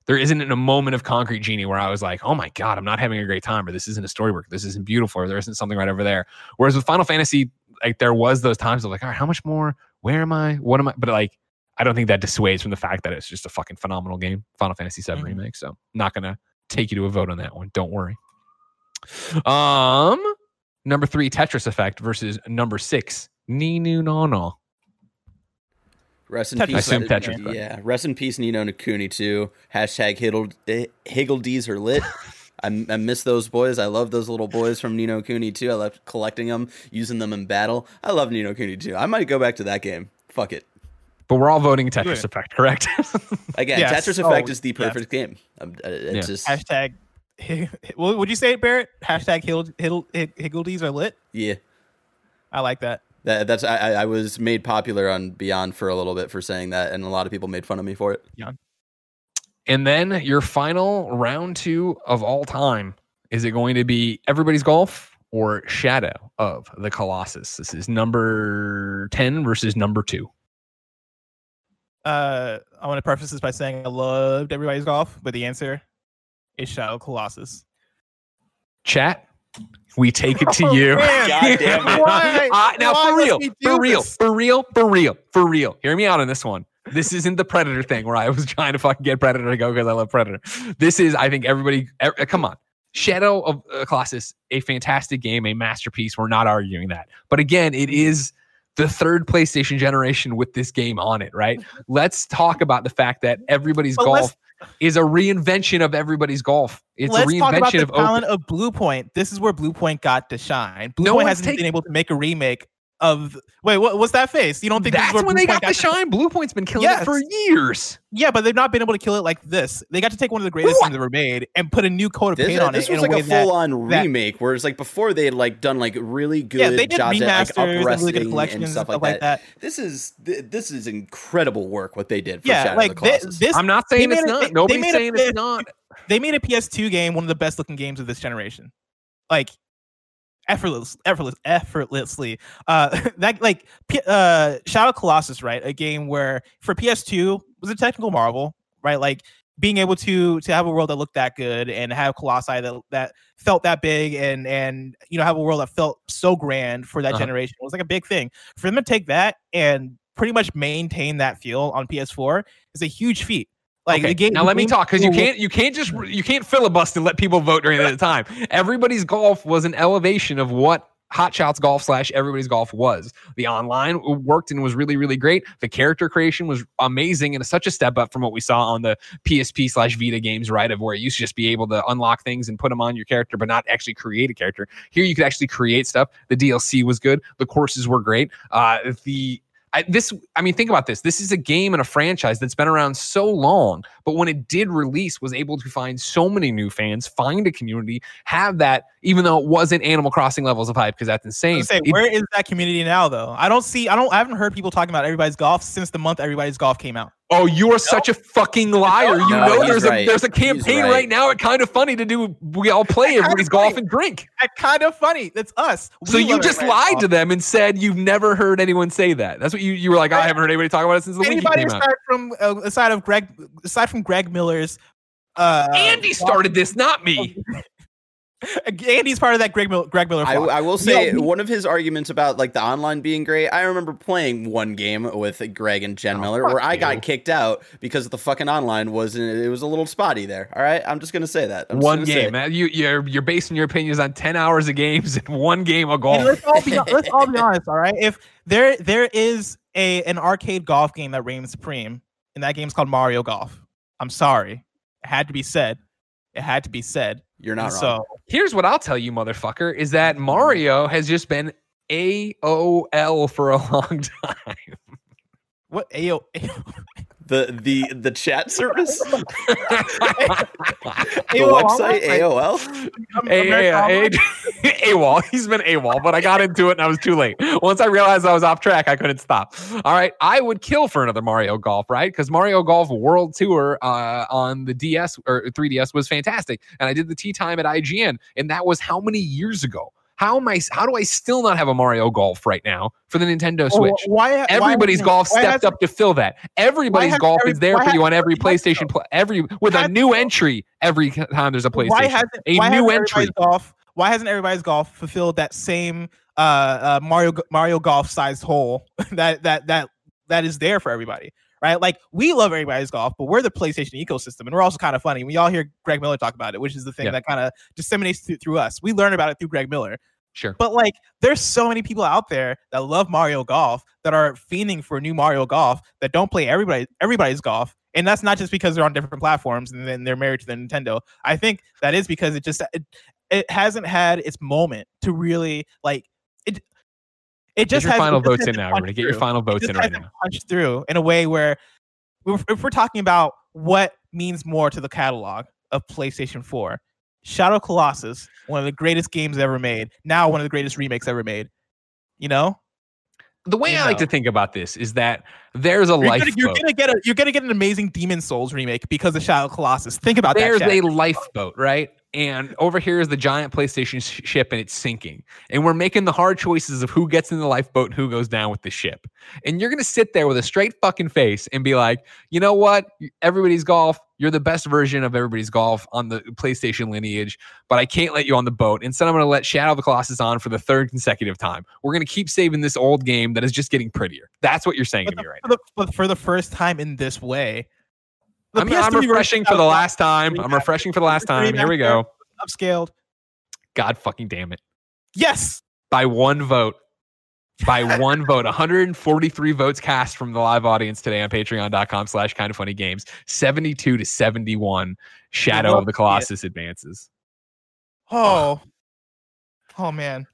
There isn't a moment of Concrete Genie where I was like, oh my god, I'm not having a great time, or this isn't a story work, this isn't beautiful, or there isn't something right over there. Whereas with Final Fantasy, like there was those times of like, all right, how much more? Where am I? What am I? But like, I don't think that dissuades from the fact that it's just a fucking phenomenal game, Final Fantasy VII Mhm. remake. So not gonna take you to a vote on that one. Don't worry. Um, number three, Tetris Effect versus number six, Ninu Nono. Rest in Tetris peace. I assume uh, Tetris. Yeah. Rest in peace, Ni no Kuni too. Hashtag Hiddle, eh, Higgledies are lit. I, I miss those boys. I love those little boys from Ni no Kuni too. I love collecting them, using them in battle. I love Ni no Kuni too. I might go back to that game. Fuck it. But we're all voting Tetris Yeah. Effect, correct? Again, Yes. Tetris Effect Oh, is the yeah. perfect game. Um, uh, it's Yeah. just hashtag what would you say it Barrett hashtag Hiddle, Hiddle, Higgledies are lit yeah. I like that That, that's I, I I was made popular on Beyond for a little bit for saying that, and a lot of people made fun of me for it. Yeah. and then your final round two of all time is it going to be Everybody's Golf or Shadow of the Colossus? This is number 10 versus number two. uh I want to preface this by saying I loved everybody's golf but the answer is Shadow Colossus Chat, we take it to you. God damn it. Uh, now, why for real, for real, this? for real, for real, for real. Hear me out on this one. This isn't the Predator thing where I was trying to fucking get Predator to go because I love Predator. This is, I think, everybody. er- come on, Shadow of uh, Colossus, a fantastic game, a masterpiece. We're not arguing that, but again, it is the third PlayStation generation with this game on it. Right? Let's talk about the fact that everybody's But let's- golf is a reinvention of everybody's golf. It's Let's a talk about reinvention the of open. talent of Bluepoint. This is where Bluepoint got to shine. Blue No Point hasn't taking- been able to make a remake of wait, what was that face? You don't think That's where when they Bluepoint got the shine. Bluepoint's been killing it for years. Yeah, but they've not been able to kill it like this. They got to take one of the greatest What? things ever made and put a new coat of This, paint on this it. was in like a a full on that- remake, whereas like before they had like done like really good yeah, they did jobs remasters at like and really good collections and stuff like, that. This is th- this is incredible work what they did for Yeah, Shadow like of the thi- this. I'm not saying it's not. they- they Nobody's a saying it's not. they made a PS2 game one of the best looking games of this generation. Like effortless, effortless, effortlessly. Uh, that like uh, Shadow Colossus, right? A game where for PS2 was a technical marvel, right? Like being able to to have a world that looked that good and have colossi that that felt that big and and you know have a world that felt so grand for that Uh-huh. generation it was like a big thing for them to take that and pretty much maintain that feel on PS4 is a huge feat. Like okay, the game, now the let me talk because you can't you can't just you can't filibuster and let people vote during the time. Everybody's golf was an elevation of what Hot Shots Golf slash Everybody's Golf was. The online worked and was really really great. The character creation was amazing and such a step up from what we saw on the PSP slash Vita games, right? Of where you used to just be able to unlock things and put them on your character, but not actually create a character. Here you could actually create stuff. The DLC was good. The courses were great. Uh, the I, this, I mean, think about this. This is a game and a franchise that's been around so long, but when it did release, was able to find so many new fans, find a community, have that, even though it wasn't Animal Crossing levels of hype, because that's insane. say, It- where is that community now, though? I don't see. I don't. I haven't heard people talking about everybody's golf since the month everybody's golf came out. oh, you are such a fucking liar. You No, know there's right. a there's a campaign right. right. now. It's kind of funny to do. We all play everybody's golf and drink. That kind of funny. That's us. So you just lied golf. to them and said you've never heard anyone say that. That's what you you were like. I haven't heard anybody talk about it since the wiki Anybody came out. aside from uh, aside of Greg, aside from Greg Miller's. Uh, Andy started this, not me. Andy's part of that Greg Miller. Greg Miller. I. I will say we- one of his arguments about like the online being great. I remember playing one game with Greg and Jen Oh, Miller fuck where I you. got kicked out because the fucking online was it was a little spotty there. All right, I'm just gonna say that. I'm one gonna game. man. You you're you're basing your opinions on ten hours of games and one game of And golf. let's all be let's all be honest, all right. If there there is a an arcade golf game that reigns supreme, and that game's called Mario Golf. I'm sorry, it had to be said. It had to be said. You're not And wrong. so Here's what I'll tell you, motherfucker, is that mm-hmm. Mario has just been AOL for a long time. what? Ayo, The the the chat service, the AOL website, online? AOL. A- American A- Online? A- AWOL. He's been AWOL, but I got into it and I was too late. Once I realized I was off track, I couldn't stop. All right. I would kill for another Mario Golf, right? Because Mario Golf World Tour uh, on the DS or 3DS was fantastic. And I did the tee time at IGN. And that was how many years ago? How am I how do I still not have a Mario Golf right now for the Nintendo Switch? Why? why Everybody's hasn't- golf why stepped up to fill that. Everybody's golf every- is there for you on every PlayStation, pl- every with a new entry every time there's a PlayStation. Why hasn't a why new entry. everybody's golf? Why hasn't everybody's golf fulfilled that same uh, uh Mario Mario golf sized hole that that that that is there for everybody? Right, like we love everybody's golf, but we're the PlayStation ecosystem, and we're also kind of funny. We all hear Greg Miller talk about it, which is the thing Yeah. that kind of disseminates through, through us. We learn about it through Greg Miller, Sure. but like, there's so many people out there that love Mario Golf that are fiending for new Mario Golf that don't play everybody everybody's golf, and that's not just because they're on different platforms and then they're married to the Nintendo. I think that is because it just it, it hasn't had its moment to really like. It Get just your hasn't- final votes in now, everybody. Get your final votes in right now. punched through in a way where, if if we're talking about what means more to the catalog of PlayStation 4, Shadow Colossus, one of the greatest games ever made, now one of the greatest remakes ever made. You know, The way You I like to think about this is that there's a you're lifeboat. gonna, you're gonna get a you're gonna get an amazing Demon Souls remake because of Shadow Colossus. Think about There's that. There's a lifeboat, right? And over here is the giant PlayStation sh- ship and it's sinking. And we're making the hard choices of who gets in the lifeboat and who goes down with the ship. And you're going to sit there with a straight fucking face and be like, you know what? Everybody's golf. You're the best version of everybody's golf on the PlayStation lineage, but I can't let you on the boat. Instead, I'm going to let Shadow of the Colossus on for the third consecutive time. We're going to keep saving this old game that is just getting prettier. That's what you're saying to the- me right for now. the, but for the first time in this way. I'm, I'm refreshing for the last time. I'm refreshing for the last time. Here we go. Upscaled. God fucking damn it. Yes. by one vote. By one vote, 143 votes cast from the live audience today on patreon.com slash kind of funny games. 72 to 71. Shadow of the Colossus advances. Oh. Oh man.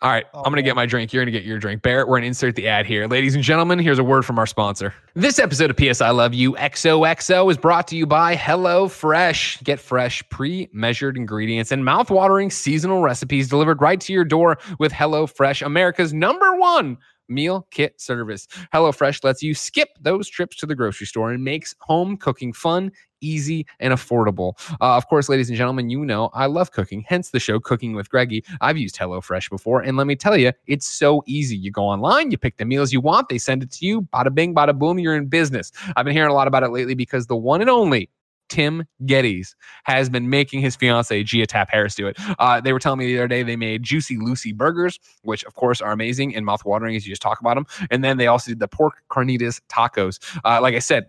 All right, Oh, I'm gonna get my drink. You're gonna get your drink. Barrett, we're gonna insert the ad here. Ladies and gentlemen, here's a word from our sponsor. This episode of PS I Love You XOXO is brought to you by HelloFresh. Get fresh, pre-measured ingredients and mouth-watering seasonal recipes delivered right to your door with HelloFresh, America's number one meal kit service. HelloFresh lets you skip those trips to the grocery store and makes home cooking fun, easy, and affordable. Uh, of course, ladies and gentlemen, you know I love cooking, hence the show Cooking with Greggy. I've used HelloFresh before, and let me tell you, it's so easy. You go online, you pick the meals you want, they send it to you, bada bing, bada boom, you're in business. I've been hearing a lot about it lately because the one and only Tim Gettys has been making his fiance Gia Tap Harris do it. Uh, they were telling me the other day they made Juicy Lucy burgers, which of course are amazing and mouthwatering as you just talk about them. And then they also did the pork carnitas tacos. Uh, like I said,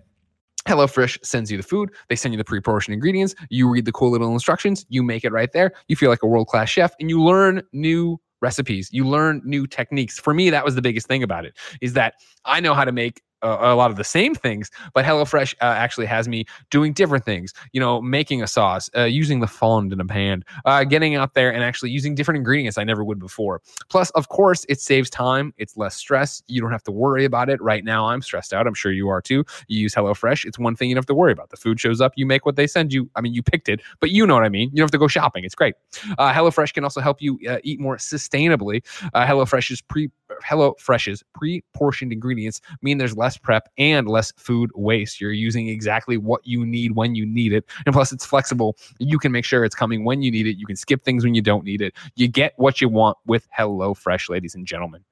HelloFresh sends you the food. They send you the pre-portioned ingredients. You read the cool little instructions. You make it right there. You feel like a world-class chef, and you learn new recipes. You learn new techniques. For me, that was the biggest thing about it. Is that I know how to make a, lot of the same things, but HelloFresh uh, actually has me doing different things. You know, making a sauce, uh, using the fond in a pan, uh, getting out there and actually using different ingredients I never would before. Plus, of course, it saves time. It's less stress. You don't have to worry about it. Right now, I'm stressed out. I'm sure you are too. You use HelloFresh. It's one thing you don't have to worry about. The food shows up. You make what they send you. I mean, you picked it, but you know what I mean. You don't have to go shopping. It's great. Uh, HelloFresh can also help you uh, eat more sustainably. Uh, is pre HelloFresh's pre-portioned ingredients mean there's less prep and less food waste. You're using exactly what you need when you need it, and plus it's flexible. You can make sure it's coming when you need it. You can skip things when you don't need it. You get what you want with HelloFresh, ladies and gentlemen.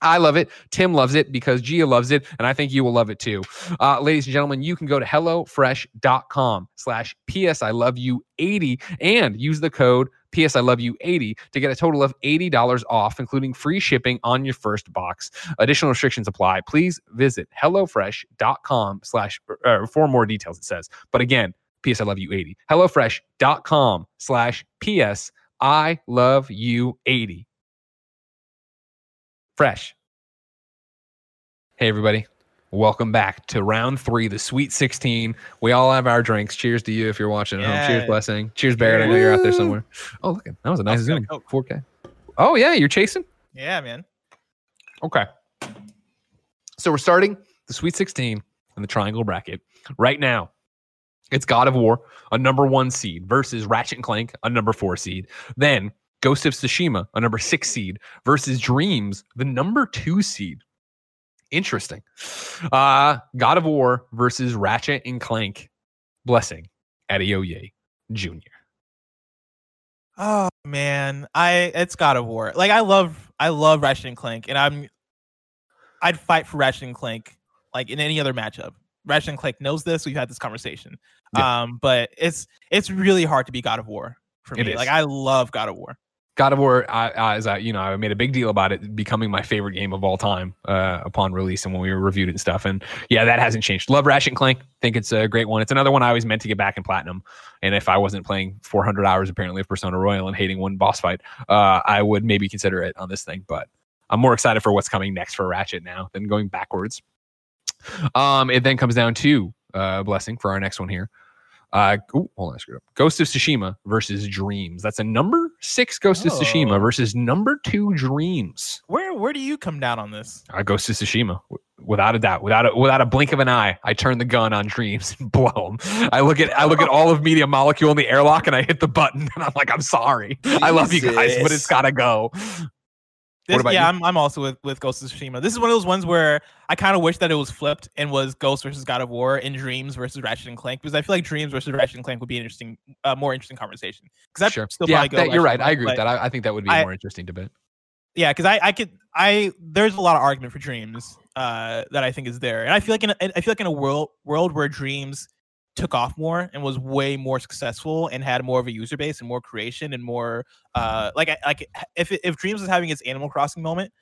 I love it. Tim loves it because Gia loves it, and I think you will love it too. Uh, ladies and gentlemen, you can go to hellofresh.com slash PS I love you 80 and use the code PS I love you 80 to get a total of $80 off, including free shipping on your first box. Additional restrictions apply. Please visit hellofresh.com slash uh, for more details, it says. But again, PS I love you 80. hellofresh.com slash PS I love you 80. Fresh. Hey, everybody. Welcome back to round three, the Sweet 16. We all have our drinks. Cheers to you if you're watching at home. Cheers, blessing. Cheers, Barrett. I know you're out there somewhere. Oh, look, at that was a nice I've got a zoom. Coke. 4K. Oh, yeah, you're chasing? Yeah, man. Okay. So we're starting the Sweet 16 in the triangle bracket. Right now, it's God of War, a number one seed, versus Ratchet and Clank, a number four seed. Then Ghost of Tsushima, a number six seed, versus Dreams, the number two seed. Interesting. Uh, God of War versus Ratchet and Clank. Blessing, Adeoye Jr. Oh man, I it's God of War. Like I love I love Ratchet and Clank, and I'm I'd fight for Ratchet and Clank like in any other matchup. Ratchet and Clank knows this. We've had this conversation. Yeah. Um, but it's it's really hard to be God of War for me. Like I love God of War. God of War, I, as I, you know, I made a big deal about it becoming my favorite game of all time uh, upon release and when we reviewed it and stuff. And yeah, that hasn't changed. Love Ratchet and Clank. Think it's a great one. It's another one I always meant to get back in platinum. And if I wasn't playing 400 hours apparently of Persona Royal and hating one boss fight, uh, I would maybe consider it on this thing. But I'm more excited for what's coming next for Ratchet now than going backwards. Um, it then comes down to uh, blessing for our next one here. Uh, ooh, hold on, I screwed up. Ghost of Tsushima versus Dreams. That's a number six Ghost of Tsushima Oh. versus number two Dreams. Where where do you come down on this? Uh, Ghost of Tsushima, w- without a doubt, without a, without a blink of an eye, I turn the gun on Dreams and blow them. I look at I look at all of Media Molecule in the airlock and I hit the button and I'm like, I'm sorry, I love you guys, but it's gotta go. This, yeah, you? I'm I'm also with, with Ghost of Tsushima. This is one of those ones where I kind of wish that it was flipped and was Ghost versus God of War and Dreams versus Ratchet and Clank because I feel like Dreams versus Ratchet and Clank would be an interesting, uh, more interesting conversation. Because Sure, still yeah, probably go that, you're right. and I agree with that. I, I think that would be a more interesting debate. Yeah, because I I could I there's a lot of argument for Dreams uh, that I think is there, and I feel like in a, I feel like in a world world where Dreams took off more and was way more successful and had more of a user base and more creation and more uh like like if if Dreams was having its Animal Crossing moment,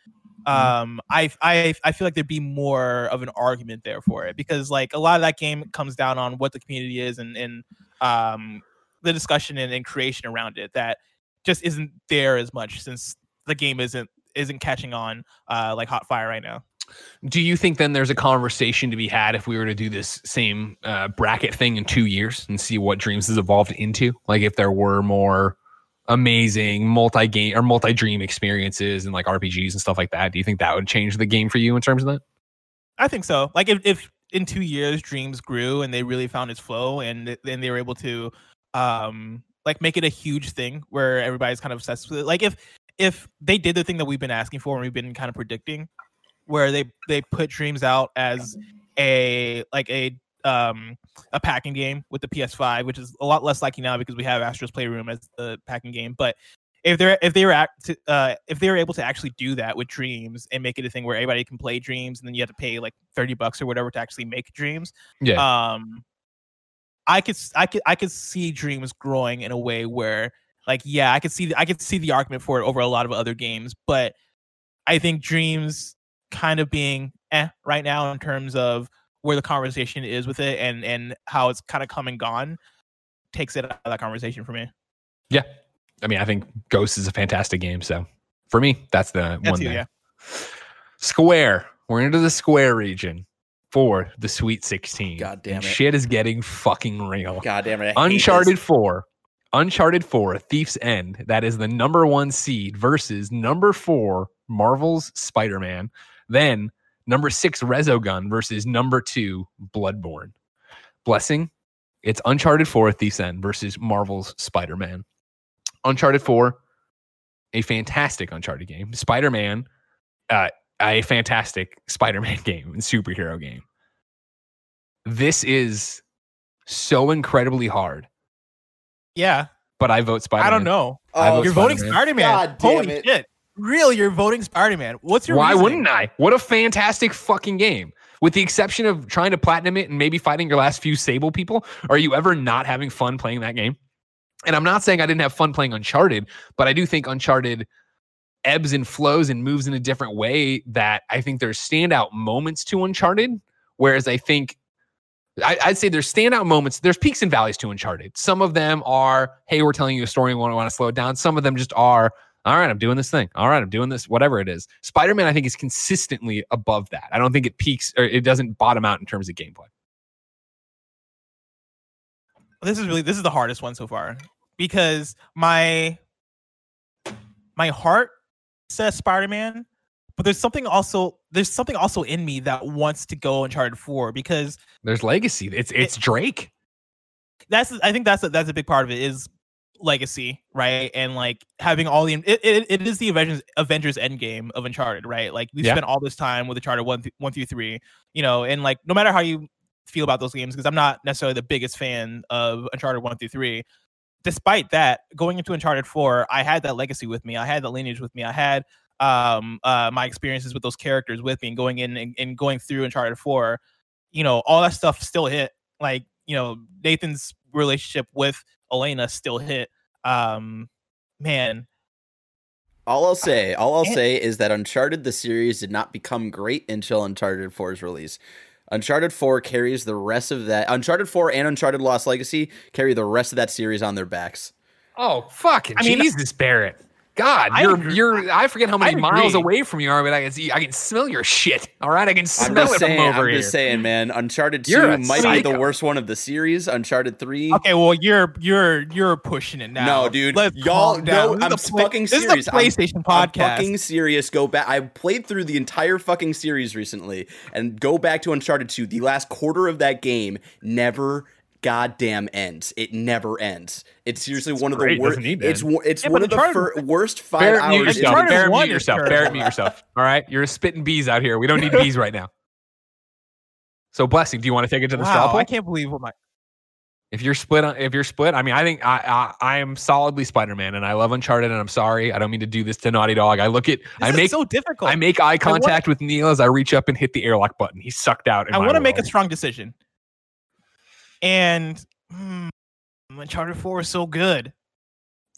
um I I I feel like there'd be more of an argument there for it because like a lot of that game comes down on what the community is and and um the discussion and, and creation around it that just isn't there as much since the game isn't isn't catching on uh like hot fire right now. Do you think then there's a conversation to be had if we were to do this same uh, bracket thing in two years and see what Dreams has evolved into? Like if there were more amazing multi game or multi dream experiences and like RPGs and stuff like that. Do you think that would change the game for you in terms of that? I think so. Like if, if in two years Dreams grew and they really found its flow and then they were able to um like make it a huge thing where everybody's kind of obsessed with it. Like if if they did the thing that we've been asking for and we've been kind of predicting, where they they put Dreams out as a like a um a packing game with the PS5, which is a lot less likely now because we have Astro's Playroom as the packing game. But if they're if they were act to, uh if they were able to actually do that with Dreams and make it a thing where everybody can play Dreams and then you have to pay like thirty bucks or whatever to actually make Dreams, Yeah. um i could I could i could see dreams growing in a way where like yeah i could see the, i could see the argument for it over a lot of other games but i think dreams kind of being eh right now in terms of where the conversation is with it and and how it's kind of come and gone takes it out of that conversation for me yeah. I mean, I think Ghost is a fantastic game. So for me, that's the That's one you, yeah. Square. We're into the Square region for the Sweet 16. God damn it. Shit is getting fucking real. God damn it! I Uncharted 4. Uncharted 4, Thief's End. That is the number one seed versus number four, Marvel's Spider Man. Then number six, Resogun versus number two, Bloodborne. Blessing. It's Uncharted 4, at Thief's End versus Marvel's Spider Man. Uncharted 4, a fantastic Uncharted game. Spider Man, uh, a fantastic Spider Man game and superhero game. This is so incredibly hard, yeah but I vote Spider Man. i don't know I Oh, vote you're voting Spider-Man. spider-man God damn holy it. shit really you're voting spider-man what's your Why reasoning? wouldn't I? What a fantastic fucking game. With the exception of trying to platinum it and maybe fighting your last few Sable people, are you ever not having fun playing that game? And I'm not saying I didn't have fun playing Uncharted, but I do think Uncharted ebbs and flows and moves in a different way that I think there's standout moments to Uncharted. Whereas I think I, I'd say there's standout moments, there's peaks and valleys to Uncharted. Some of them are, hey, we're telling you a story and we want to slow it down. Some of them just are, all right, I'm doing this thing. All right, I'm doing this, whatever it is. Spider Man, I think, is consistently above that. I don't think it peaks or it doesn't bottom out in terms of gameplay. this is really this is the hardest one so far because my my heart says Spider-Man, but there's something also there's something also in me that wants to go Uncharted 4 because There's legacy. It's it's Drake. that's I think that's a, that's a big part of it is legacy, right? And like having all the it, it, it is the Avengers Avengers Endgame of Uncharted, right? Like we Yeah. spent all this time with the Uncharted one th- one through three, you know, and like no matter how you feel about those games, because I'm not necessarily the biggest fan of Uncharted one through three. Despite that, going into Uncharted four, I had that legacy with me. I had that lineage with me. I had um uh my experiences with those characters with me and going in and, and going through Uncharted four, you know, all that stuff still hit. Like, you know, Nathan's relationship with Elena still hit. Um man, All I'll say, all I'll And- say is that Uncharted the series did not become great until Uncharted 4's release. Uncharted 4 carries the rest of that. Uncharted 4 and Uncharted Lost Legacy carry the rest of that series on their backs. Oh fucking I mean, Jesus, Barrett. God, I you're agree. you're. I forget how many miles away from you are, but I can see. I can smell your shit. All right, I can smell I'm smell just it saying, from over I'm here. just saying, man. Uncharted 2 You're might be the worst one of the series. Uncharted 3. okay, well you're you're you're pushing it now. No, dude. Let's Y'all calm down. know I'm a play- fucking This is serious. a I'm- PlayStation I'm podcast. fucking serious. Go back. I played through the entire fucking series recently, and go back to Uncharted 2. The last quarter of that game never goddamn ends. It never ends. It's seriously one of great. the worst. doesn't need to It's one- it's Yeah, one of the Uncharted- fir- worst five Barrett, hours. in yourself. Uncharted Barrett, mute yourself. terrible. Barrett, mute yourself. All right, you're spitting bees out here. We don't need bees right now. So, blessing. Do you want to take it to the straw poll? I can't believe what my If you're split, on, if you're split, I mean, I think I, I I am solidly Spider-Man, and I love Uncharted. And I'm sorry, I don't mean to do this to Naughty Dog. I look at, this I make, so difficult. I make eye wanna- contact with Neil as I reach up and hit the airlock button. He's sucked out. In I want to make a strong decision. And hmm, Uncharted 4 is so good.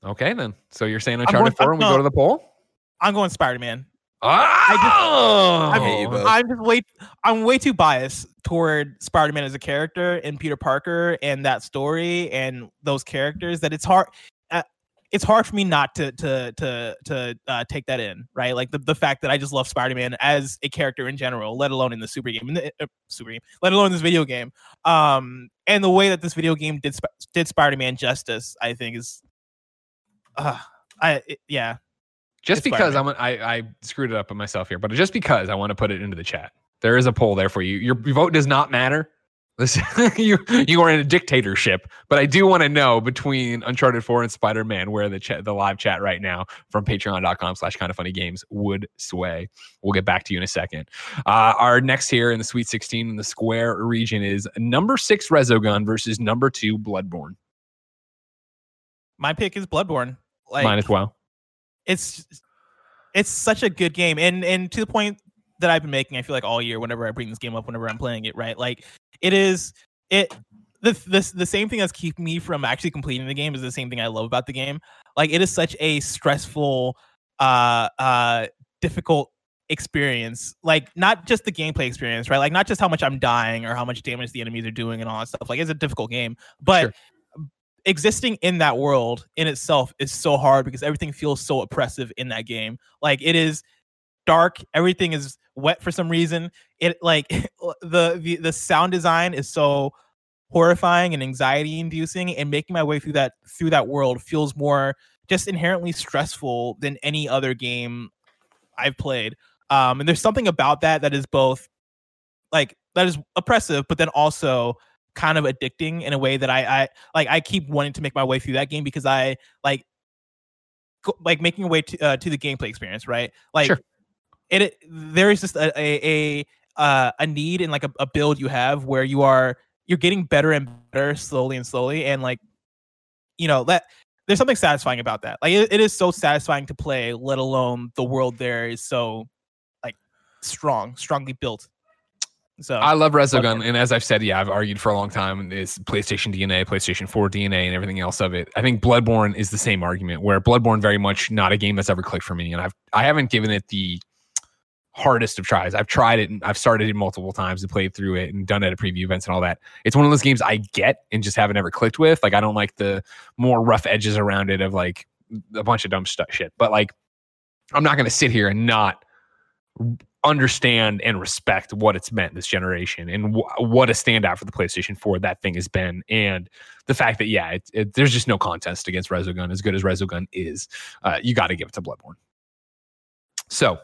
Okay, then. So you're saying I'm Uncharted going- Four, and we no. go to the poll. I'm going Spider-Man. Oh, I'm, hate you both. I'm just way I'm way too biased toward Spider-Man as a character and Peter Parker and that story and those characters that it's hard it's hard for me not to to to to uh, take that in, right? Like the, the fact that I just love Spider-Man as a character in general, let alone in the super game, in the, uh, super game, let alone in this video game. Um, and the way that this video game did did Spider-Man justice, I think is uh, I it- yeah. Just because. I'm, I, I screwed it up on myself here, but just because I want to put it into the chat, there is a poll there for you. Your vote does not matter. This, you, you are in a dictatorship, but I do want to know between Uncharted 4 and Spider Man where the chat, the live chat right now from patreon.com slash kind of funny games would sway. We'll get back to you in a second. Uh, our next here in the Sweet 16 in the Square region is number six Resogun versus number two Bloodborne. My pick is Bloodborne. Like Mine as well. it's it's such a good game and and to the point that i've been making i feel like all year whenever i bring this game up whenever i'm playing it right like it is it the, the, the same thing that's keeping me from actually completing the game is the same thing i love about the game. Like it is such a stressful uh uh difficult experience. Like not just the gameplay experience right? Like not just how much i'm dying or how much damage the enemies are doing and all that stuff. Like it's a difficult game. But Sure. existing in that world in itself is so hard because everything feels so oppressive in that game. Like it is dark, everything is wet for some reason. It like the the, the sound design is so horrifying and anxiety inducing and making my way through that through that world feels more just inherently stressful than any other game I've played. Um and there's something about that that is both like that is oppressive but then also kind of addicting in a way that I, I like I keep wanting to make my way through that game because I like like making a way to uh, to the gameplay experience, right? Like Sure. It, it there is just a a a, uh, a need in like a, a build you have where you are you're getting better and better slowly and slowly and like you know that there's something satisfying about that. Like it, it is so satisfying to play, let alone the world there is so like strong, strongly built. So I love Resogun, and as I've said, yeah, I've argued for a long time. It's PlayStation DNA, PlayStation 4 DNA, and everything else of it. I think Bloodborne is the same argument, where Bloodborne very much not a game that's ever clicked for me, and I've I haven't given it the hardest of tries. I've tried it and I've started it multiple times and played through it and done it at preview events and all that. It's one of those games I get and just haven't ever clicked with. Like I don't like the more rough edges around it of like a bunch of dumb stuff shit. But like I'm not going to sit here and not understand and respect what it's meant this generation and wh- what a standout for the PlayStation 4 that thing has been and the fact that yeah it, it, there's just no contest against Resogun as good as Resogun is uh, you got to give it to Bloodborne so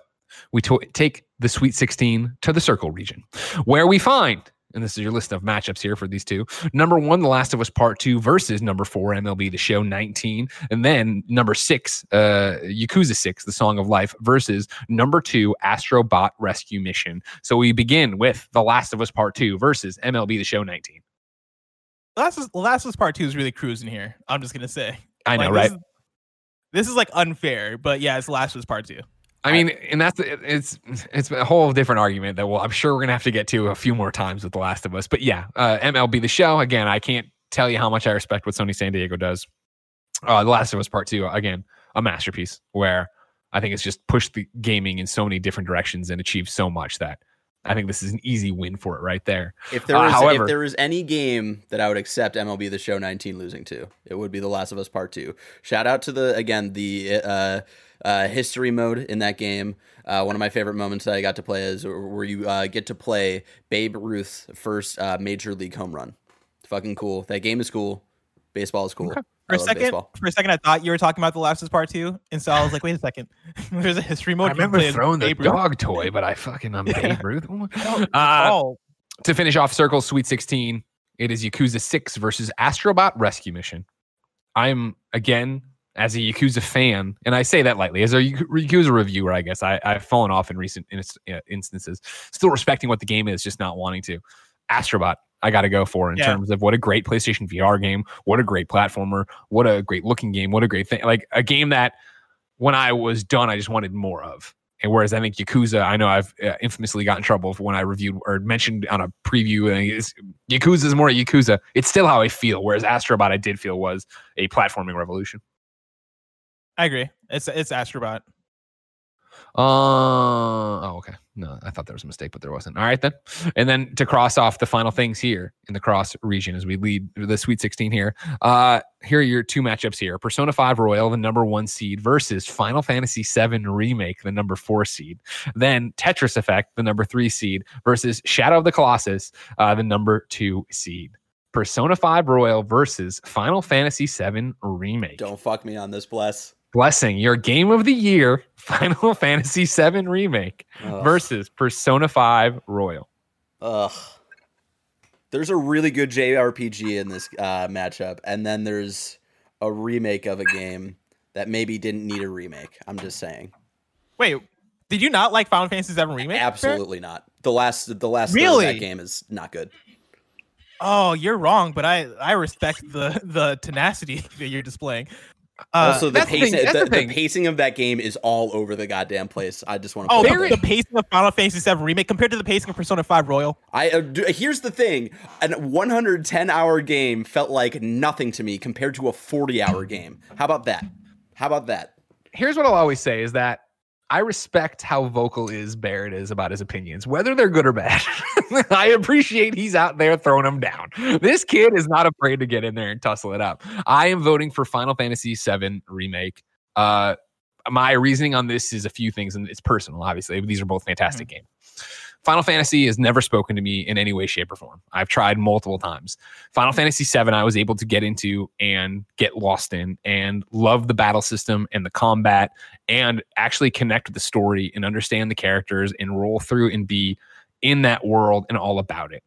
we to- take the Sweet 16 to the Circle region where we find and this is your list of matchups here for these two. Number one, The Last of Us Part Two versus number four, MLB The Show 19, and then number six, uh, Yakuza Six, The Song of Life versus number two, Astrobot Rescue Mission. So we begin with The Last of Us Part Two versus MLB The Show 19. Last is Last of Us Part Two is really cruising here. I'm just gonna say. I know, Like, right? This is, this is like unfair, but yeah, it's Last of Us Part Two. I mean, and that's it's it's a whole different argument that well, I'm sure we're gonna have to get to a few more times with The Last of Us. But yeah, uh, MLB the show again. I can't tell you how much I respect what Sony San Diego does. Uh, the Last of Us Part Two again, a masterpiece where I think it's just pushed the gaming in so many different directions and achieved so much that I think this is an easy win for it right there. If there Uh, was however- if there was any game that I would accept MLB the Show 19 losing to, it would be The Last of Us Part 2. Shout out to the again the uh, uh, history mode in that game. Uh, one of my favorite moments that I got to play is where you uh, get to play Babe Ruth's first uh, major league home run. Fucking cool. That game is cool. Baseball is cool. Okay. For I a second, baseball. for a second, I thought you were talking about the Last is Part Two, and so I was like, wait a second. There's a history mode. I remember throwing the dog toy, but I fucking I'm Babe Ruth. No, Uh, oh, to finish off Circle Sweet 16, it is Yakuza 6 versus Astrobot Rescue Mission. I'm, again, as a Yakuza fan, and I say that lightly, as a Yakuza reviewer, I guess I, I've fallen off in recent inst- uh, instances, still respecting what the game is, just not wanting to. Astrobot, I got to go for in Yeah. terms of what a great PlayStation VR game, what a great platformer, what a great looking game, what a great thing. Like a game that when I was done, I just wanted more of. And whereas I think Yakuza, I know I've uh, infamously got in trouble for when I reviewed or mentioned on a preview, Yakuza is more Yakuza. It's still how I feel. Whereas Astrobot, I did feel was a platforming revolution. I agree. It's it's Astrobot. Uh, oh, okay. No, I thought there was a mistake, but there wasn't. All right, then. And then to cross off the final things here in the cross region as we lead the Sweet 16 here. Uh, here are your two matchups here Persona 5 Royal, the number one seed, versus Final Fantasy 7 Remake, the number four seed. Then Tetris Effect, the number three seed, versus Shadow of the Colossus, uh, the number two seed. Persona 5 Royal versus Final Fantasy 7 Remake. Don't fuck me on this, bless. Blessing your game of the year, Final Fantasy 7 Remake Ugh. versus Persona 5 Royal. Ugh. There's a really good JRPG in this uh, matchup, and then there's a remake of a game that maybe didn't need a remake. I'm just saying. Wait, did you not like Final Fantasy VII Remake? Barrett? Absolutely not. The last the last third of Really? that game is not good. Oh, you're wrong, but I I respect the the tenacity that you're displaying. Uh, also, the that's the pacing the, the the pacing of that game is all over the goddamn place. I just want to. oh, the, it the out there. pacing of Final Fantasy VII Remake compared to the pacing of Persona 5 Royal. I uh, do, here's the thing: a 110 hour game felt like nothing to me compared to a 40 hour game. How about that? How about that? Here's what I'll always say is that I respect how vocal is Barrett is about his opinions, whether they're good or bad. I appreciate he's out there throwing them down. This kid is not afraid to get in there and tussle it up. I am voting for Final Fantasy VII remake. Uh, my reasoning on this is a few things, and it's personal. Obviously, these are both fantastic games. Final Fantasy has never spoken to me in any way, shape, or form. I've tried multiple times. Final hmm. Fantasy VII, I was able to get into and get lost in, and love the battle system and the combat, and actually connect with the story and understand the characters and roll through and be in that world and all about it.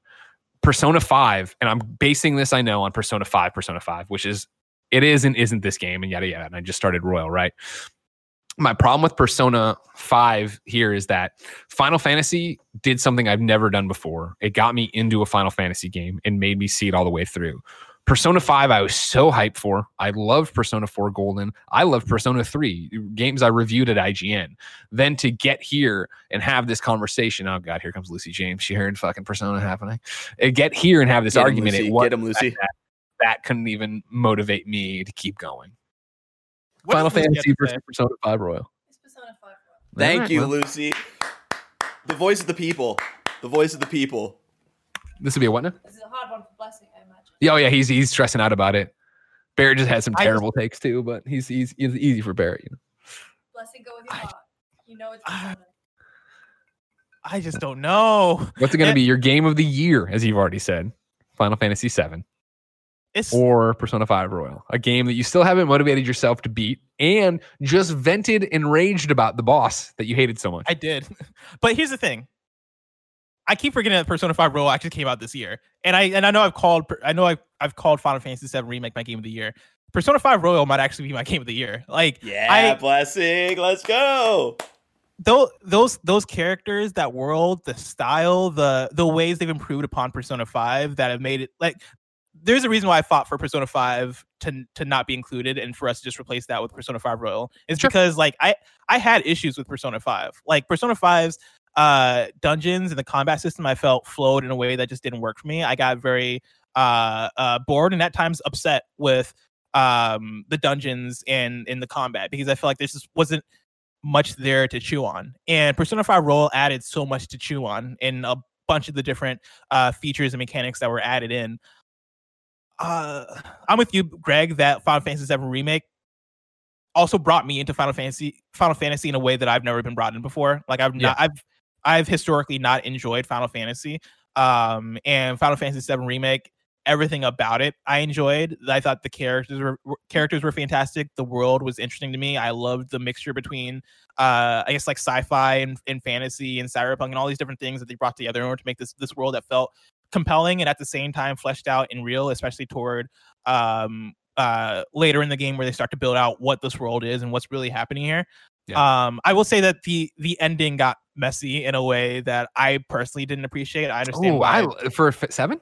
Persona 5, and I'm basing this, I know, on Persona 5, Persona 5, which is it is and isn't this game, and yada yada. And I just started Royal, right? My problem with Persona 5 here is that Final Fantasy did something I've never done before. It got me into a Final Fantasy game and made me see it all the way through. Persona 5, I was so hyped for. I loved Persona 4 Golden. I loved Persona 3, games I reviewed at IGN. Then to get here and have this conversation, oh God, here comes Lucy James. She heard fucking Persona happening. And get here and have this Get argument. Lucy. It was Get 'em, Lucy. That, that couldn't even motivate me to keep going. What Final does Lucy have Fantasy versus say? Persona 5 Royal. It's Persona 5 Royal. Thank Alright, you, well, Lucy. The voice of the people. The voice of the people. This would be a what now? This is a hard one for Blessing, I imagine. Yeah, oh yeah, he's he's stressing out about it. Barrett just had some I just- terrible takes too, but he's he's, he's easy for Barrett. You know? Blessing, go with your I- heart. You know it's I- Persona. I just don't know. What's it going to eh. be? Your game of the year, as you've already said, Final Fantasy VII It's or Persona 5 Royal, a game that you still haven't motivated yourself to beat, and just vented enraged about the boss that you hated so much. I did. But here's the thing. I keep forgetting that Persona 5 Royal actually came out this year. And I and I know I've called I know I've, I've called Final Fantasy 7 Remake my game of the year. Persona 5 Royal might actually be my game of the year. Like Yeah, I- blessing. Let's go. those those those characters, that world, the style, the the ways they've improved upon Persona 5 that have made it like there's a reason why I fought for Persona 5 to to not be included and for us to just replace that with Persona 5 Royal. It's Sure. because like I I had issues with Persona 5. Like Persona 5's uh dungeons and the combat system I felt flowed in a way that just didn't work for me. I got very uh uh bored and at times upset with um the dungeons and in the combat because I felt like there just wasn't much there to chew on. And Persona 5 Royal added so much to chew on in a bunch of the different uh, features and mechanics that were added in. Uh, I'm with you, Greg, that Final Fantasy VII Remake also brought me into Final Fantasy Final Fantasy in a way that I've never been brought in before. Like I've Yeah. not I've I've historically not enjoyed Final Fantasy. Um and Final Fantasy VII Remake everything about it I enjoyed. I thought the characters were characters were fantastic. The world was interesting to me. I loved the mixture between uh I guess like sci-fi and, and fantasy and cyberpunk and all these different things that they brought together in order to make this this world that felt compelling and at the same time fleshed out and real, especially toward um uh later in the game where they start to build out what this world is and what's really happening here. Um I will say that the the ending got messy in a way that I personally didn't appreciate. I understand Oh, why I for f- seven.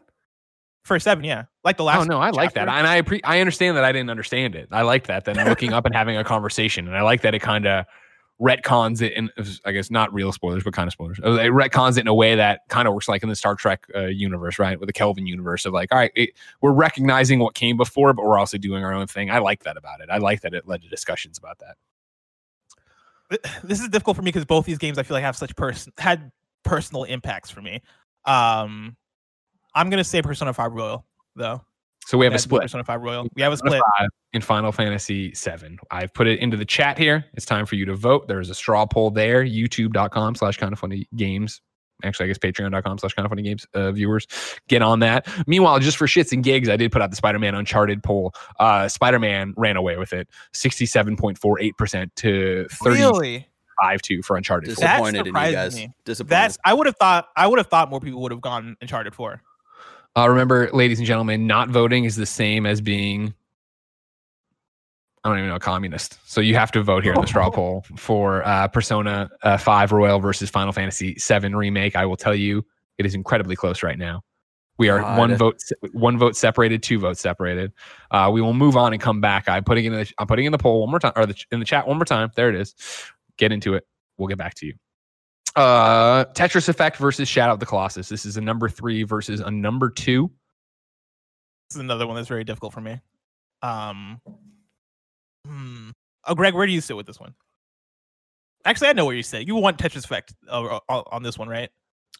for seven, yeah. Like the last Oh no, I like that, and I appre- I understand that I didn't understand it. I like that. Then looking up and having a conversation, and I like that it kind of retcons it, and I guess not real spoilers, but kind of spoilers. Uh, It retcons it in a way that kind of works like in the Star Trek uh, universe, right? With the Kelvin universe of like, all right, it, we're recognizing what came before, but we're also doing our own thing. I like that about it. I like that it led to discussions about that. this is difficult for me because both these games I feel like have such person had personal impacts for me. Um, I'm gonna say Persona 5 Royal though. So we have a split. Persona 5 Royal. We have a split. in Final Fantasy 7. I've put it into the chat here. It's time for you to vote. There is a straw poll there, youtube.com slash kind of funny games. Actually, I guess patreon.com slash kind of funny games uh, viewers get on that. Meanwhile, just for shits and gigs, I did put out the Spider Man Uncharted poll. Uh, Spider Man ran away with it 67.48% to 35 Really? 2 for Uncharted That Disappointed in you guys. me. Disappointed. That's I would have thought I would have thought more people would have gone Uncharted 4. Uh, remember, ladies and gentlemen, not voting is the same as being, I don't even know, a communist. So you have to vote here in the straw poll for uh, Persona uh, 5 Royal versus Final Fantasy 7 Remake. I will tell you, it is incredibly close right now. We are God. one vote, one vote separated, two votes separated. Uh, we will move on and come back. I'm putting in the, I'm putting in the poll one more time, or the, in the chat one more time. There it is. Get into it. We'll get back to you. Uh, Tetris Effect versus Shadow of the Colossus. This is a number three versus a number two. This is another one that's very difficult for me. Um hmm. Oh Greg, where do you sit with this one? Actually, I know where you sit. You want Tetris Effect uh, uh, on this one, right?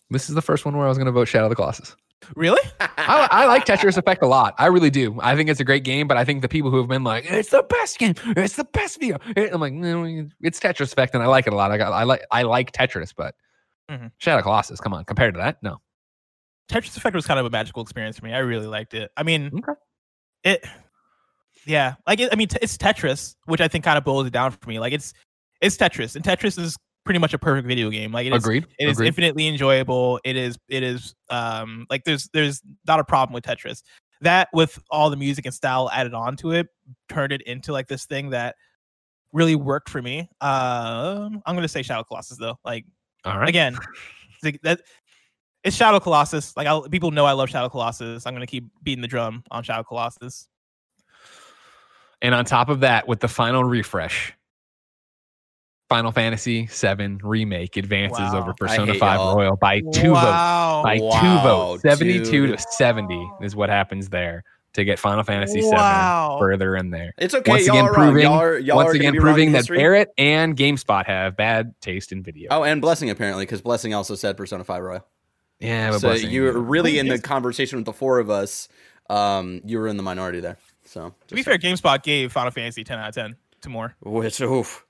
This is the first one where I was going to vote Shadow of the Colossus. Really? I, I like Tetris Effect a lot. I really do. I think it's a great game, but I think the people who have been like, "It's the best game. It's the best video," I'm like, no, "It's Tetris Effect," and I like it a lot. I got, I like, I like Tetris, but Mhm. Shadow of the Colossus, come on, compared to that, no. Tetris Effect was kind of a magical experience for me. I really liked it. I mean, Okay. it, yeah, like it, I mean, t- it's Tetris, which I think kind of boils it down for me. Like it's it's Tetris, and Tetris is pretty much a perfect video game. Like it is, Agreed. it is Agreed. infinitely enjoyable. It is it is um like there's there's not a problem with Tetris. That with all the music and style added on to it, turned it into like this thing that really worked for me. Um, I'm gonna say Shadow Colossus though. Like All right. again, it's, that it's Shadow Colossus. Like I, people know I love Shadow Colossus. I'm gonna keep beating the drum on Shadow Colossus. And on top of that, with the final refresh, Final Fantasy VII Remake advances Wow. over Persona 5 y'all. Royal by two votes. wow. By two votes. 72 dude. to 70 is what happens there to get Final Fantasy VII Wow. further in there. It's okay. Once y'all again, are proving- y'all are, y'all Once again, be wrong in proving that history. Barrett and GameSpot have bad taste in video. Oh, and Blessing apparently, because Blessing also said Persona 5 Royal. yeah, but so blessing. you're really in the conversation with the four of us. Um, you were in the minority there. So To be fair, GameSpot gave Final Fantasy 10 out of 10 to more. which oof,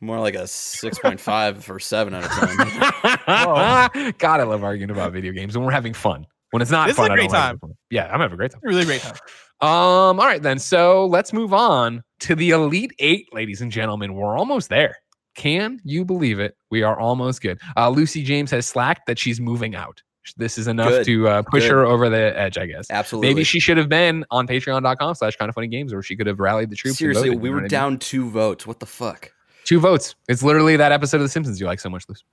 more like a six point five or seven out of ten. God, I love arguing about video games when we're having fun. When it's not This is a fun, I great don't time. it. Yeah, I'm having a great time. Really great time. Um, all right then. So let's move on to the Elite Eight, ladies and gentlemen. We're almost there. Can you believe it? We are almost good. Uh, Lucy James has slacked that she's moving out. This is enough Good. to uh, push Good. her over the edge, I guess. Absolutely. Maybe she should have been on patreon.com slash kind of funny games, or she could have rallied the troops. Seriously, voted, we were what I mean? down two votes. What the fuck? Two votes. It's literally that episode of The Simpsons you like so much, Luce.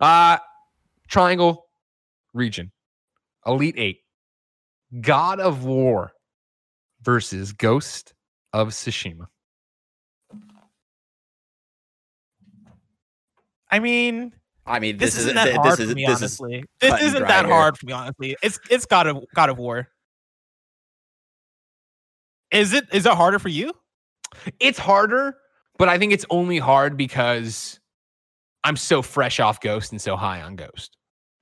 Uh, Triangle region, Elite Eight, God of War versus Ghost of Tsushima. I mean, I mean, this, this, isn't that this hard is for me, this is honestly. This cut and isn't that here. hard for me, honestly. It's it's God of God of War. Is it is it harder for you? It's harder, but I think it's only hard because I'm so fresh off Ghost and so high on Ghost.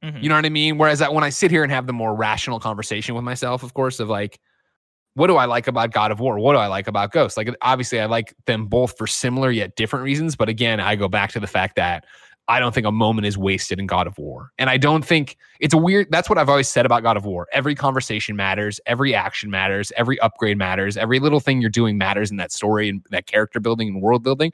Mhm. You know what I mean? Whereas that when I sit here and have the more rational conversation with myself, of course, of like, what do I like about God of War? What do I like about Ghost? Like, obviously, I like them both for similar yet different reasons. But again, I go back to the fact that I don't think a moment is wasted in God of War. And I don't think it's a weird, that's what I've always said about God of War. Every conversation matters, every action matters, every upgrade matters, every little thing you're doing matters in that story and that character building and world building.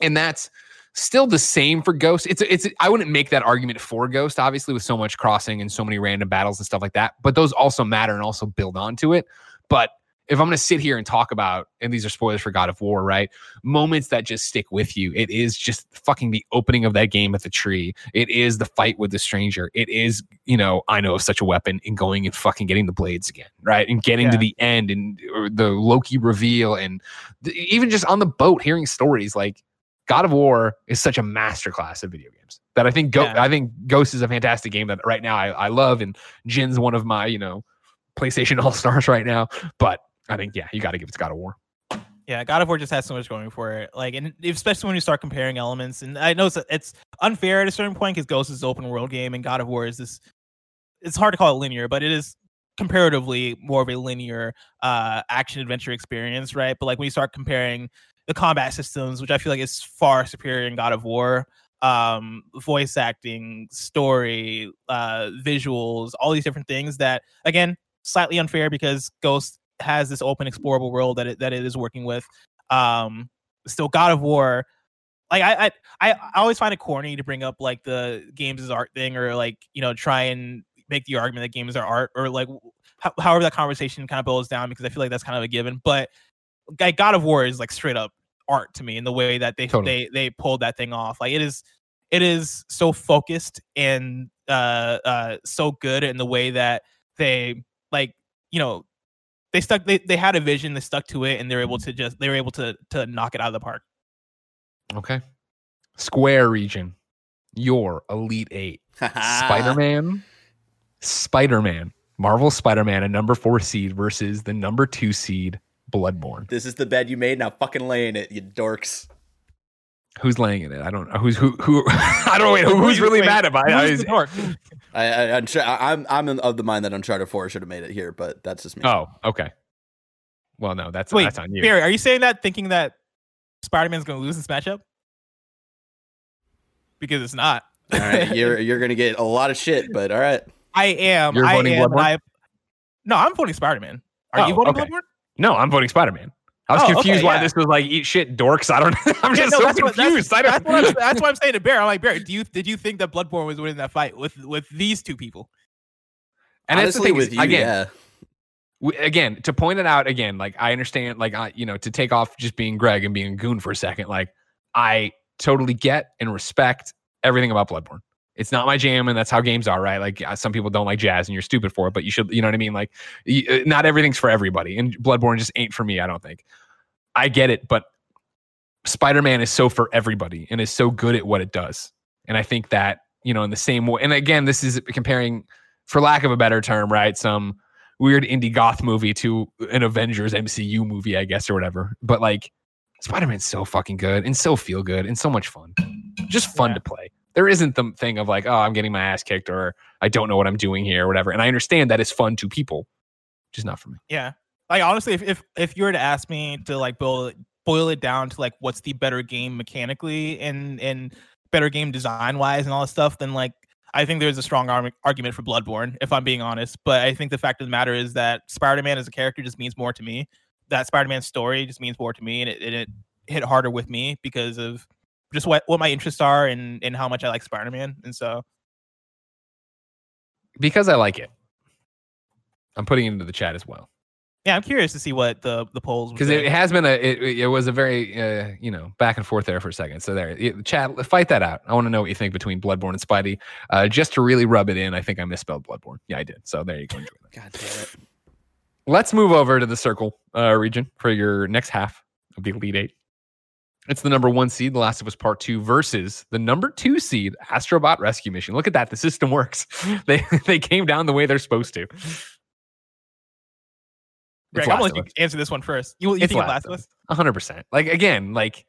And that's still the same for Ghost. It's it's I wouldn't make that argument for Ghost, obviously, with so much crossing and so many random battles and stuff like that. But those also matter and also build onto it. But if I'm going to sit here and talk about, and these are spoilers for God of War, right? Moments that just stick with you. It is just fucking the opening of that game at the tree. It is the fight with the stranger. It is, you know, I know of such a weapon and going and fucking getting the blades again, right? And getting to the end and the Loki reveal and th- even just on the boat hearing stories like God of War is such a masterclass of video games that I think Go- Yeah. I think Ghost is a fantastic game that right now I, I love and Jin's one of my you know PlayStation All Stars right now. But I think yeah, you got to give it to God of War. Yeah, God of War just has so much going for it. Like, and especially when you start comparing elements, and I know it's, it's unfair at a certain point because Ghost is an open world game, and God of War is this. It's hard to call it linear, but it is comparatively more of a linear uh, action adventure experience, right? But like when you start comparing the combat systems, which I feel like is far superior in God of War, um voice acting story uh visuals all these different things that again slightly unfair because ghost has this open explorable world that it, that it is working with um still god of war like I, I i always find it corny to bring up like the games as art thing or like you know try and make the argument that games are art or like ho- however that conversation kind of boils down because i feel like that's kind of a given but like god of war is like straight up art to me in the way that they Totally. they they pulled that thing off like it is it is so focused and uh uh so good in the way that they like you know they stuck they, they had a vision they stuck to it and they're able to just they were able to to knock it out of the park Okay. Square region. Your Elite Eight. Spider Man. Spider Man. Marvel Spider Man, a number four seed versus the number two seed Bloodborne. This is the bed you made. Now fucking lay in it, you dorks. Who's laying in it? I don't know. Who's who? Who? I don't know. Who, who's really mad about it? I, I, I'm, sure- I- I'm I'm in- of the mind that Uncharted Four should have made it here, but that's just me. Oh, okay. Well, no, that's Wait, that's on you. Barry, are you saying that thinking that Spider-Man's going to lose this matchup? Because it's not. All right, you're you're gonna get a lot of shit, but all right. I am. You're I voting am. I, no, I'm voting Spider-Man. Are you Oh, voting okay. Bloodborne? No, I'm voting Spider Man. I was Oh, okay, confused why yeah. this was like eat shit dorks. I don't. know. I'm Yeah, just no, so that's what- that's- confused. I That's don't. what, I'm, that's what I'm saying to Bear. I'm like, Bear, do you did you think that Bloodborne was winning that fight with with these two people? and that's the Honestly, thing is, with you, again, yeah. w- again to point it out again like i understand like i you know to take off just being greg and being a goon for a second like i totally get and respect everything about bloodborne it's not my jam and that's how games are right like uh, some people don't like jazz and you're stupid for it but you should you know what i mean like uh, not everything's for everybody and bloodborne just ain't for me i don't think i get it but spider-man is so for everybody and is so good at what it does and i think that you know in the same way and again this is comparing for lack of a better term right some weird indie goth movie to an Avengers MCU movie, I guess, or whatever. But like Spider Man's so fucking good and so feel good and so much fun. Just fun Yeah. to play. There isn't the thing of like, oh, I'm getting my ass kicked or I don't know what I'm doing here or whatever. And I understand that is fun to people, just not for me. Yeah. Like honestly, if if, if you were to ask me to like boil boil it down to like what's the better game mechanically and and better game design wise and all this stuff, then like I think there's a strong arg- argument for Bloodborne, if I'm being honest. But I think the fact of the matter is that Spider-Man as a character just means more to me. That Spider-Man story just means more to me, and it, and it hit harder with me because of just what what my interests are and and how much I like Spider-Man. And so Because I like it. I'm putting it into the chat as well. yeah, I'm curious to see what the the polls because it has been a it, it was a very uh, you know back and forth there for a second so there it, chat fight that out i want to know what you think between bloodborne and spidey uh, just to really rub it in i think i misspelled bloodborne yeah i did so there you go enjoy that. God damn it. let's move over to the circle uh, region for your next half of the elite eight it's the number one seed the last of us part two versus the number two seed astrobot rescue mission look at that the system works they they came down the way they're supposed to Greg, I'm gonna let you answer this one first. You, you It's think Last Last of Us? Hundred percent. Like again, like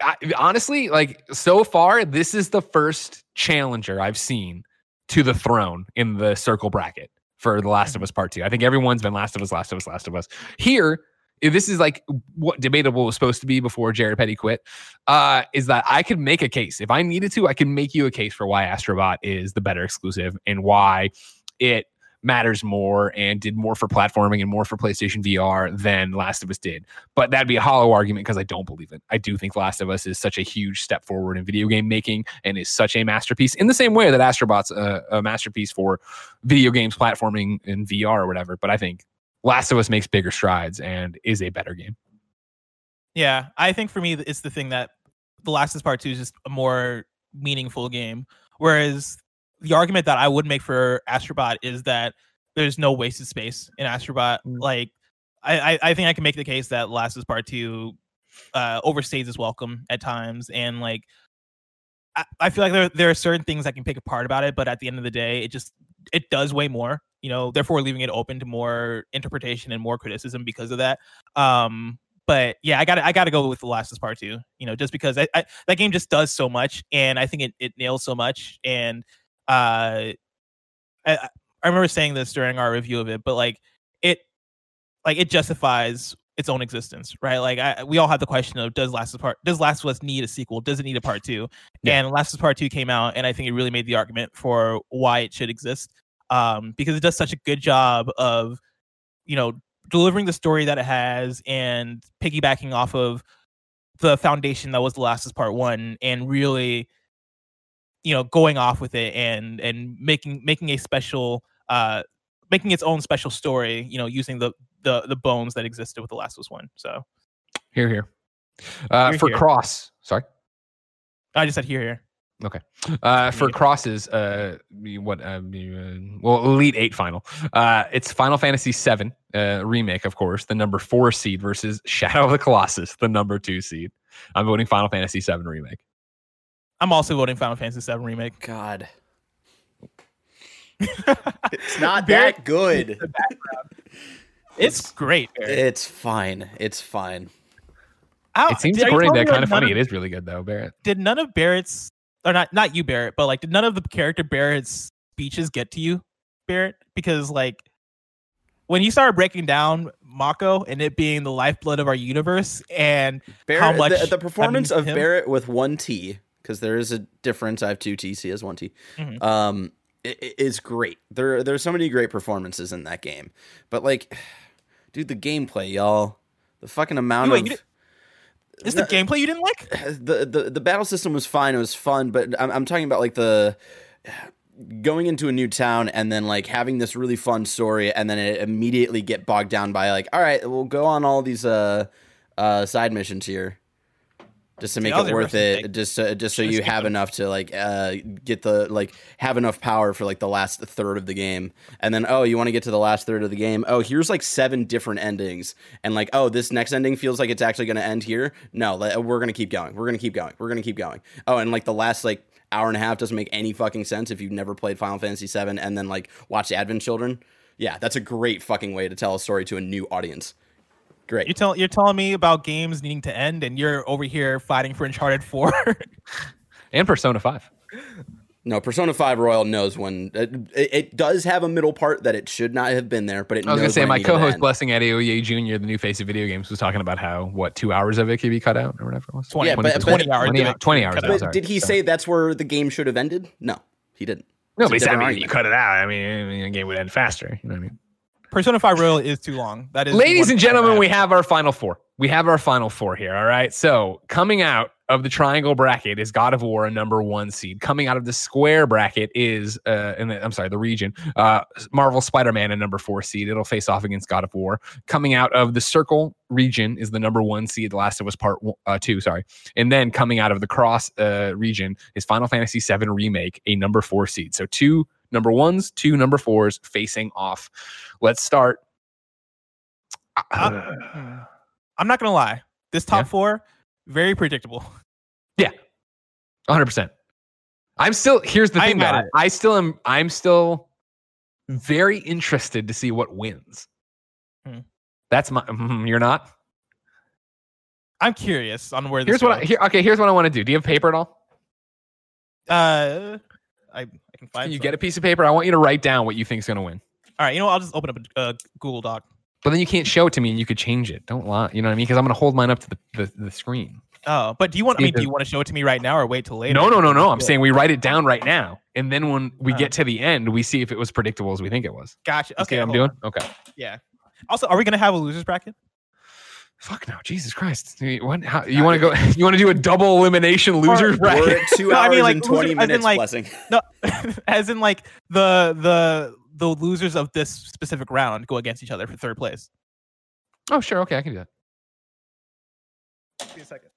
I, honestly, like so far, this is the first challenger I've seen to the throne in the circle bracket for The Last of mm-hmm. Us Part Two. I think everyone's been Last of Us, Last of Us, Last of Us. Here, this is like what debatable was supposed to be before Jared Petty quit. Uh, is that I could make a case if I needed to. I can make you a case for why Astrobot is the better exclusive and why it matters more and did more for platforming and more for PlayStation VR than Last of Us did. But that'd be a hollow argument because I don't believe it. I do think Last of Us is such a huge step forward in video game making and is such a masterpiece in the same way that Astrobot's a, a masterpiece for video games platforming and VR or whatever. But I think Last of Us makes bigger strides and is a better game. Yeah, I think for me, it's the thing that The Last of Us Part Two is just a more meaningful game. Whereas the argument that I would make for Astrobot is that there's no wasted space in Astrobot. Mm. Like, I, I, I think I can make the case that Last of Us Part Two uh, overstays its welcome at times, and like, I, I feel like there there are certain things I can pick apart about it, but at the end of the day, it just it does way more. You know, therefore leaving it open to more interpretation and more criticism because of that. Um, but yeah, I got I got to go with the Last of Part Two. You know, just because I, I, that game just does so much, and I think it it nails so much. And uh, I I remember saying this during our review of it, but like it like it justifies its own existence, right? Like I, we all have the question of does Last of Part does Last of Us need a sequel? Does it need a part two? Yeah. And Last of Us Part Two came out, and I think it really made the argument for why it should exist, um, because it does such a good job of, you know, delivering the story that it has and piggybacking off of the foundation that was The Last of Us Part One, and really, you know, going off with it and and making making a special uh making its own special story, you know, using the the the bones that existed with the Last of Us one. So Here, here. Uh, Here, for here. cross, sorry. I just said here, here. Uh, for crosses, uh, what? Um, uh, well, Elite Eight final. Uh, it's Final Fantasy VII uh, remake, of course, the number four seed versus Shadow of the Colossus, the number two seed. I'm voting Final Fantasy VII remake. I'm also voting Final Fantasy VII remake. God, it's not Very- that good. It's great. Barrett. It's fine. It's fine. How- It seems did- are according to telling that me kind of that none funny. It is really good though, Barrett. Did none of Barrett's or not not you Barrett, but like did none of the character Barrett's speeches get to you, Barrett? Because like when you started breaking down Mako and it being the lifeblood of our universe, and Barrett, much the, the performance of him? Barrett with one T, because there is a difference. I have two T's. He has one T. Mhm. Um, is great. There, there's so many great performances in that game. But like, dude, the gameplay, y'all, the fucking amount Wait, of it's the gameplay you didn't like. the, the the battle system was fine. It was fun, but I'm, I'm talking about like the going into a new town and then like having this really fun story and then it immediately get bogged down by like, all right, we'll go on all these uh uh side missions here. Just to make it worth it, thing. just so, just so Should've you have them. enough to like uh get the like have enough power for like the last third of the game, and then oh you want to get to the last third of the game, oh here's like seven different endings, and like oh this next ending feels like it's actually going to end here. No, we're gonna keep going. We're gonna keep going. We're gonna keep going. Oh, and like the last like hour and a half doesn't make any fucking sense if you've never played Final Fantasy VII and then like watch Advent Children. Yeah, that's a great fucking way to tell a story to a new audience. Great. You tell you're telling me about games needing to end, and you're over here fighting for Uncharted Four. And Persona Five. No, Persona 5 Royal knows when it, it, it does have a middle part that it should not have been there, but it I was gonna say my co-host end. Blessing Adeoye Jr., the new face of video games, was talking about how what two hours of it could be cut out or whatever it was. 20, Yeah, but- but- 20 hours. 20, of it 20 hours, out. But did he Sorry. say that's where the game should have ended? No, he didn't. No, It's but he said, I mean, you cut it out. I mean, I mean, the game would end faster. You know what I mean? Persona Five Royal is too long. That is, Ladies and gentlemen, we have our final four. We have our final four here. All right. So coming out of the triangle bracket is God of War, a number one seed. Coming out of the square bracket is, uh, in the, I'm sorry, the region, uh, Marvel Spider-Man, a number four seed. It'll face off against God of War. Coming out of the circle region is the number one seed. The Last of Us Part one, uh, Two, sorry. And then coming out of the cross uh, region is Final Fantasy VII Remake, a number four seed. So two number ones, two number fours facing off. Let's start. Uh, hmm. I'm not gonna lie. This top Yeah. four, very predictable. Yeah. 100%. I'm still here's the thing it. I still am I'm still very interested to see what wins. Hmm. That's my mhm, you're not? I'm curious on where this Here's what I here okay, here's what I want to do. Do you have paper at all? uh, I can you some. get a piece of paper? I want you to write down what you think is going to win. All right, you know, what? I'll just open up a uh, Google Doc. But then you can't show it to me and you could change it. Don't lie. You know what I mean? Because I'm going to hold mine up to the, the, the screen. Oh, but do you want? I mean, do you want to show it to me right now or wait till later? No, no, no, no. I'm saying we write it down right now. And then when we Uh. get to the end, we see if it was predictable as we think it was. Gotcha. Okay, I'm doing? Okay. Yeah. Also, are we gonna have a losers bracket? Fuck no, Jesus Christ! You, what, how, you want to go? You want to do a double elimination losers bracket? We're at two No, I mean, like, and 20 loser- as in, minutes, like- blessing. No, as in like the the the losers of this specific round go against each other for third place. Oh, sure. Okay, I can do that. Give me a second.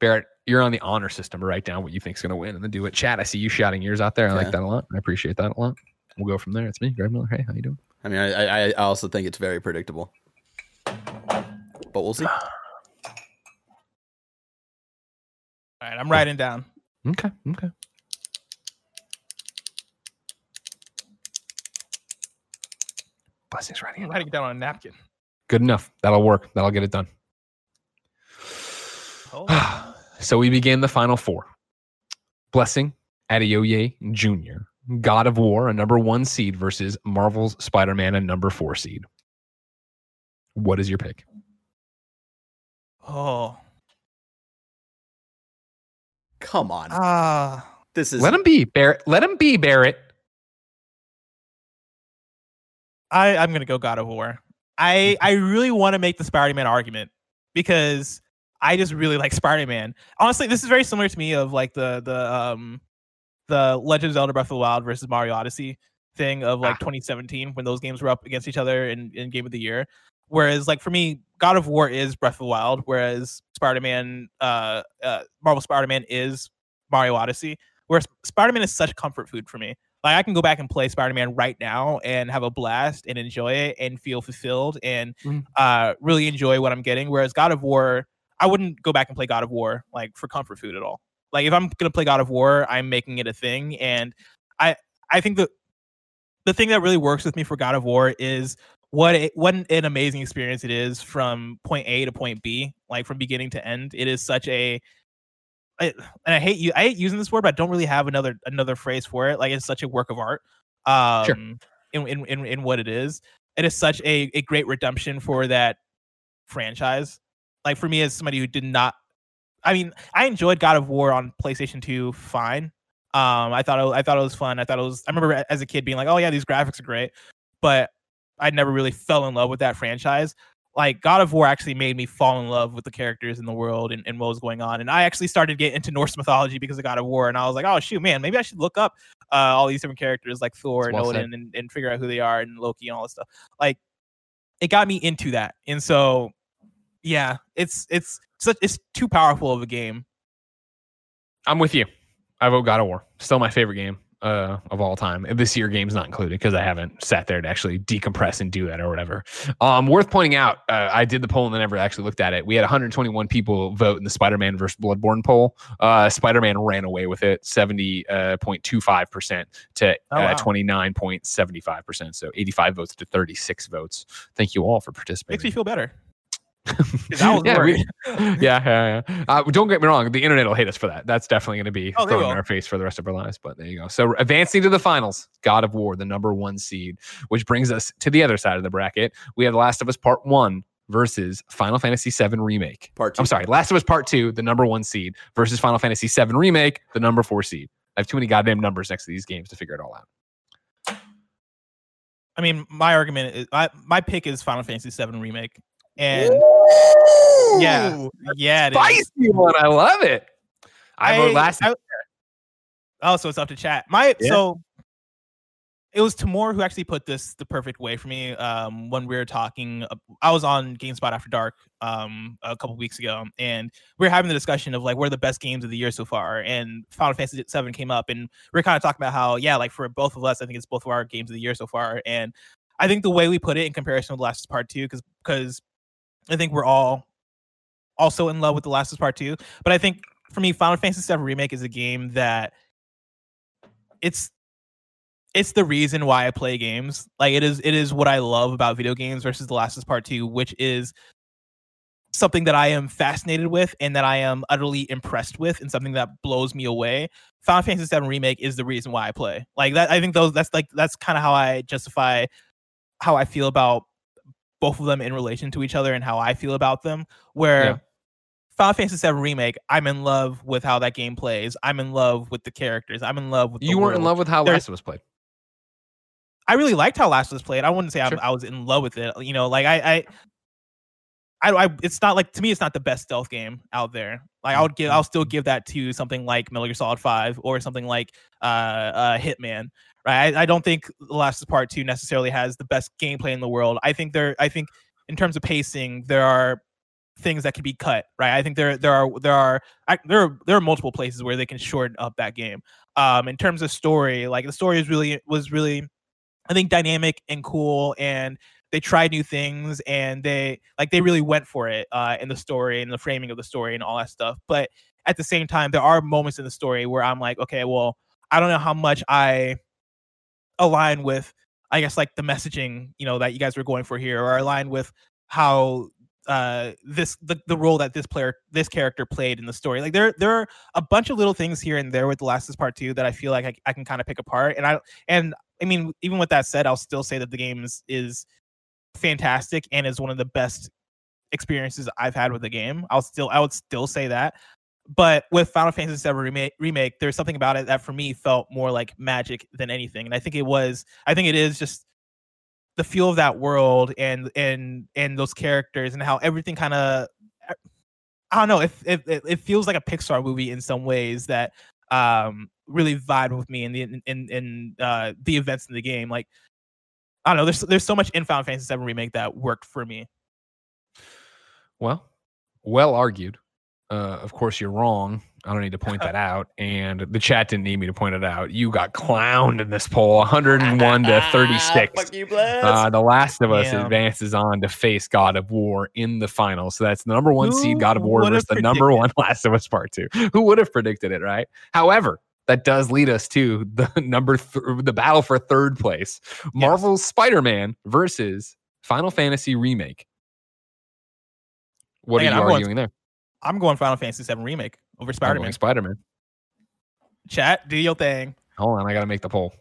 Barrett, you're on the honor system to write down what you think's going to win and then do it. Chat, I see you shouting yours out there. I like that a lot. I appreciate that a lot. We'll go from there. It's me, Greg Miller. Hey, how you doing? I mean, I, I, I also think it's very predictable. But we'll see. All right, I'm writing down. Okay, okay. Blessings writing I'm writing it down on a napkin. Good enough. That'll work. That'll get it done. On. Oh. so we begin the final four. Blessing Adeoye Jr., God of War, a number one seed versus Marvel's Spider-Man, a number four seed. What is your pick? Oh, Come on. ah, this is Let him be Barrett. Let him be Barrett. I I'm gonna go God of War. I I really want to make the Spider-Man argument because I just really like Spider-Man. Honestly, this is very similar to me of like the the um the Legend of Zelda Breath of the Wild versus Mario Odyssey thing of like Ah. 2017 when those games were up against each other in, in Game of the Year. Whereas like for me, God of War is Breath of the Wild, whereas Spider-Man, uh, uh Marvel Spider-Man is Mario Odyssey. Whereas Spider-Man is such comfort food for me. Like I can go back and play Spider-Man right now and have a blast and enjoy it and feel fulfilled and Mhm. uh really enjoy what I'm getting. Whereas God of War, I wouldn't go back and play God of War like for comfort food at all. Like if I'm gonna play God of War, I'm making it a thing. And I I think the the thing that really works with me for God of War is what it, what an amazing experience it is from point A to point B, like from beginning to end. It is such a I, and I hate you. I hate using this word, but I don't really have another another phrase for it. Like it's such a work of art. Um, Sure. in, in in in what it is, it is such a a great redemption for that franchise. Like for me, as somebody who did not, I mean, I enjoyed God of War on PlayStation Two, fine. Um, I thought it, I thought it was fun. I thought it was. I remember as a kid being like, "Oh yeah, these graphics are great," but I never really fell in love with that franchise. Like God of War actually made me fall in love with the characters in the world and, and what was going on. And I actually started to get into Norse mythology because of God of War. And I was like, oh shoot, man, maybe I should look up uh, all these different characters like Thor and well said. Odin and, and figure out who they are and Loki and all this stuff. Like it got me into that. And so yeah, it's it's such it's too powerful of a game. I'm with you. I vote God of War. Still my favorite game uh, of all time. This year game's not included because I haven't sat there to actually decompress and do that or whatever. Um, worth pointing out, uh, I did the poll and then never actually looked at it. We had 121 people vote in the Spider-Man versus Bloodborne poll. Uh, Spider-Man ran away with it, 70.25 percent to Oh, wow. uh, 29.75 percent. So 85 votes to 36 votes. Thank you all for participating. Makes me feel better. 'Cause yeah, we- yeah, yeah, yeah. Uh, don't get me wrong. The internet will hate us for that. That's definitely going to be Oh, thrown in our face for the rest of our lives. But there you go. So advancing to the finals, God of War, the number one seed, which brings us to the other side of the bracket. We have The Last of Us Part One versus Final Fantasy VII Remake. part two. I'm sorry, Last of Us Part Two, the number one seed, versus Final Fantasy VII Remake, the number four seed. I have too many goddamn numbers next to these games to figure it all out. I mean, my argument is I, my pick is Final Fantasy VII remake, and yeah, yeah, is. Spicy one. I love it. I, vote last. I- oh, so it's up to chat. My Yeah. so it was Tamoor who actually put this the perfect way for me. Um, when we were talking, uh, I was on GameSpot after dark um a couple weeks ago, and we were having the discussion of like what are the best games of the year so far, and Final Fantasy VII came up, and we are kind of talking about how yeah, like for both of us, I think it's both of our games of the year so far, and I think the way we put it in comparison with The Last Part Two, because because I think we're all also in love with The Last of Us Part Two, but I think for me, Final Fantasy VII Remake is a game that it's it's the reason why I play games. Like it is it is what I love about video games versus The Last of Us Part Two, which is something that I am fascinated with and that I am utterly impressed with, and something that blows me away. Final Fantasy VII Remake is the reason why I play. Like that, I think those that's like that's kind of how I justify how I feel about both of them in relation to each other and how I feel about them. Where Yeah. Final Fantasy VII Remake, I'm in love with how that game plays. I'm in love with the characters. I'm in love with. the You weren't in love with how There's- Last of Us played. I really liked how Last of Us played. I wouldn't say I'm, I was in love with it. You know, like I, I, I, I, it's not like to me, it's not the best stealth game out there. Like I would give, I'll still give that to something like Metal Gear Solid Five or something like uh, uh Hitman. Right? I, I don't think The Last Part Two necessarily has the best gameplay in the world. I think there, I think in terms of pacing, there are things that can be cut. Right? I think there, there are, there are, I, there are, there are multiple places where they can shorten up that game. Um, in terms of story, like the story is really was really I think dynamic and cool and they tried new things and they like they really went for it uh in the story and the framing of the story and all that stuff. But at the same time, there are moments in the story where I'm like, okay, well, I don't know how much I align with I guess like the messaging, you know, that you guys were going for here, or align with how uh this the, the role that this player this character played in the story like there there are a bunch of little things here and there with the last Us part two that i feel like I, I can kind of pick apart and i and I mean, even with that said, I'll still say that the game is, is fantastic and is one of the best experiences I've had with the game. I'll still I would still say that. But with Final Fantasy VII remake, remake, there's something about it that for me felt more like magic than anything, and I think it was. I think it is just the feel of that world and and and those characters and how everything kind of. I don't know. if it it it feels like a Pixar movie in some ways that um really vibed with me in the in in, in uh the events in the game. Like I don't know. There's there's so much in Final Fantasy VII remake that worked for me. Well, well argued. Uh, of course, you're wrong. I don't need to point that out. And the chat didn't need me to point it out. You got clowned in this poll 101 to 36. Fuck you, Uh, the Last of Us Damn. advances on to face God of War in the final. So that's the number one seed God of War versus the number one Last of Us Part Two. Who would have predicted it, right? However, that does lead us to the number th- the battle for third place: Marvel's Spider-Man versus Final Fantasy remake. What Man, are you I'm going- arguing there? I'm going Final Fantasy VII remake over Spider Man. Spider Man. Chat, do your thing. Hold on, I gotta make the poll.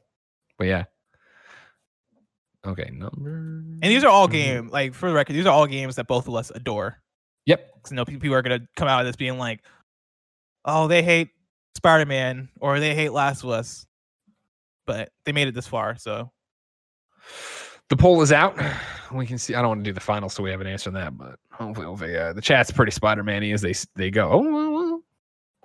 But yeah. Okay, number. And these are all game like for the record, these are all games that both of us adore. Yep. Because you know people are gonna come out of this being like, oh, they hate Spider Man or they hate Last of Us, but they made it this far, so The poll is out. We can see. I don't want to do the final, so we have an answer on that. But hopefully, hopefully uh, the chat's pretty Spider-Man-y as they they go. Oh, well, well.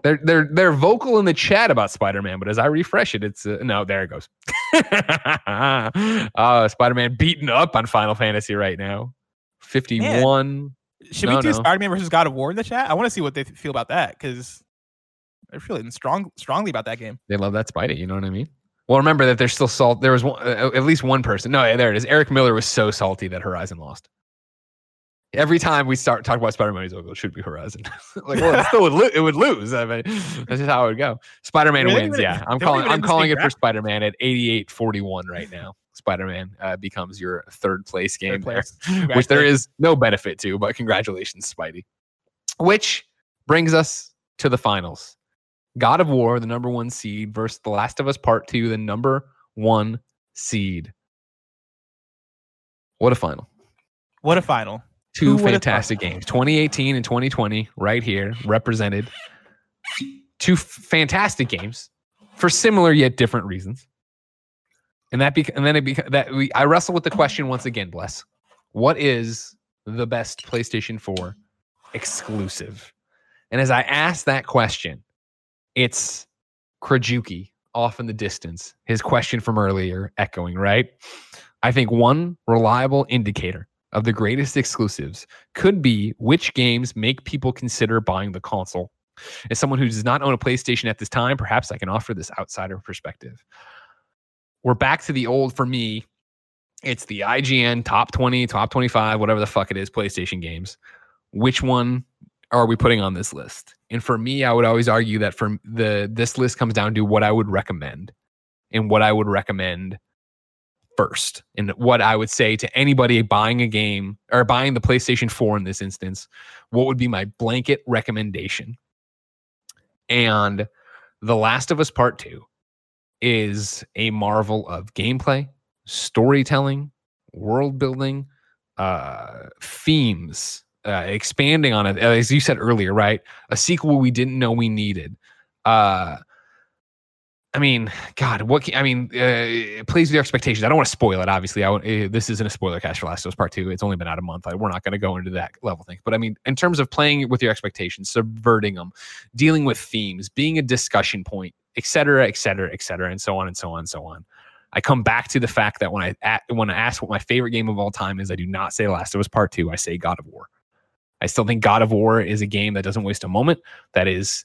They're they're they're vocal in the chat about Spider-Man, but as I refresh it, it's uh, no. There it goes. uh, Spider-Man beaten up on Final Fantasy right now. Fifty-one. should No, we do no. Spider Man versus God of War in the chat? I want to see what they feel about that because they're feeling strong strongly about that game. They love that Spidey. You know what I mean? Well, remember that there's still salt. There was one, uh, at least one person. No, yeah, there it is. Eric Miller was so salty that Horizon lost. Every time we start talking about Spider-Man, he's like, "Well, it should be Horizon." like, well, it still would, lo- it would lose. I mean, that's just how it would go. Spider-Man Really? wins. Yeah, I'm calling. I'm calling it for. Spider-Man at 88-41 right now. Spider-Man uh, becomes your third place game Third there which there is no benefit to, but congratulations, Spidey. Which brings us to the finals. God of War, the number one seed, versus The Last of Us Part Two, the number one seed. What a final. What a final. Two Who would've thought? fantastic games. 2018 and 2020, right here, represented. Two f- fantastic games for similar yet different reasons. And that bec- and then it bec- that we I wrestle with the question once again, bless. What is the best PlayStation 4 exclusive? And as I ask that question, it's Krajuki off in the distance. His question from earlier echoing, right? I think one reliable indicator of the greatest exclusives could be which games make people consider buying the console. As someone who does not own a PlayStation at this time, perhaps I can offer this outsider perspective. We're back to the old for me. It's the IGN top 20, top 25, whatever the fuck it is, PlayStation games. Which one are we putting on this list? And for me, I would always argue that for the this list comes down to what I would recommend and what I would recommend first and what I would say to anybody buying a game or buying the PlayStation 4 in this instance, what would be my blanket recommendation? And The Last of Us Part 2 is a marvel of gameplay, storytelling, world building, uh, themes, uh, expanding on it. As you said earlier, right? A sequel we didn't know we needed. Uh, I mean, God, what? Can, I mean, uh, plays with your expectations. I don't want to spoil it. Obviously, I uh, this isn't a spoiler cast for Last of Us Part Two. It's only been out a month. I, we're not going to go into that level thing. But I mean, in terms of playing with your expectations, subverting them, dealing with themes, being a discussion point, et cetera, et cetera, et cetera, and so on and so on and so on. I come back to the fact that when I a- when I ask what my favorite game of all time is, I do not say Last of Us Part Two. I say God of War. I still think God of War is a game that doesn't waste a moment. That is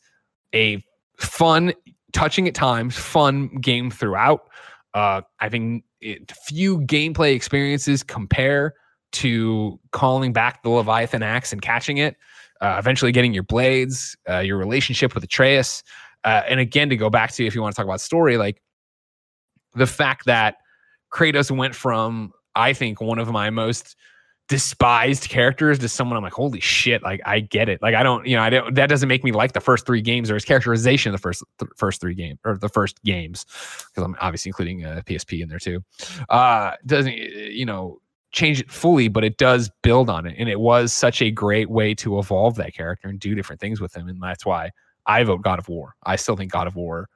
a fun, touching at times, fun game throughout. Uh, I think it, few gameplay experiences compare to calling back the Leviathan axe and catching it, uh, eventually getting your blades, uh, your relationship with Atreus. Uh, and again, to go back to if you want to talk about story, like the fact that Kratos went from, I think, one of my most despised characters to someone I'm like, holy shit, like I get it. Like I don't, you know, I don't. That doesn't make me like the first three games or his characterization of the first th- first three games or the first games because I'm obviously including uh, PSP in there too. Uh, doesn't you know change it fully, but it does build on it. And it was such a great way to evolve that character and do different things with him. And that's why I vote God of War. I still think God of War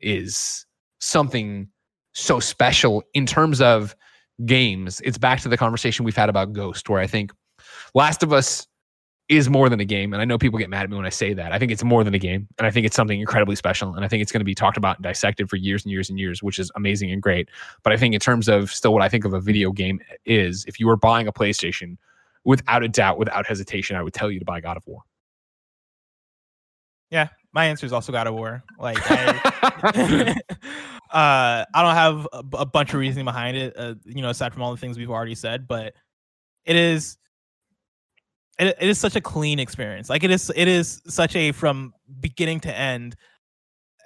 is something so special in terms of games. It's back to the conversation we've had about Ghost, where I think Last of Us is more than a game. And I know people get mad at me when I say that. I think it's more than a game. And I think it's something incredibly special. And I think it's going to be talked about and dissected for years and years and years, which is amazing and great. But I think in terms of still what I think of a video game is, if you were buying a PlayStation, without a doubt, without hesitation, I would tell you to buy God of War. Yeah, my answer is also God of War. Like, I, uh, I don't have a, a bunch of reasoning behind it, uh, you know, aside from all the things we've already said, but it is it, it is such a clean experience. Like it is it is such a from beginning to end.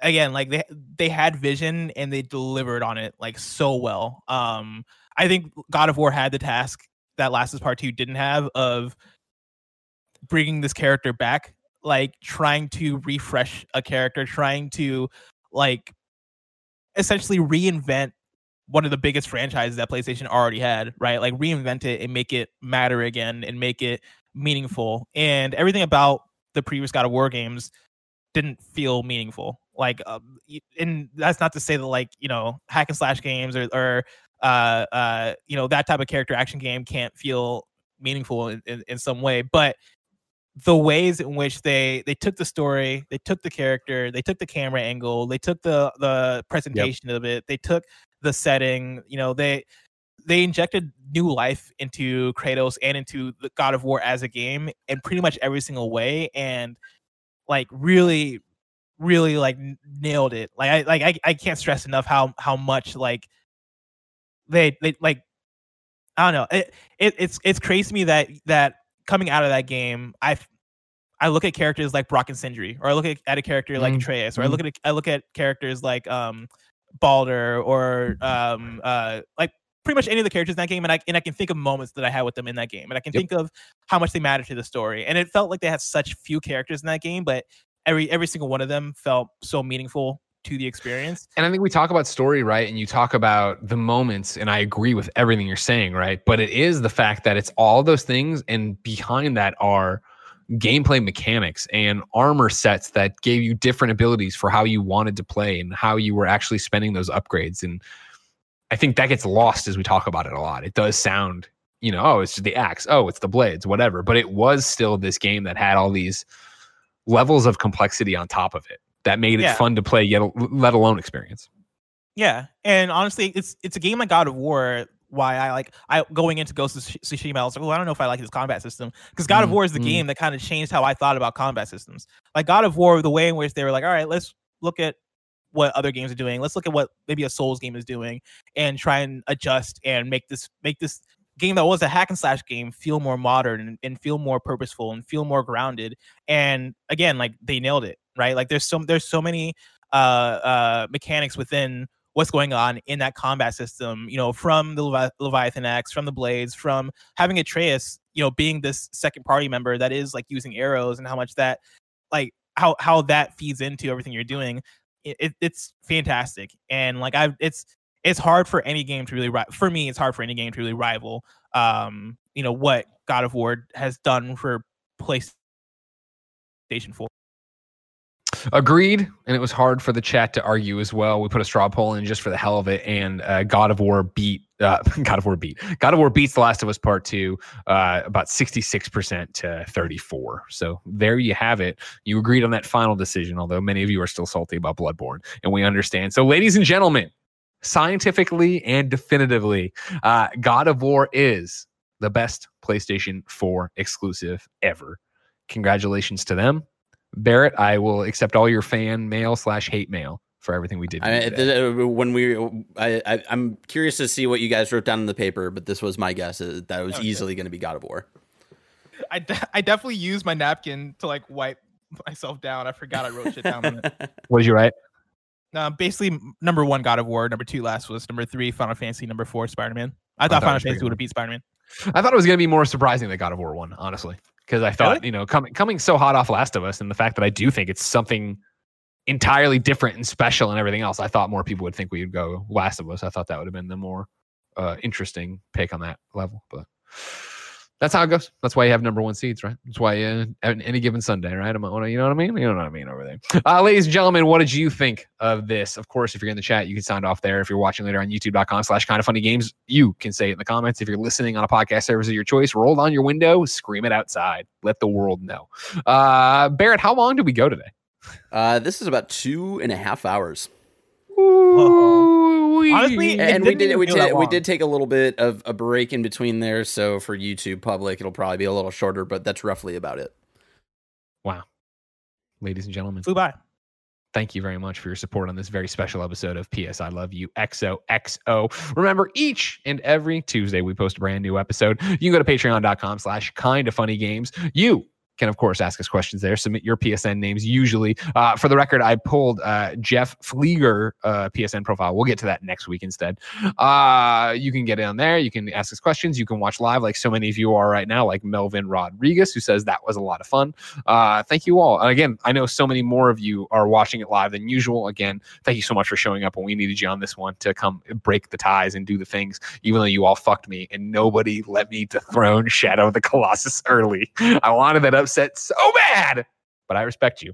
Again, like they they had vision and they delivered on it like so well. Um, I think God of War had the task that Last of Us Part Two didn't have of bringing this character back, like trying to refresh a character, trying to like essentially reinvent one of the biggest franchises that PlayStation already had, right? Like reinvent it and make it matter again and make it meaningful. And everything about the previous God of War games didn't feel meaningful. Like, um, and that's not to say that like you know hack and slash games or or uh uh you know that type of character action game can't feel meaningful in, in, in some way, but the ways in which they they took the story, they took the character, they took the camera angle, they took the the presentation yep. of it, they took the setting, you know, they they injected new life into Kratos and into the God of War as a game in pretty much every single way and like really really like nailed it. Like I like I, I can't stress enough how how much like they they like I don't know. It, it it's it's crazy to me that that coming out of that game I I look at characters like Brock and Sindri or I look at, at a character like mm. Atreus or mm. I look at I look at characters like um Baldur or um uh like pretty much any of the characters in that game, and I and I can think of moments that I had with them in that game, and I can yep. think of how much they matter to the story. And it felt like they had such few characters in that game, but every every single one of them felt so meaningful to the experience. And I think we talk about story, right? And you talk about the moments, and I agree with everything you're saying, right? But it is the fact that it's all those things, and behind that are gameplay mechanics and armor sets that gave you different abilities for how you wanted to play and how you were actually spending those upgrades. And I think that gets lost as we talk about it a lot. It does sound, you know, oh, it's the axe, oh, it's the blades, whatever. But it was still this game that had all these levels of complexity on top of it that made it yeah. fun to play, yet let alone experience. Yeah, and honestly, it's it's a game like God of War. Why I like I going into Ghost of Tsushima, I was like, oh, I don't know if I like this combat system because God of War is the mm-hmm. game that kind of changed how I thought about combat systems. Like God of War, the way in which they were like, all right, let's look at what other games are doing. Let's look at what maybe a Souls game is doing and try and adjust and make this make this game that was a hack and slash game feel more modern and, and feel more purposeful and feel more grounded. And again, like they nailed it, right? Like there's so there's so many uh uh mechanics within what's going on in that combat system, you know, from the Levi- Leviathan Axe, from the blades, from having Atreus, you know, being this second party member that is like using arrows and how much that like how how that feeds into everything you're doing it, it's fantastic and like i it's it's hard for any game to really for me it's hard for any game to really rival um you know what god of war has done for playstation 4 Agreed, and it was hard for the chat to argue as well. We put a straw poll in just for the hell of it, and uh, God of War beat uh, God of War beat God of War beats The Last of Us Part Two uh, about sixty six percent to thirty four. So there you have it. You agreed on that final decision, although many of you are still salty about Bloodborne, and we understand. So, ladies and gentlemen, scientifically and definitively, uh, God of War is the best PlayStation Four exclusive ever. Congratulations to them. Barrett, I will accept all your fan mail slash hate mail for everything we did. I, uh, when we, I, I, am curious to see what you guys wrote down in the paper, but this was my guess uh, that was okay. easily going to be God of War. I, de- I definitely used my napkin to like wipe myself down. I forgot I wrote shit down. what did you write? Uh, basically, number one, God of War. Number two, Last was number three, Final Fantasy. Number four, Spider Man. I thought, I thought Final Fantasy would have beat Spider Man. I thought it was going to be more surprising that God of War won, honestly because I thought, really? you know, coming coming so hot off Last of Us and the fact that I do think it's something entirely different and special and everything else, I thought more people would think we would go Last of Us. I thought that would have been the more uh, interesting pick on that level, but that's how it goes. That's why you have number one seeds, right? That's why uh, any given Sunday, right? I'm, you know what I mean? You know what I mean over there. Uh, ladies and gentlemen, what did you think of this? Of course, if you're in the chat, you can sound off there. If you're watching later on youtube.com slash kind of funny games, you can say it in the comments. If you're listening on a podcast service of your choice, roll down your window, scream it outside. Let the world know. Uh, Barrett, how long did we go today? Uh, this is about two and a half hours. Whoa. Honestly, and we didn't did even we did we did take a little bit of a break in between there. So for YouTube public, it'll probably be a little shorter, but that's roughly about it. Wow. Ladies and gentlemen, flew by. thank you very much for your support on this very special episode of PS I Love You XOXO. Remember, each and every Tuesday we post a brand new episode. You can go to patreon.com slash kind of funny games. You can of course ask us questions there. Submit your PSN names. Usually, uh, for the record, I pulled uh, Jeff Flieger uh, PSN profile. We'll get to that next week instead. Uh, you can get in there. You can ask us questions. You can watch live, like so many of you are right now, like Melvin Rodriguez, who says that was a lot of fun. Uh, thank you all. And again, I know so many more of you are watching it live than usual. Again, thank you so much for showing up when we needed you on this one to come break the ties and do the things, even though you all fucked me and nobody let me dethrone Shadow the Colossus early. I wanted that upset so bad, but I respect you.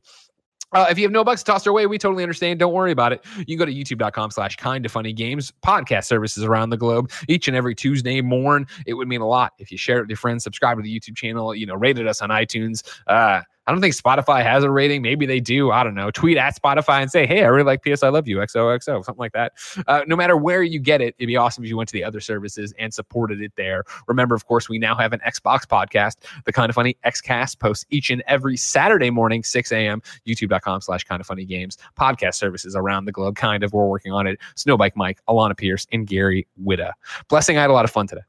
Uh, if you have no bucks to toss our way, we totally understand. Don't worry about it. You can go to youtube.com slash kind of funny games, podcast services around the globe each and every Tuesday morn. It would mean a lot if you share it with your friends, subscribe to the YouTube channel, you know, rated us on iTunes. Uh, I don't think Spotify has a rating. Maybe they do. I don't know. Tweet at Spotify and say, hey, I really like PS I Love You, XOXO, something like that. Uh, no matter where you get it, it'd be awesome if you went to the other services and supported it there. Remember, of course, we now have an Xbox podcast, the Kind of Funny Xcast posts each and every Saturday morning, 6 a.m., youtube.com slash kind of funny games, podcast services around the globe, kind of. We're working on it. Snowbike Mike, Alana Pierce, and Gary Whitta. Blessing, I had a lot of fun today.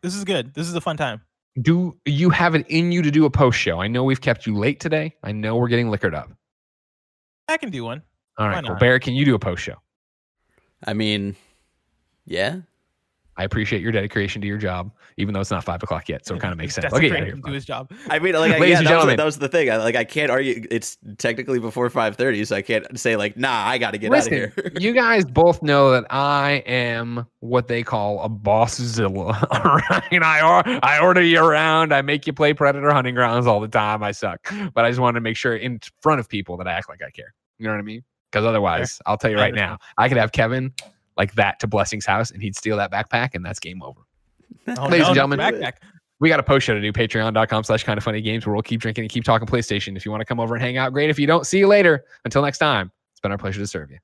This is good. This is a fun time. Do you have it in you to do a post show? I know we've kept you late today. I know we're getting liquored up. I can do one. All right, Why cool. not? Barrett, can you do a post show? I mean, yeah. I appreciate your dedication to your job, even though it's not five o'clock yet. So it kind of makes sense. That's I'll get out great of do his job. I mean, like, I, Ladies yeah, and that, was, gentlemen. that was the thing. I, like, I can't argue. It's technically before five thirty, so I can't say like, nah, I got to get Listen, out of here. you guys both know that I am what they call a bosszilla. All right, I or, I order you around. I make you play Predator Hunting Grounds all the time. I suck, but I just wanted to make sure in front of people that I act like I care. You know what I mean? Because otherwise, I'll tell you right now, I could have Kevin like that to Blessing's house, and he'd steal that backpack, and that's game over. Oh, Ladies and gentlemen, backpack. we got a post show to do patreon.com slash kind of funny games where we'll keep drinking and keep talking playstation if you want to come over and hang out great if you don't see you later until next time it's been our pleasure to serve you